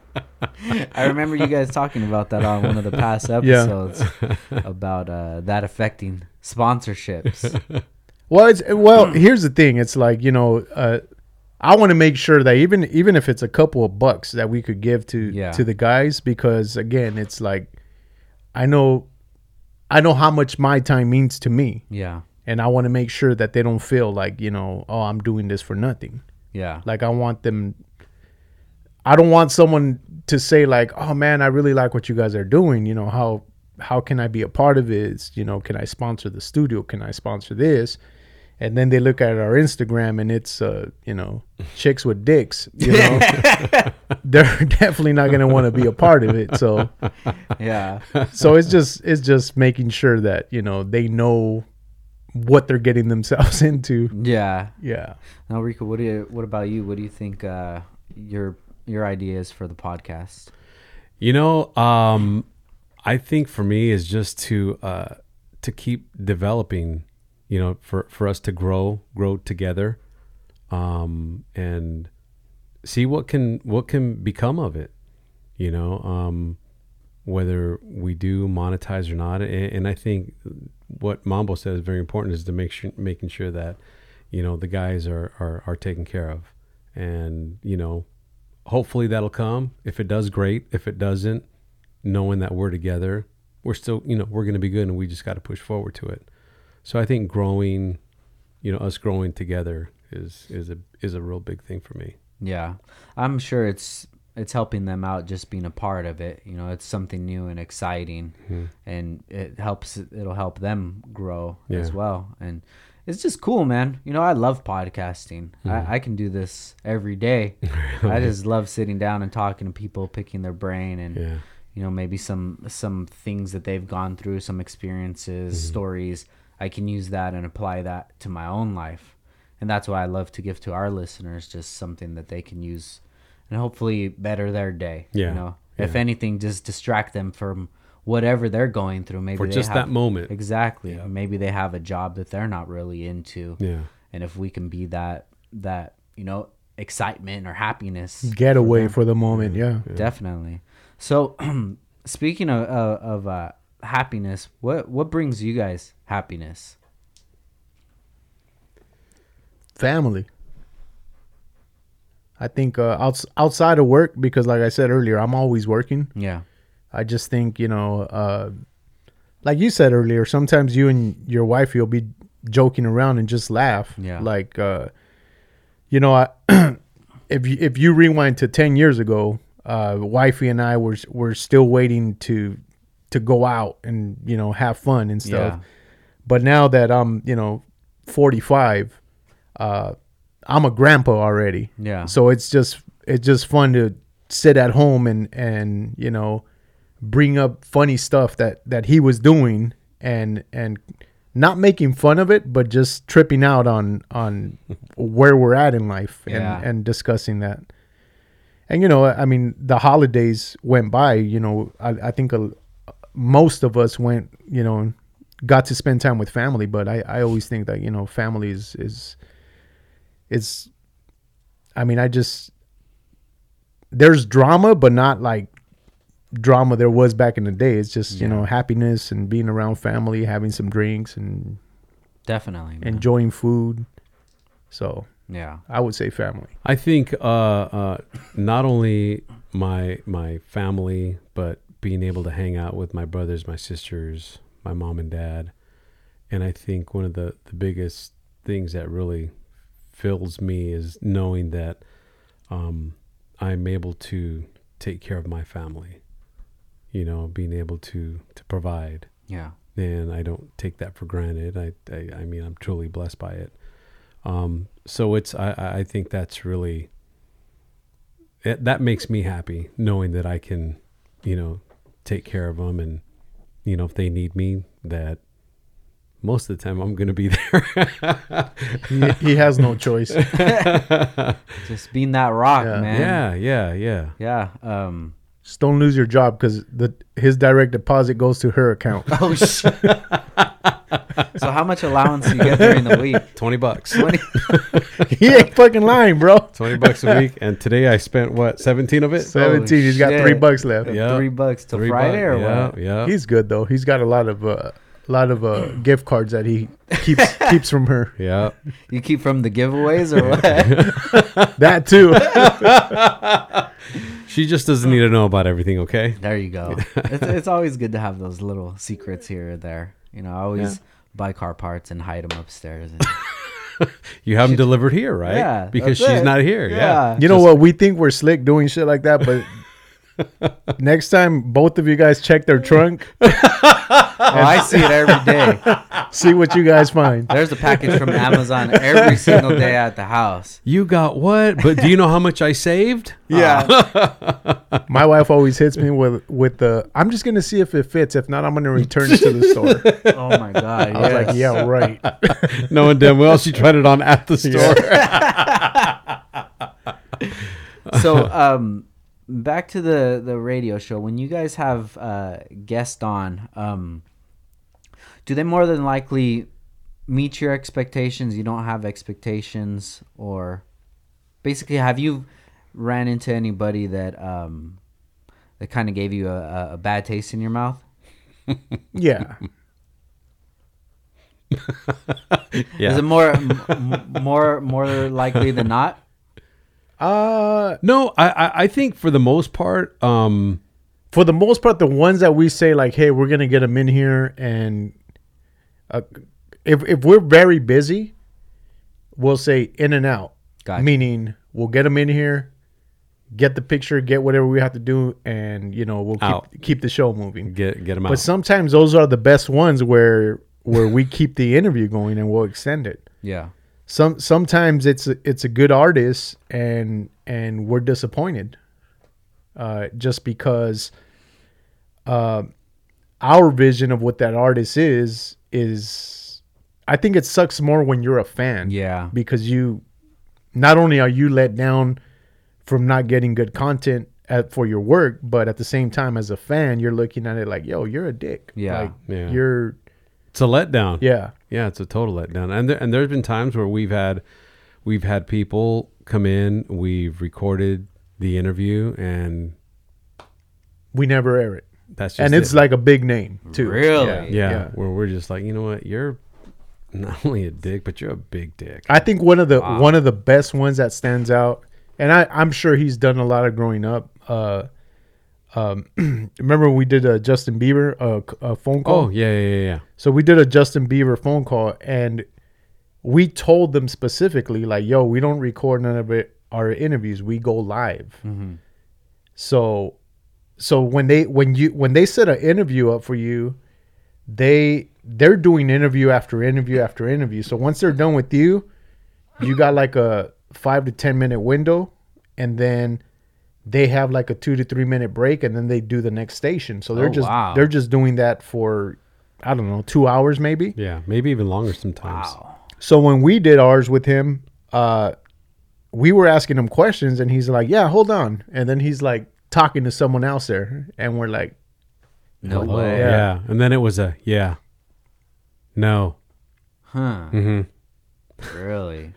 I remember you guys talking about that on one of the past Yeah. episodes about uh, that affecting sponsorships. Well, it's well. Here's the thing. It's like you know, uh, I want to make sure that even even if it's a couple of bucks that we could give to Yeah. to the guys, because again, it's like I know, I know how much my time means to me, yeah, and I want to make sure that they don't feel like you know, oh, I'm doing this for nothing. yeah, Like I want them. I don't want someone to say like, "Oh man, I really like what you guys are doing." You know how how can I be a part of it? It's, you know, can I sponsor the studio? Can I sponsor this? And then they look at our Instagram and it's uh, you know, chicks with dicks. You know, they're definitely not gonna want to be a part of it. So yeah, so it's just it's just making sure that you know they know what they're getting themselves into. yeah. Yeah. Now, Rico, what do you? What about you? What do you think uh, your your ideas for the podcast? You know, um, I think for me is just to uh, to keep developing. You know, for for us to grow, grow together, um, and see what can what can become of it. You know, um, whether we do monetize or not, and, and I think what Mambo said is very important is to make sure making sure that you know the guys are are, are taken care of, and you know hopefully that'll come. If it does, great. If it doesn't, knowing that we're together, we're still, you know, we're going to be good and we just got to push forward to it. So I think growing, you know, us growing together is, is a, is a real big thing for me. Yeah, I'm sure it's it's helping them out just being a part of it. You know, it's something new and exciting, hmm. and it helps. It'll help them grow as well, and it's just cool, man. You know, I love podcasting. I, hmm. I can do this every day. I just love sitting down and talking to people, picking their brain, and Yeah. you know maybe some some things that they've gone through, some experiences, mm-hmm. stories. I can use that and apply that to my own life and that's why I love to give to our listeners just something that they can use and hopefully better their day. Yeah, You know, if anything, just distract them from whatever they're going through. Maybe For they just have- that moment. Exactly. Maybe they have a job that they're not really into. Yeah. And if we can be that that you know excitement or happiness Getaway them. for the moment. Yeah. Definitely. So, speaking of of, of uh, happiness, what what brings you guys happiness? family. I think uh, outs- outside of work, because like I said earlier, I'm always working. Yeah. I just think you know, uh, like you said earlier, sometimes you and your wife you'll be joking around and just laugh. Yeah. Like, uh, you know, I, if you if you rewind to ten years ago, uh, wifey and I were were still waiting to to go out and you know have fun and stuff. Yeah. But now that I'm, you know, 45, uh, I'm a grandpa already. Yeah. So it's just it's just fun to sit at home and and you know bring up funny stuff that that he was doing and and not making fun of it, but just tripping out on on where we're at in life and Yeah. and discussing that. And you know, I mean, the holidays went by. You know, I, I think a, most of us went. You know, got to spend time with family. But I, I always think that you know, family is is is. I mean, I just there's drama, but not like drama there was back in the day. It's just you know happiness and being around family, having some drinks and Definitely. man. enjoying food. So yeah. I would say family. I think uh, uh, not only my my family, but being able to hang out with my brothers, my sisters, my mom and dad, and I think one of the the biggest things that really fills me is knowing that um, I'm able to take care of my family. You know, being able to to provide Yeah. and I don't take that for granted. I, I, I mean, I'm truly blessed by it. Um, so it's, I, I I think that's really, it, that makes me happy knowing that I can, you know, take care of them and, you know, if they need me, that most of the time I'm going to be there. He, he has no choice. Just being that rock, Yeah. man. yeah, yeah, yeah. Yeah. Um. Just don't lose your job because the his direct deposit goes to her account. Oh shit. so how much allowance do you get during the week? 20 bucks. Twenty. he ain't fucking lying, bro. 20 bucks a week. And today I spent what, 17 of it? Seventeen. He's got three bucks left. Yeah. Three bucks till Three Friday bucks. or yeah, what? Yeah. He's good though. He's got a lot of uh, lot of uh, gift cards that he keeps keeps from her. yeah. You keep from the giveaways or what? That too. She just doesn't need to know about everything, okay? there you go. It's, it's always good to have those little secrets here or there. You know, I always Yeah. buy car parts and hide them upstairs. And, You have them delivered here, right? Yeah, because she's it. not here. Yeah. Yeah. You know what? We think we're slick doing shit like that, but next time both of you guys check their trunk, oh, I see it every day. see what you guys find. There's a package from Amazon every single day at the house. You got what? But do you know how much I saved? Yeah. My wife always hits me with with the. I'm just gonna see if it fits. If not, I'm gonna return it to the store. oh my god. I was like, yeah, right. Knowing damn well she tried it on at the store. so um back to the the radio show when you guys have uh guests on um do they more than likely meet your expectations you don't have expectations or basically have you ran into anybody that um that kind of gave you a, a- a bad taste in your mouth Yeah. Yeah. is it more m- m- more more likely than not Uh, no, I, I I think for the most part, um, for the most part, the ones that we say like, "Hey, we're gonna get them in here," and uh, if if we're very busy, we'll say in and out. Gotcha. Meaning, we'll get them in here, get the picture, get whatever we have to do, and you know, we'll Out. keep keep the show moving. get get them out. But sometimes those are the best ones where where we keep the interview going and we'll extend it. yeah Some sometimes it's a, it's a good artist and and we're disappointed, uh, just because uh, our vision of what that artist is is I think it sucks more when you're a fan. yeah because you not only are you let down from not getting good content at, for your work, but at the same time as a fan, you're looking at it like, yo, you're a dick. Yeah. like, Yeah. you're it's a letdown. yeah. Yeah, it's a total letdown. And there, and there's been times where we've had we've had people come in, we've recorded the interview, and We never air it, that's just and it's it. like a big name too. Really? Yeah. yeah, yeah. where we're just like, you know what, you're not only a dick, but you're a big dick. I think one of the Wow. one of the best ones that stands out, and I, I'm sure he's done a lot of growing up. Uh, um, remember we did a Justin Bieber uh, a phone call? oh yeah, yeah, yeah, yeah. So we did a Justin Bieber phone call, and we told them specifically, like, "Yo, we don't record none of it. Our interviews, we go live." So, so when they when you when they set an interview up for you, they they're doing interview after interview after interview. So once they're done with you, you got like a five to ten minute window, and then they have like a two to three minute break, and then they do the next station. So they're Oh, just wow. they're just doing that for I don't know two hours maybe. Yeah, maybe even longer sometimes. Wow. So when we did ours with him, uh, we were asking him questions, and he's like, "Yeah, hold on," and then he's like talking to someone else there, and we're like, No Hello. way. Yeah. and then it was a yeah, no. Huh. hmm Really?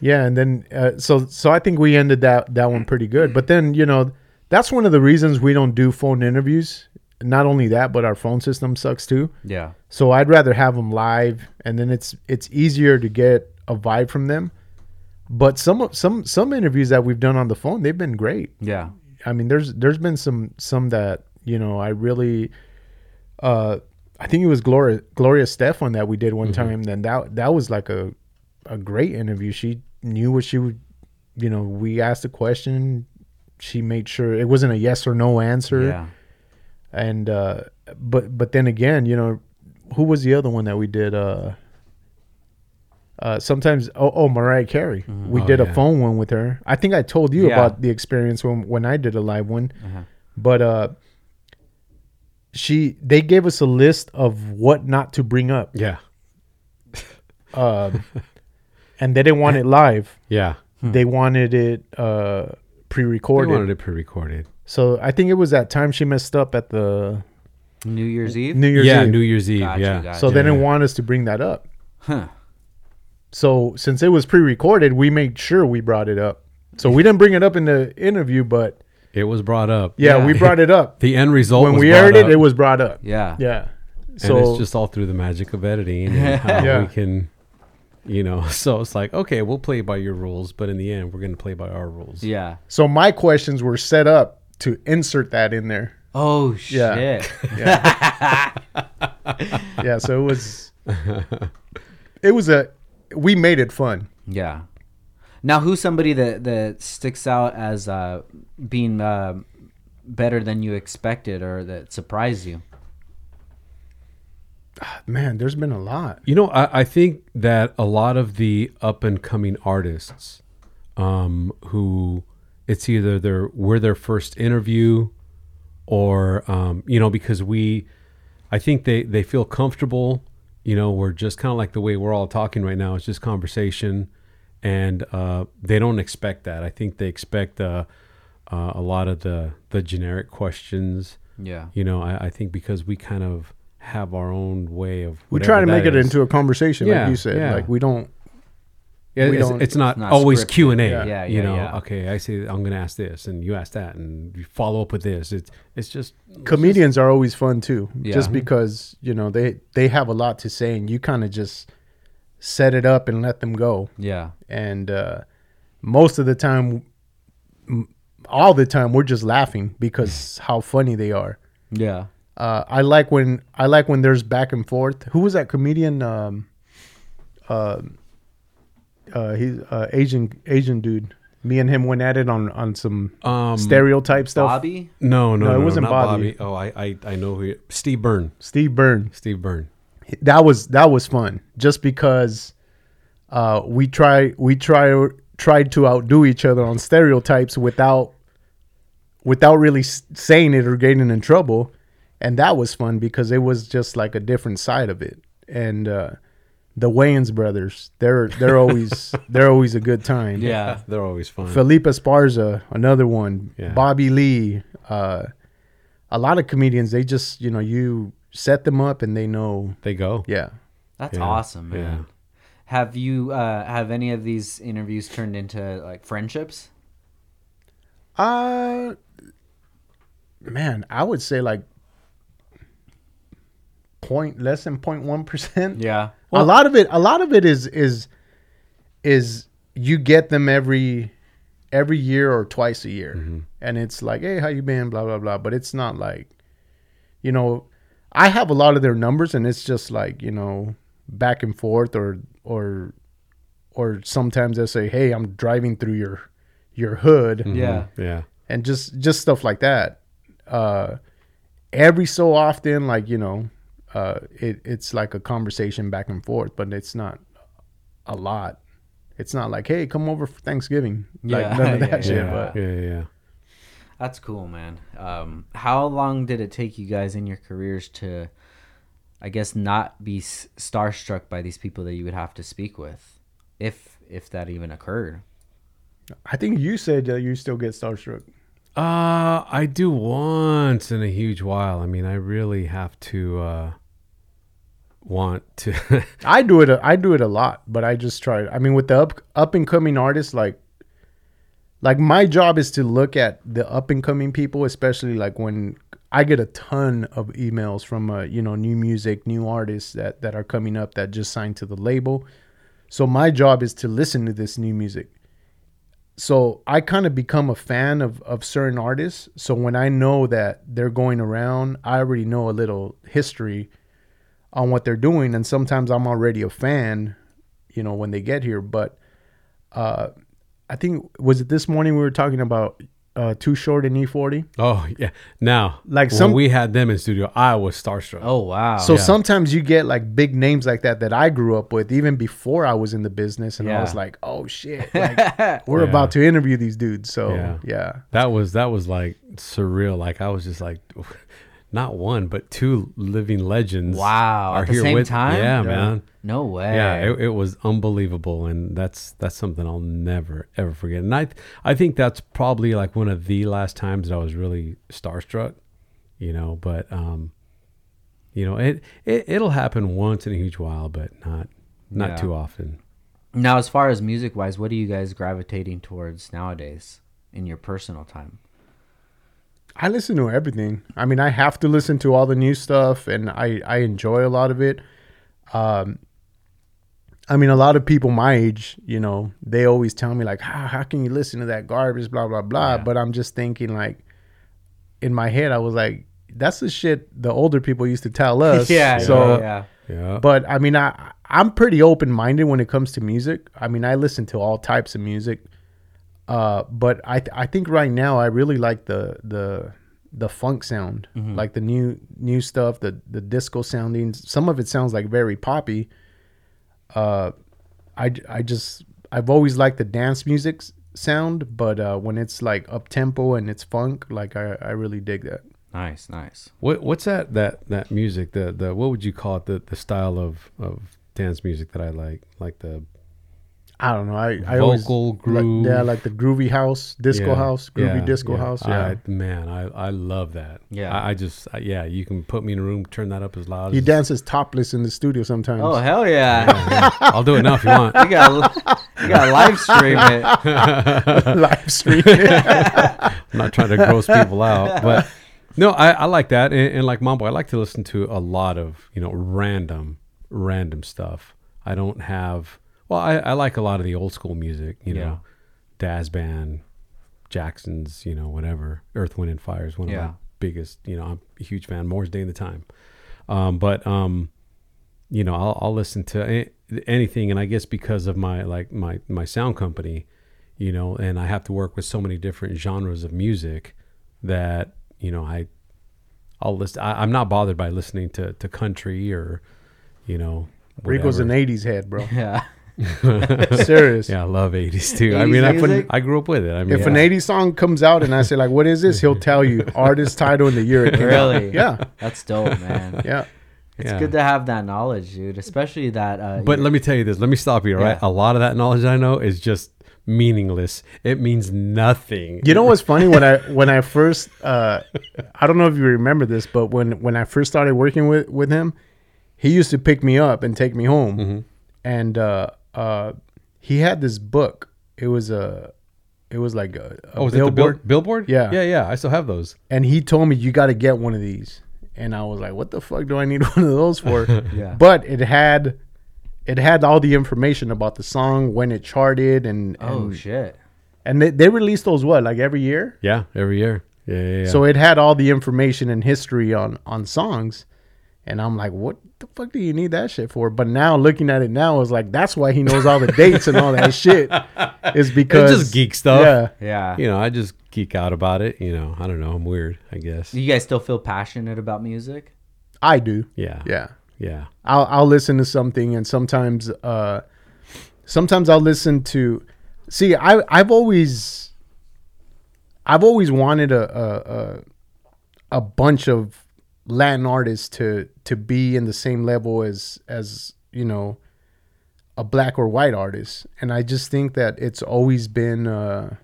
Yeah, and then uh, so so I think we ended that that one pretty good. But then you know that's one of the reasons we don't do phone interviews. Not only that, but our phone system sucks too. Yeah. So I'd rather have them live, and then it's it's easier to get a vibe from them. But some some some interviews that we've done on the phone, they've been great. Yeah. I mean, there's there's been some some that you know I really, uh, I think it was Gloria Gloria Estefan that we did one time. Then that that was like a a great interview. She knew what she would, you know. We asked a question, she made sure it wasn't a yes or no answer. Yeah. And uh, but but then again, you know, who was the other one that we did? Uh, uh, sometimes oh, oh Mariah Carey. We Oh, did a phone one with her. I think I told you Yeah. about the experience when when I did a live one. Uh-huh. But uh, she they gave us a list of what not to bring up, Yeah, um, and they didn't want it live. yeah. They wanted it uh, pre-recorded. wanted it pre-recorded. so I think it was that time she messed up at the New Year's Eve? New Year's yeah, Eve. New Year's Eve. Gotcha, yeah. gotcha. so they didn't want us to bring that up. Huh. So since it was pre-recorded, we made sure we brought it up. So we didn't bring it up in the interview, but It was brought up. yeah, Yeah. we brought it up. The end result when was we aired it, up. it was brought up. Yeah. Yeah. and So it's just all through the magic of editing and how Yeah. we can, you know. So it's like, okay, we'll play by your rules, but in the end, we're gonna play by our rules. Yeah. so my questions were set up to insert that in there. Oh Yeah. shit. Yeah, so it was it was a we made it fun. Yeah. Now, who's somebody that that sticks out as uh, being uh, better than you expected, or that surprised you? Man, there's been a lot. You know, I, I think that a lot of the up and coming artists, um, who it's either their we're their first interview, or um, you know, because we, I think they they feel comfortable. You know, we're just kind of like the way we're all talking right now. It's just conversation, and uh, they don't expect that. I think they expect uh, uh, a lot of the the generic questions. Yeah. You know, I, I think because we kind of have our own way of We try to make that it is. into a conversation, Yeah, like you said. yeah. Like we don't Yeah, We it's, don't- it's not, It's not always. Q and A. Yeah. Yeah, you yeah, know, yeah. okay, I say I'm going to ask this, and you ask that, and you follow up with this. It's it's just comedians are always fun too. Yeah. Just because, you know, they they have a lot to say and you kind of just set it up and let them go. Yeah. And uh most of the time all the time we're just laughing because how funny they are. Yeah. Uh, I like when I like when there's back and forth. Who was that comedian? Um, uh, uh, he's uh, Asian Asian dude. Me and him went at it on on some um, stereotype stuff. Bobby. No, no, No, no, it wasn't not Bobby. Oh, I, I I know who. You, Steve Byrne. Steve Byrne. Steve Byrne. That was that was fun. Just because uh, we try we try tried to outdo each other on stereotypes without without really saying it or getting in trouble, and that was fun because it was just like a different side of it. And uh, the Wayans brothers, they're they're always they're always a good time. Yeah. they're always fun. Felipe Esparza, another one. Yeah. Bobby Lee. Uh, a lot of comedians, they just you know you set them up and they know. they go. Yeah. That's Yeah, awesome, man. yeah. Have you uh, have any of these interviews turned into like friendships? Uh man, I would say like point less than 0.1 percent. Yeah. a lot of it a lot of it is is is you get them every every year or twice a year and it's like hey how you been blah blah blah but it's not like you know i have a lot of their numbers and it's just like you know back and forth or or or sometimes they'll say hey i'm driving through your your hood Yeah. Yeah. and just just stuff like that uh every so often like you know uh, it it's like a conversation back and forth, but it's not a lot. It's not like, hey, come over for Thanksgiving. Like Yeah, none of that yeah, shit. yeah, But yeah, yeah, yeah. That's cool, man. Um, how long did it take you guys in your careers to, I guess, not be s- starstruck by these people that you would have to speak with, if if that even occurred? I think you said that you still get starstruck. Uh, I do once in a huge while. I mean, I really have to uh, want to. I do it. I do it a lot, but I just try. I mean, with the up up and coming artists, like, like my job is to look at the up and coming people, especially like when I get a ton of emails from uh, you know new music, new artists that that are coming up that just signed to the label. So my job is to listen to this new music. So I kind of become a fan of of certain artists. So when I know that they're going around, I already know a little history on what they're doing and sometimes i'm already a fan you know when they get here but uh i think was it this morning we were talking about uh too short and e40 oh yeah. Now, Like when some- we had them in studio, I was starstruck. Oh wow! so yeah. sometimes you get like big names like that that i grew up with even before i was in the business and i was like oh shit like, we're Yeah. about to interview these dudes so Yeah. yeah, That was that was like surreal. Like I was just like, not one but two living legends. Wow, are at the here same with. time? Yeah, Yeah. man. no way. Yeah, it, it was unbelievable, and that's that's something I'll never ever forget. And I I think that's probably like one of the last times that I was really starstruck. You know, but um, you know, it, it it'll happen once in a huge while, but not not Yeah. too often. Now, as far as music wise, what are you guys gravitating towards nowadays in your personal time? I listen to everything. I mean, I have to listen to all the new stuff, and I I enjoy a lot of it. Um, I mean, a lot of people my age, you know, they always tell me like, "How how can you listen to that garbage?" Blah blah blah. Yeah. But I'm just thinking like, in my head, I was like, "That's the shit the older people used to tell us." yeah. So, yeah. Yeah, but I mean, I I'm pretty open minded when it comes to music. I mean, I listen to all types of music. Uh, but I th- I think right now I really like the the the funk sound, like the new new stuff, the the disco sounding. Some of it sounds like very poppy. Uh, I I just I've always liked the dance music sound, but uh, when it's like up tempo and it's funk, like I I really dig that. Nice, nice. what what's that that that music? The the what would you call it? The the style of of dance music that I like, like the I don't know. I I always Vocal like- groove. yeah, like the groovy house, disco Yeah, house, groovy yeah, disco yeah. house. Yeah. I, man, I, I love that. Yeah. I, I just I, yeah. You can put me in a room, turn that up as loud. As He as dances topless in the studio sometimes. Oh hell yeah! Yeah, yeah. I'll do it now if you want. you got you got live stream it. live stream. I'm not trying to gross people out, but no, I, I like that. And, and like Mambo, I like to listen to a lot of you know random random stuff. I don't have. Well, I, I like a lot of the old school music. You Yeah. know, Dazz Band, Jackson's. You know, whatever. Earth, Wind, and Fire is one of Yeah. my biggest. You know, I'm a huge fan. Morris Day and the Time. Um, but um, you know, I'll, I'll listen to anything, and I guess because of my like my my sound company, you know, and I have to work with so many different genres of music that you know I I'll listen. I, I'm not bothered by listening to to country or you know. Rico's an '80s head, bro. Yeah. Serious. Yeah, I love 80s too. I 80s mean, I, music? I grew up with it. I mean, If an '80s song comes out and I say like, "What is this?" He'll tell you artist title and the year it. Really? Yeah, That's dope, man. yeah. It's Yeah. good to have that knowledge, dude. Especially that. Uh, But let me tell you this. Let me stop you. Right, Yeah. a lot of that knowledge I know is just meaningless. It means nothing. You know what's funny when I when I first uh, I don't know if you remember this, but when when I first started working with with him, he used to pick me up and take me home, Mm-hmm. and uh, uh, he had this book. It was a it was like a, a Oh, was it the billboard, bill- billboard? Yeah. yeah, yeah. I still have those. and he told me you got to get one of these, and I was like, what the fuck do I need one of those for? Yeah. But it had it had all the information about the song when it charted and oh and, shit. and they, they release those what like every year. Yeah, every year. Yeah, yeah. yeah. So it had all the information and history on on songs, and I'm like, what the fuck do you need that shit for? But now looking at it now, is like that's why he knows all the dates and all that shit. Is because just geek stuff. Yeah, Yeah. you know, I just geek out about it. You know, I don't know. I'm weird. I guess. Do you guys still feel passionate about music? I do. Yeah. Yeah. Yeah. I'll I'll listen to something and sometimes uh sometimes I'll listen to see I I've always I've always wanted a a a, a bunch of Latin artists to to be in the same level as as you know a black or white artist and I just think that it's always been uh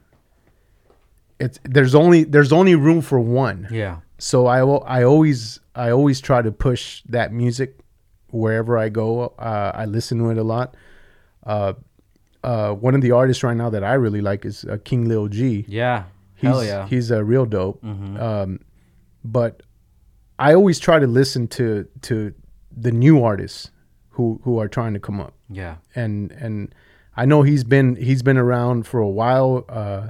it's there's only there's only room for one Yeah. so I I always I always try to push that music wherever I go. Uh, I listen to it a lot. Uh, uh, one of the artists right now that I really like is uh, King Lil G. Yeah. He's, Hell yeah. he's a real dope. Um, but I always try to listen to to the new artists who who are trying to come up yeah. and and I know he's been he's been around for a while. Uh,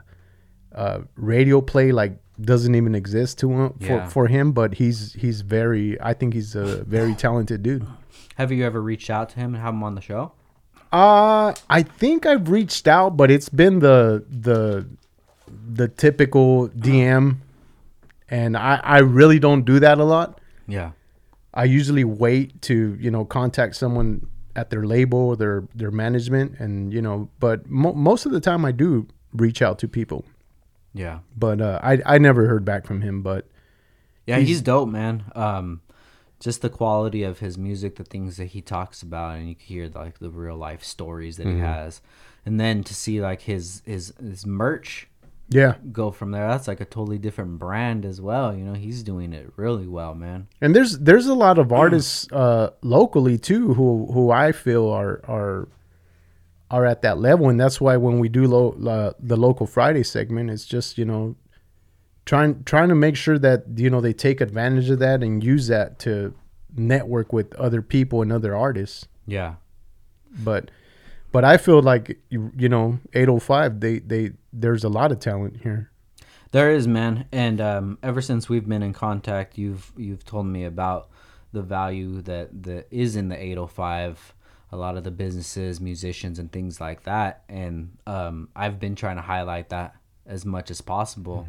uh, radio play like doesn't even exist to him for, Yeah. for him, but he's he's very. I think he's a very talented dude. Have you ever reached out to him and have him on the show? Uh I think I've reached out, but it's been the the the typical DM, and I I really don't do that a lot. Yeah. I usually wait to you know contact someone at their label or their their management, and you know, but mo- most of the time I do reach out to people. Yeah. But uh, I I never heard back from him. But Yeah, he's, dope, man. Um, just the quality of his music, the things that he talks about, and you can hear like the real life stories that he has, and then to see like his his his merch yeah, go from there, that's like a totally different brand as well. You know, he's doing it really well, man. and there's there's a lot of artists uh, locally too who who I feel are are are at that level, and that's why when we do lo- uh, the local Friday segment, it's just you know trying trying to make sure that you know they take advantage of that and use that to network with other people and other artists. Yeah, But but I feel like you, you know 805 they they there's a lot of talent here. there is, man. And um, ever since we've been in contact, you've you've told me about the value that that is in the 805 a lot of the businesses musicians and things like that and um, i've been trying to highlight that as much as possible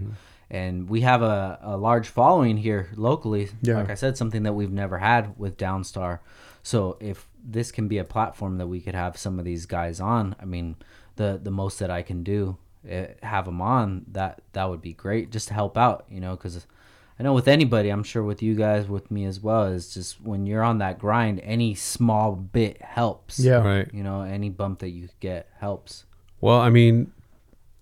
and we have a, a large following here locally Yeah. like i said something that we've never had with downstar so if this can be a platform that we could have some of these guys on i mean the the most that i can do eh, have them on that that would be great just to help out you know because I know with anybody, I'm sure with you guys, with me as well, is just when you're on that grind, any small bit helps. Yeah. Right. You know, any bump that you get helps. Well, I mean,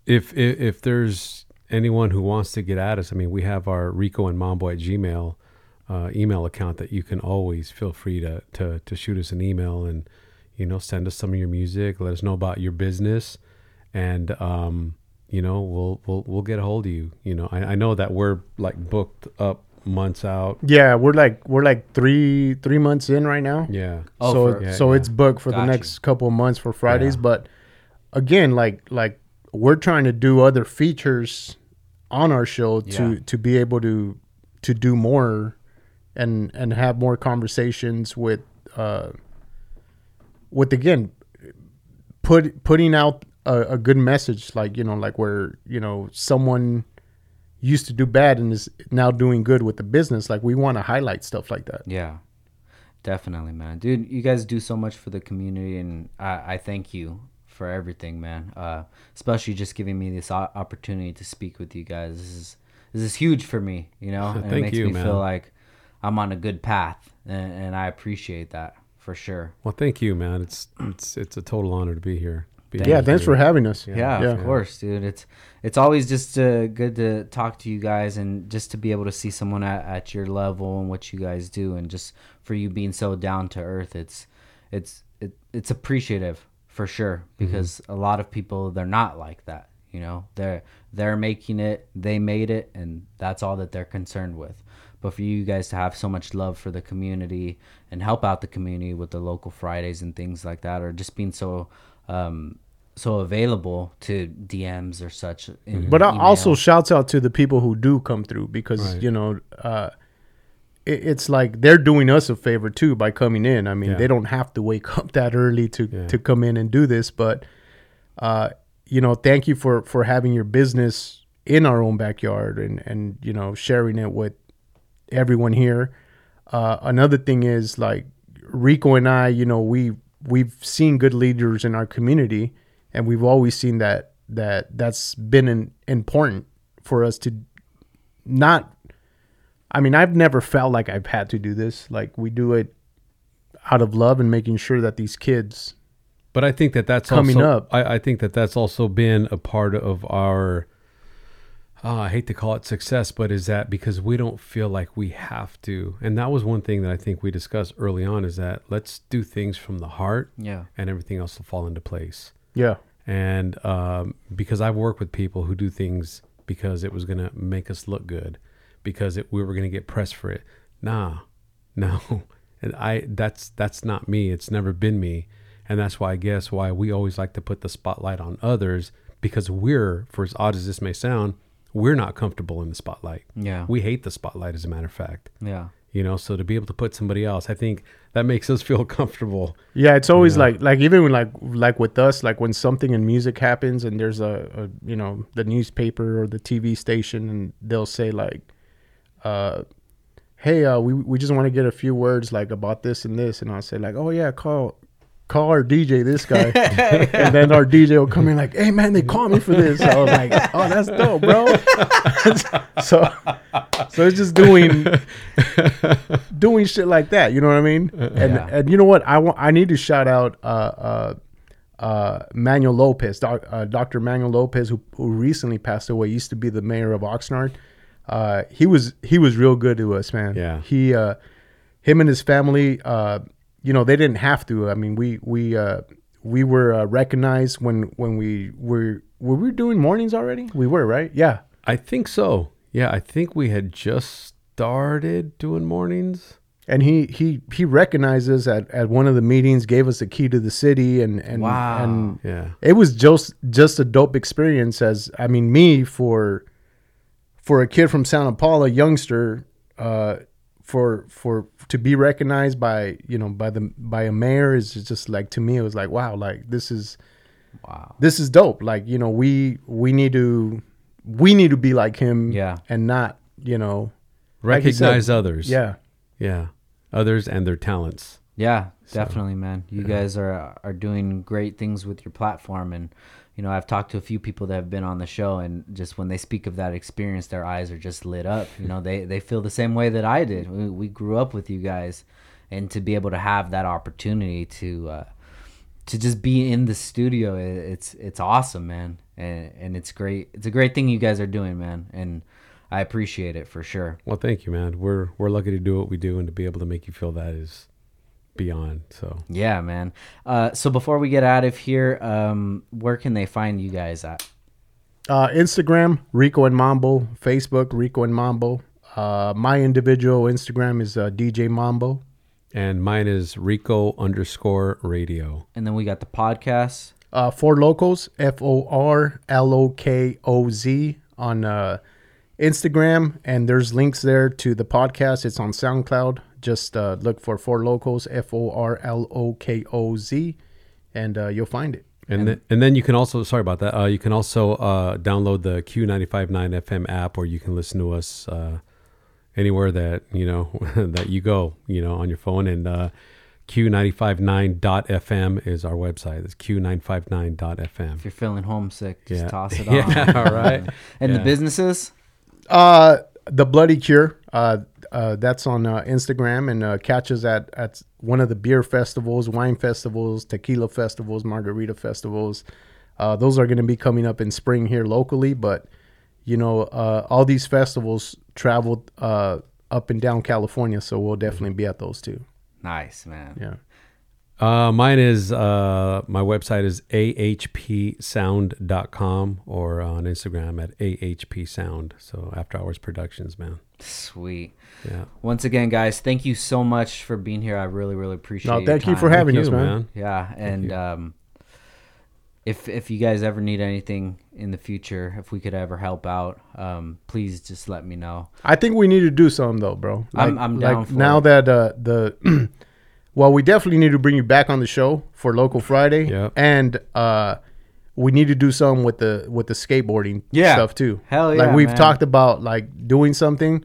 if, if if there's anyone who wants to get at us, I mean, we have our Rico and Mambo at Gmail uh, email account that you can always feel free to, to to shoot us an email and you know send us some of your music, let us know about your business, and um, you know we'll we'll we'll get a hold of you. You know, I, I know that we're like booked up months out. Yeah, we're like we're like three three months in right now. Yeah. Oh, so for- Yeah, so yeah. it's booked for the next couple of months for Fridays. Yeah. But again, like like we're trying to do other features on our show to Yeah. to be able to to do more and and have more conversations with uh with again put putting out a, a good message like you know like where you know someone used to do bad and is now doing good with the business like we want to highlight stuff like that Yeah. Definitely, man. Dude, you guys do so much for the community, and I, I thank you for everything, man. Uh, especially just giving me this opportunity to speak with you guys. This is this is huge for me, you know. And it Thank makes you, me man. feel like I'm on a good path, and, and I appreciate that for sure. Well, thank you, man. It's it's it's a total honor to be here. Be Thank yeah with thanks for having us Yeah, of course, dude. It's it's always just uh, good to talk to you guys and just to be able to see someone at, at your level and what you guys do, and just for you being so down to earth. It's it's it, it's appreciative for sure because a lot of people they're not like that. You know, they're they're making it, they made it, and that's all that they're concerned with. But for you guys to have so much love for the community and help out the community with the local Fridays and things like that, or just being so um, so available to DMs or such. in But email. also shouts out to the people who do come through because Right. you know uh, it, it's like they're doing us a favor too by coming in. I mean, Yeah. they don't have to wake up that early to Yeah. to come in and do this, but uh, you know, thank you for for having your business in our own backyard and and you know sharing it with everyone here. uh, another thing is like Rico and I, you know, we we've seen good leaders in our community, and we've always seen that that that's been an, important for us to not. I mean, I've never felt like I've had to do this. Like we do it out of love and making sure that these kids But I think that that's Coming also, up. I, I think that that's also been a part of our. Uh, I hate to call it success, but is that because we don't feel like we have to? And that was one thing that I think we discussed early on is that let's do things from the heart, Yeah. and everything else will fall into place. yeah And um, because I've worked with people who do things because it was going to make us look good, because it, we were going to get press for it. Nah, no, and I that's that's not me. It's never been me, and that's why I guess why we always like to put the spotlight on others because we're, for as odd as this may sound, we're not comfortable in the spotlight. Yeah. We hate the spotlight, as a matter of fact. Yeah. You know, so to be able to put somebody else, I think that makes us feel comfortable. Yeah, it's always Yeah. like like even when, like like with us, like when something in music happens and there's a, a you know the newspaper or the TV station and they'll say like, uh, "Hey, uh, we we just want to get a few words like about this and this," and I'll say like, "Oh yeah, call." Call our DJ this guy, and then our DJ will come in like, "Hey man, they call me for this." I was like, "Oh, that's dope, bro." so, so it's just doing doing shit like that. You know what I mean? And Yeah. and you know what? I want I need to shout out uh uh uh Manuel Lopez, doc, uh, Dr. Manuel Lopez, who, who recently passed away. Used to be the mayor of Oxnard. Uh, he was he was real good to us, man. Yeah. He uh, him and his family. You know, they didn't have to. I mean, we we uh we were uh, recognized when when we were were we doing mornings already? We were right. Yeah. I think so. Yeah, I think we had just started doing mornings. and he he he recognized us at, at one of the meetings gave us a key to the city and and Wow. and Yeah. it was just just a dope experience as i mean me for for a kid from santa paula youngster uh for for to be recognized by you know by the by a mayor is just like to me it was like wow like this is Wow. this is dope like you know we we need to we need to be like him Yeah. and not you know Like said, Recognize others. yeah Yeah. Others and their talents. Yeah, definitely, man. You guys are are doing great things with your platform, and you know I've talked to a few people that have been on the show, and just when they speak of that experience, their eyes are just lit up. You know, they they feel the same way that I did. We, we grew up with you guys, and to be able to have that opportunity to uh, to just be in the studio, i- it's it's awesome, man, and and it's great. It's a great thing you guys are doing, man, and I appreciate it for sure. Well, thank you, man. We're we're lucky to do what we do and to be able to make you feel that is beyond. So Yeah, man. Uh, so before we get out of here, um, where can they find you guys at? Uh, Instagram, Rico and Mambo. Facebook, Rico and Mambo. Uh, my individual Instagram is uh, DJ Mambo. and mine is Rico underscore radio. And then we got the podcast. Uh, Forlokoz, F O R L O K O Z on uh, Instagram. And there's links there to the podcast. It's on SoundCloud. Just uh, look for Forlokoz, F O R L O K O Z, and uh, you'll find it. And then, and then you can also sorry about that. Uh, you can also uh, download the Q959 FM app, or you can listen to us uh, anywhere that you know that you go. You know, on your phone. And uh, Q959.fm is our website. It's Q959.fm. If you're feeling homesick, just Yeah. toss it on. Yeah, all right. And the businesses? Uh, the Bloody Cure. Uh, uh, that's on uh, Instagram and uh, catches at at one of the beer festivals, wine festivals, tequila festivals, margarita festivals. Uh, those are going to be coming up in spring here locally, but you know, uh, all these festivals traveled uh, up and down California, so we'll definitely be at those too. Nice, man. Yeah. Uh, mine is uh, my website is ahpsound.com or on Instagram at ahpsound. So After Hours Productions, man. Sweet. Yeah. Once again, guys, thank you so much for being here. I really, really appreciate No, your thank you for having Thank us, you, man. Yeah, and um, if if you guys ever need anything in the future, if we could ever help out, um, please just let me know. I think we need to do something though, bro. I'm- I'm down like for now it. that uh, the well, we definitely need to bring you back on the show for Local Friday, Yep. and uh, we need to do something with the with the skateboarding Yeah. stuff too. Hell yeah. Like we've man. talked about like doing something,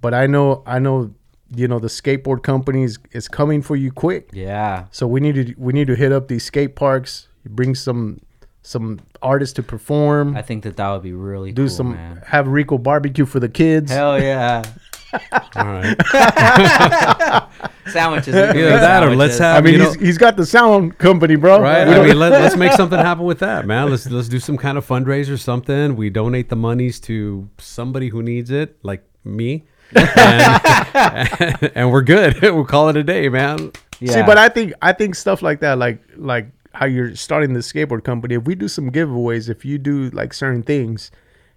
but I know I know you know the skateboard companies is coming for you quick. Yeah. So we need to we need to hit up these skate parks, bring some some artists to perform, I think that that would be really do cool, some man. have Rico barbecue for the kids. Hell yeah. All right. Sandwiches. we can Either make that or let's have- I mean, you he's, know- he's got the sound company, bro. Right. We I don't- mean, let, let's make something happen with that, man. Let's let's do some kind of fundraiser, or something. We donate the monies to somebody who needs it, like me, and, and we're good. we'll call it a day, man. Yeah. See, but I think I think stuff like that, like like how you're starting the skateboard company. If we do some giveaways, if you do like certain things,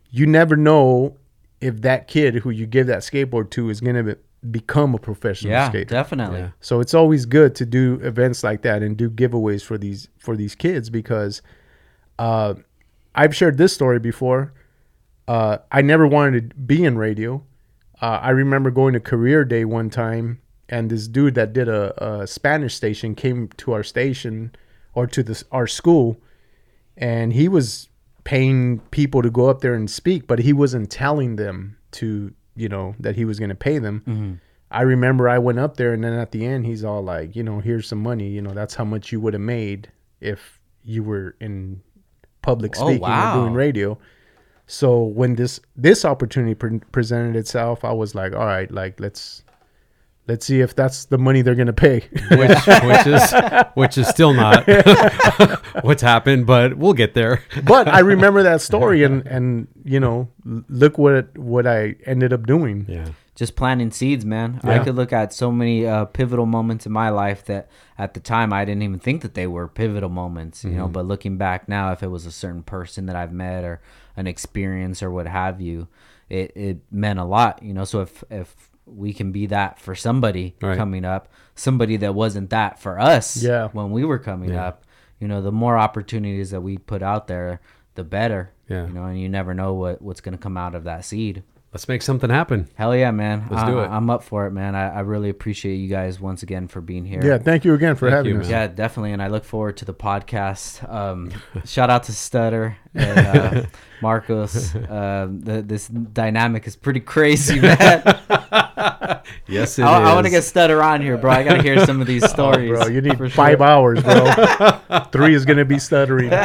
you never know if that kid who you give that skateboard to is gonna be, become a professional yeah, skater. definitely. Yeah. So it's always good to do events like that and do giveaways for these for these kids because uh, I've shared this story before. Uh, I never wanted to be in radio. Uh, I remember going to career day one time, and this dude that did a, a Spanish station came to our station or to this our school, and he was paying people to go up there and speak, but he wasn't telling them to you know that he was going to pay them. Mm-hmm. I remember I went up there, and then at the end, he's all like, you know, here's some money. You know, that's how much you would have made if you were in public Oh, speaking wow. or doing radio. So when this this opportunity pre- presented itself, I was like, all right, like let's let's see if that's the money they're gonna pay. Which which is which is still not what's happened, but we'll get there. but I remember that story, and and you know, look what what I ended up doing. Yeah. just planting seeds, man. I could look at so many uh, pivotal moments in my life that at the time I didn't even think that they were pivotal moments, you know. But looking back now, if it was a certain person that I've met or an experience or what have you, it, it meant a lot, you know. So if if we can be that for somebody Right. coming up, somebody that wasn't that for us Yeah. when we were coming Yeah. up, you know, the more opportunities that we put out there, the better. Yeah. You know, and you never know what what's gonna come out of that seed. Let's make something happen. Hell yeah, man. Let's I, do it. I'm up for it, man. I, I really appreciate you guys once again for being here. Yeah, thank you again for Thank having you, us. man. Yeah, definitely. And I look forward to the podcast. Um, shout out to Stutter and uh, Marcos. Um, the, this dynamic is pretty crazy, man. Yes, it I, I want to get Stutter on here, bro. I got to hear some of these stories. Bro, you need five sure. hours, bro. Three is gonna be stuttering. All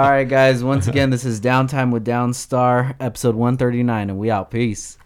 right, guys. Once again, this is Downtime with Downstar, episode 139, and we out. Peace.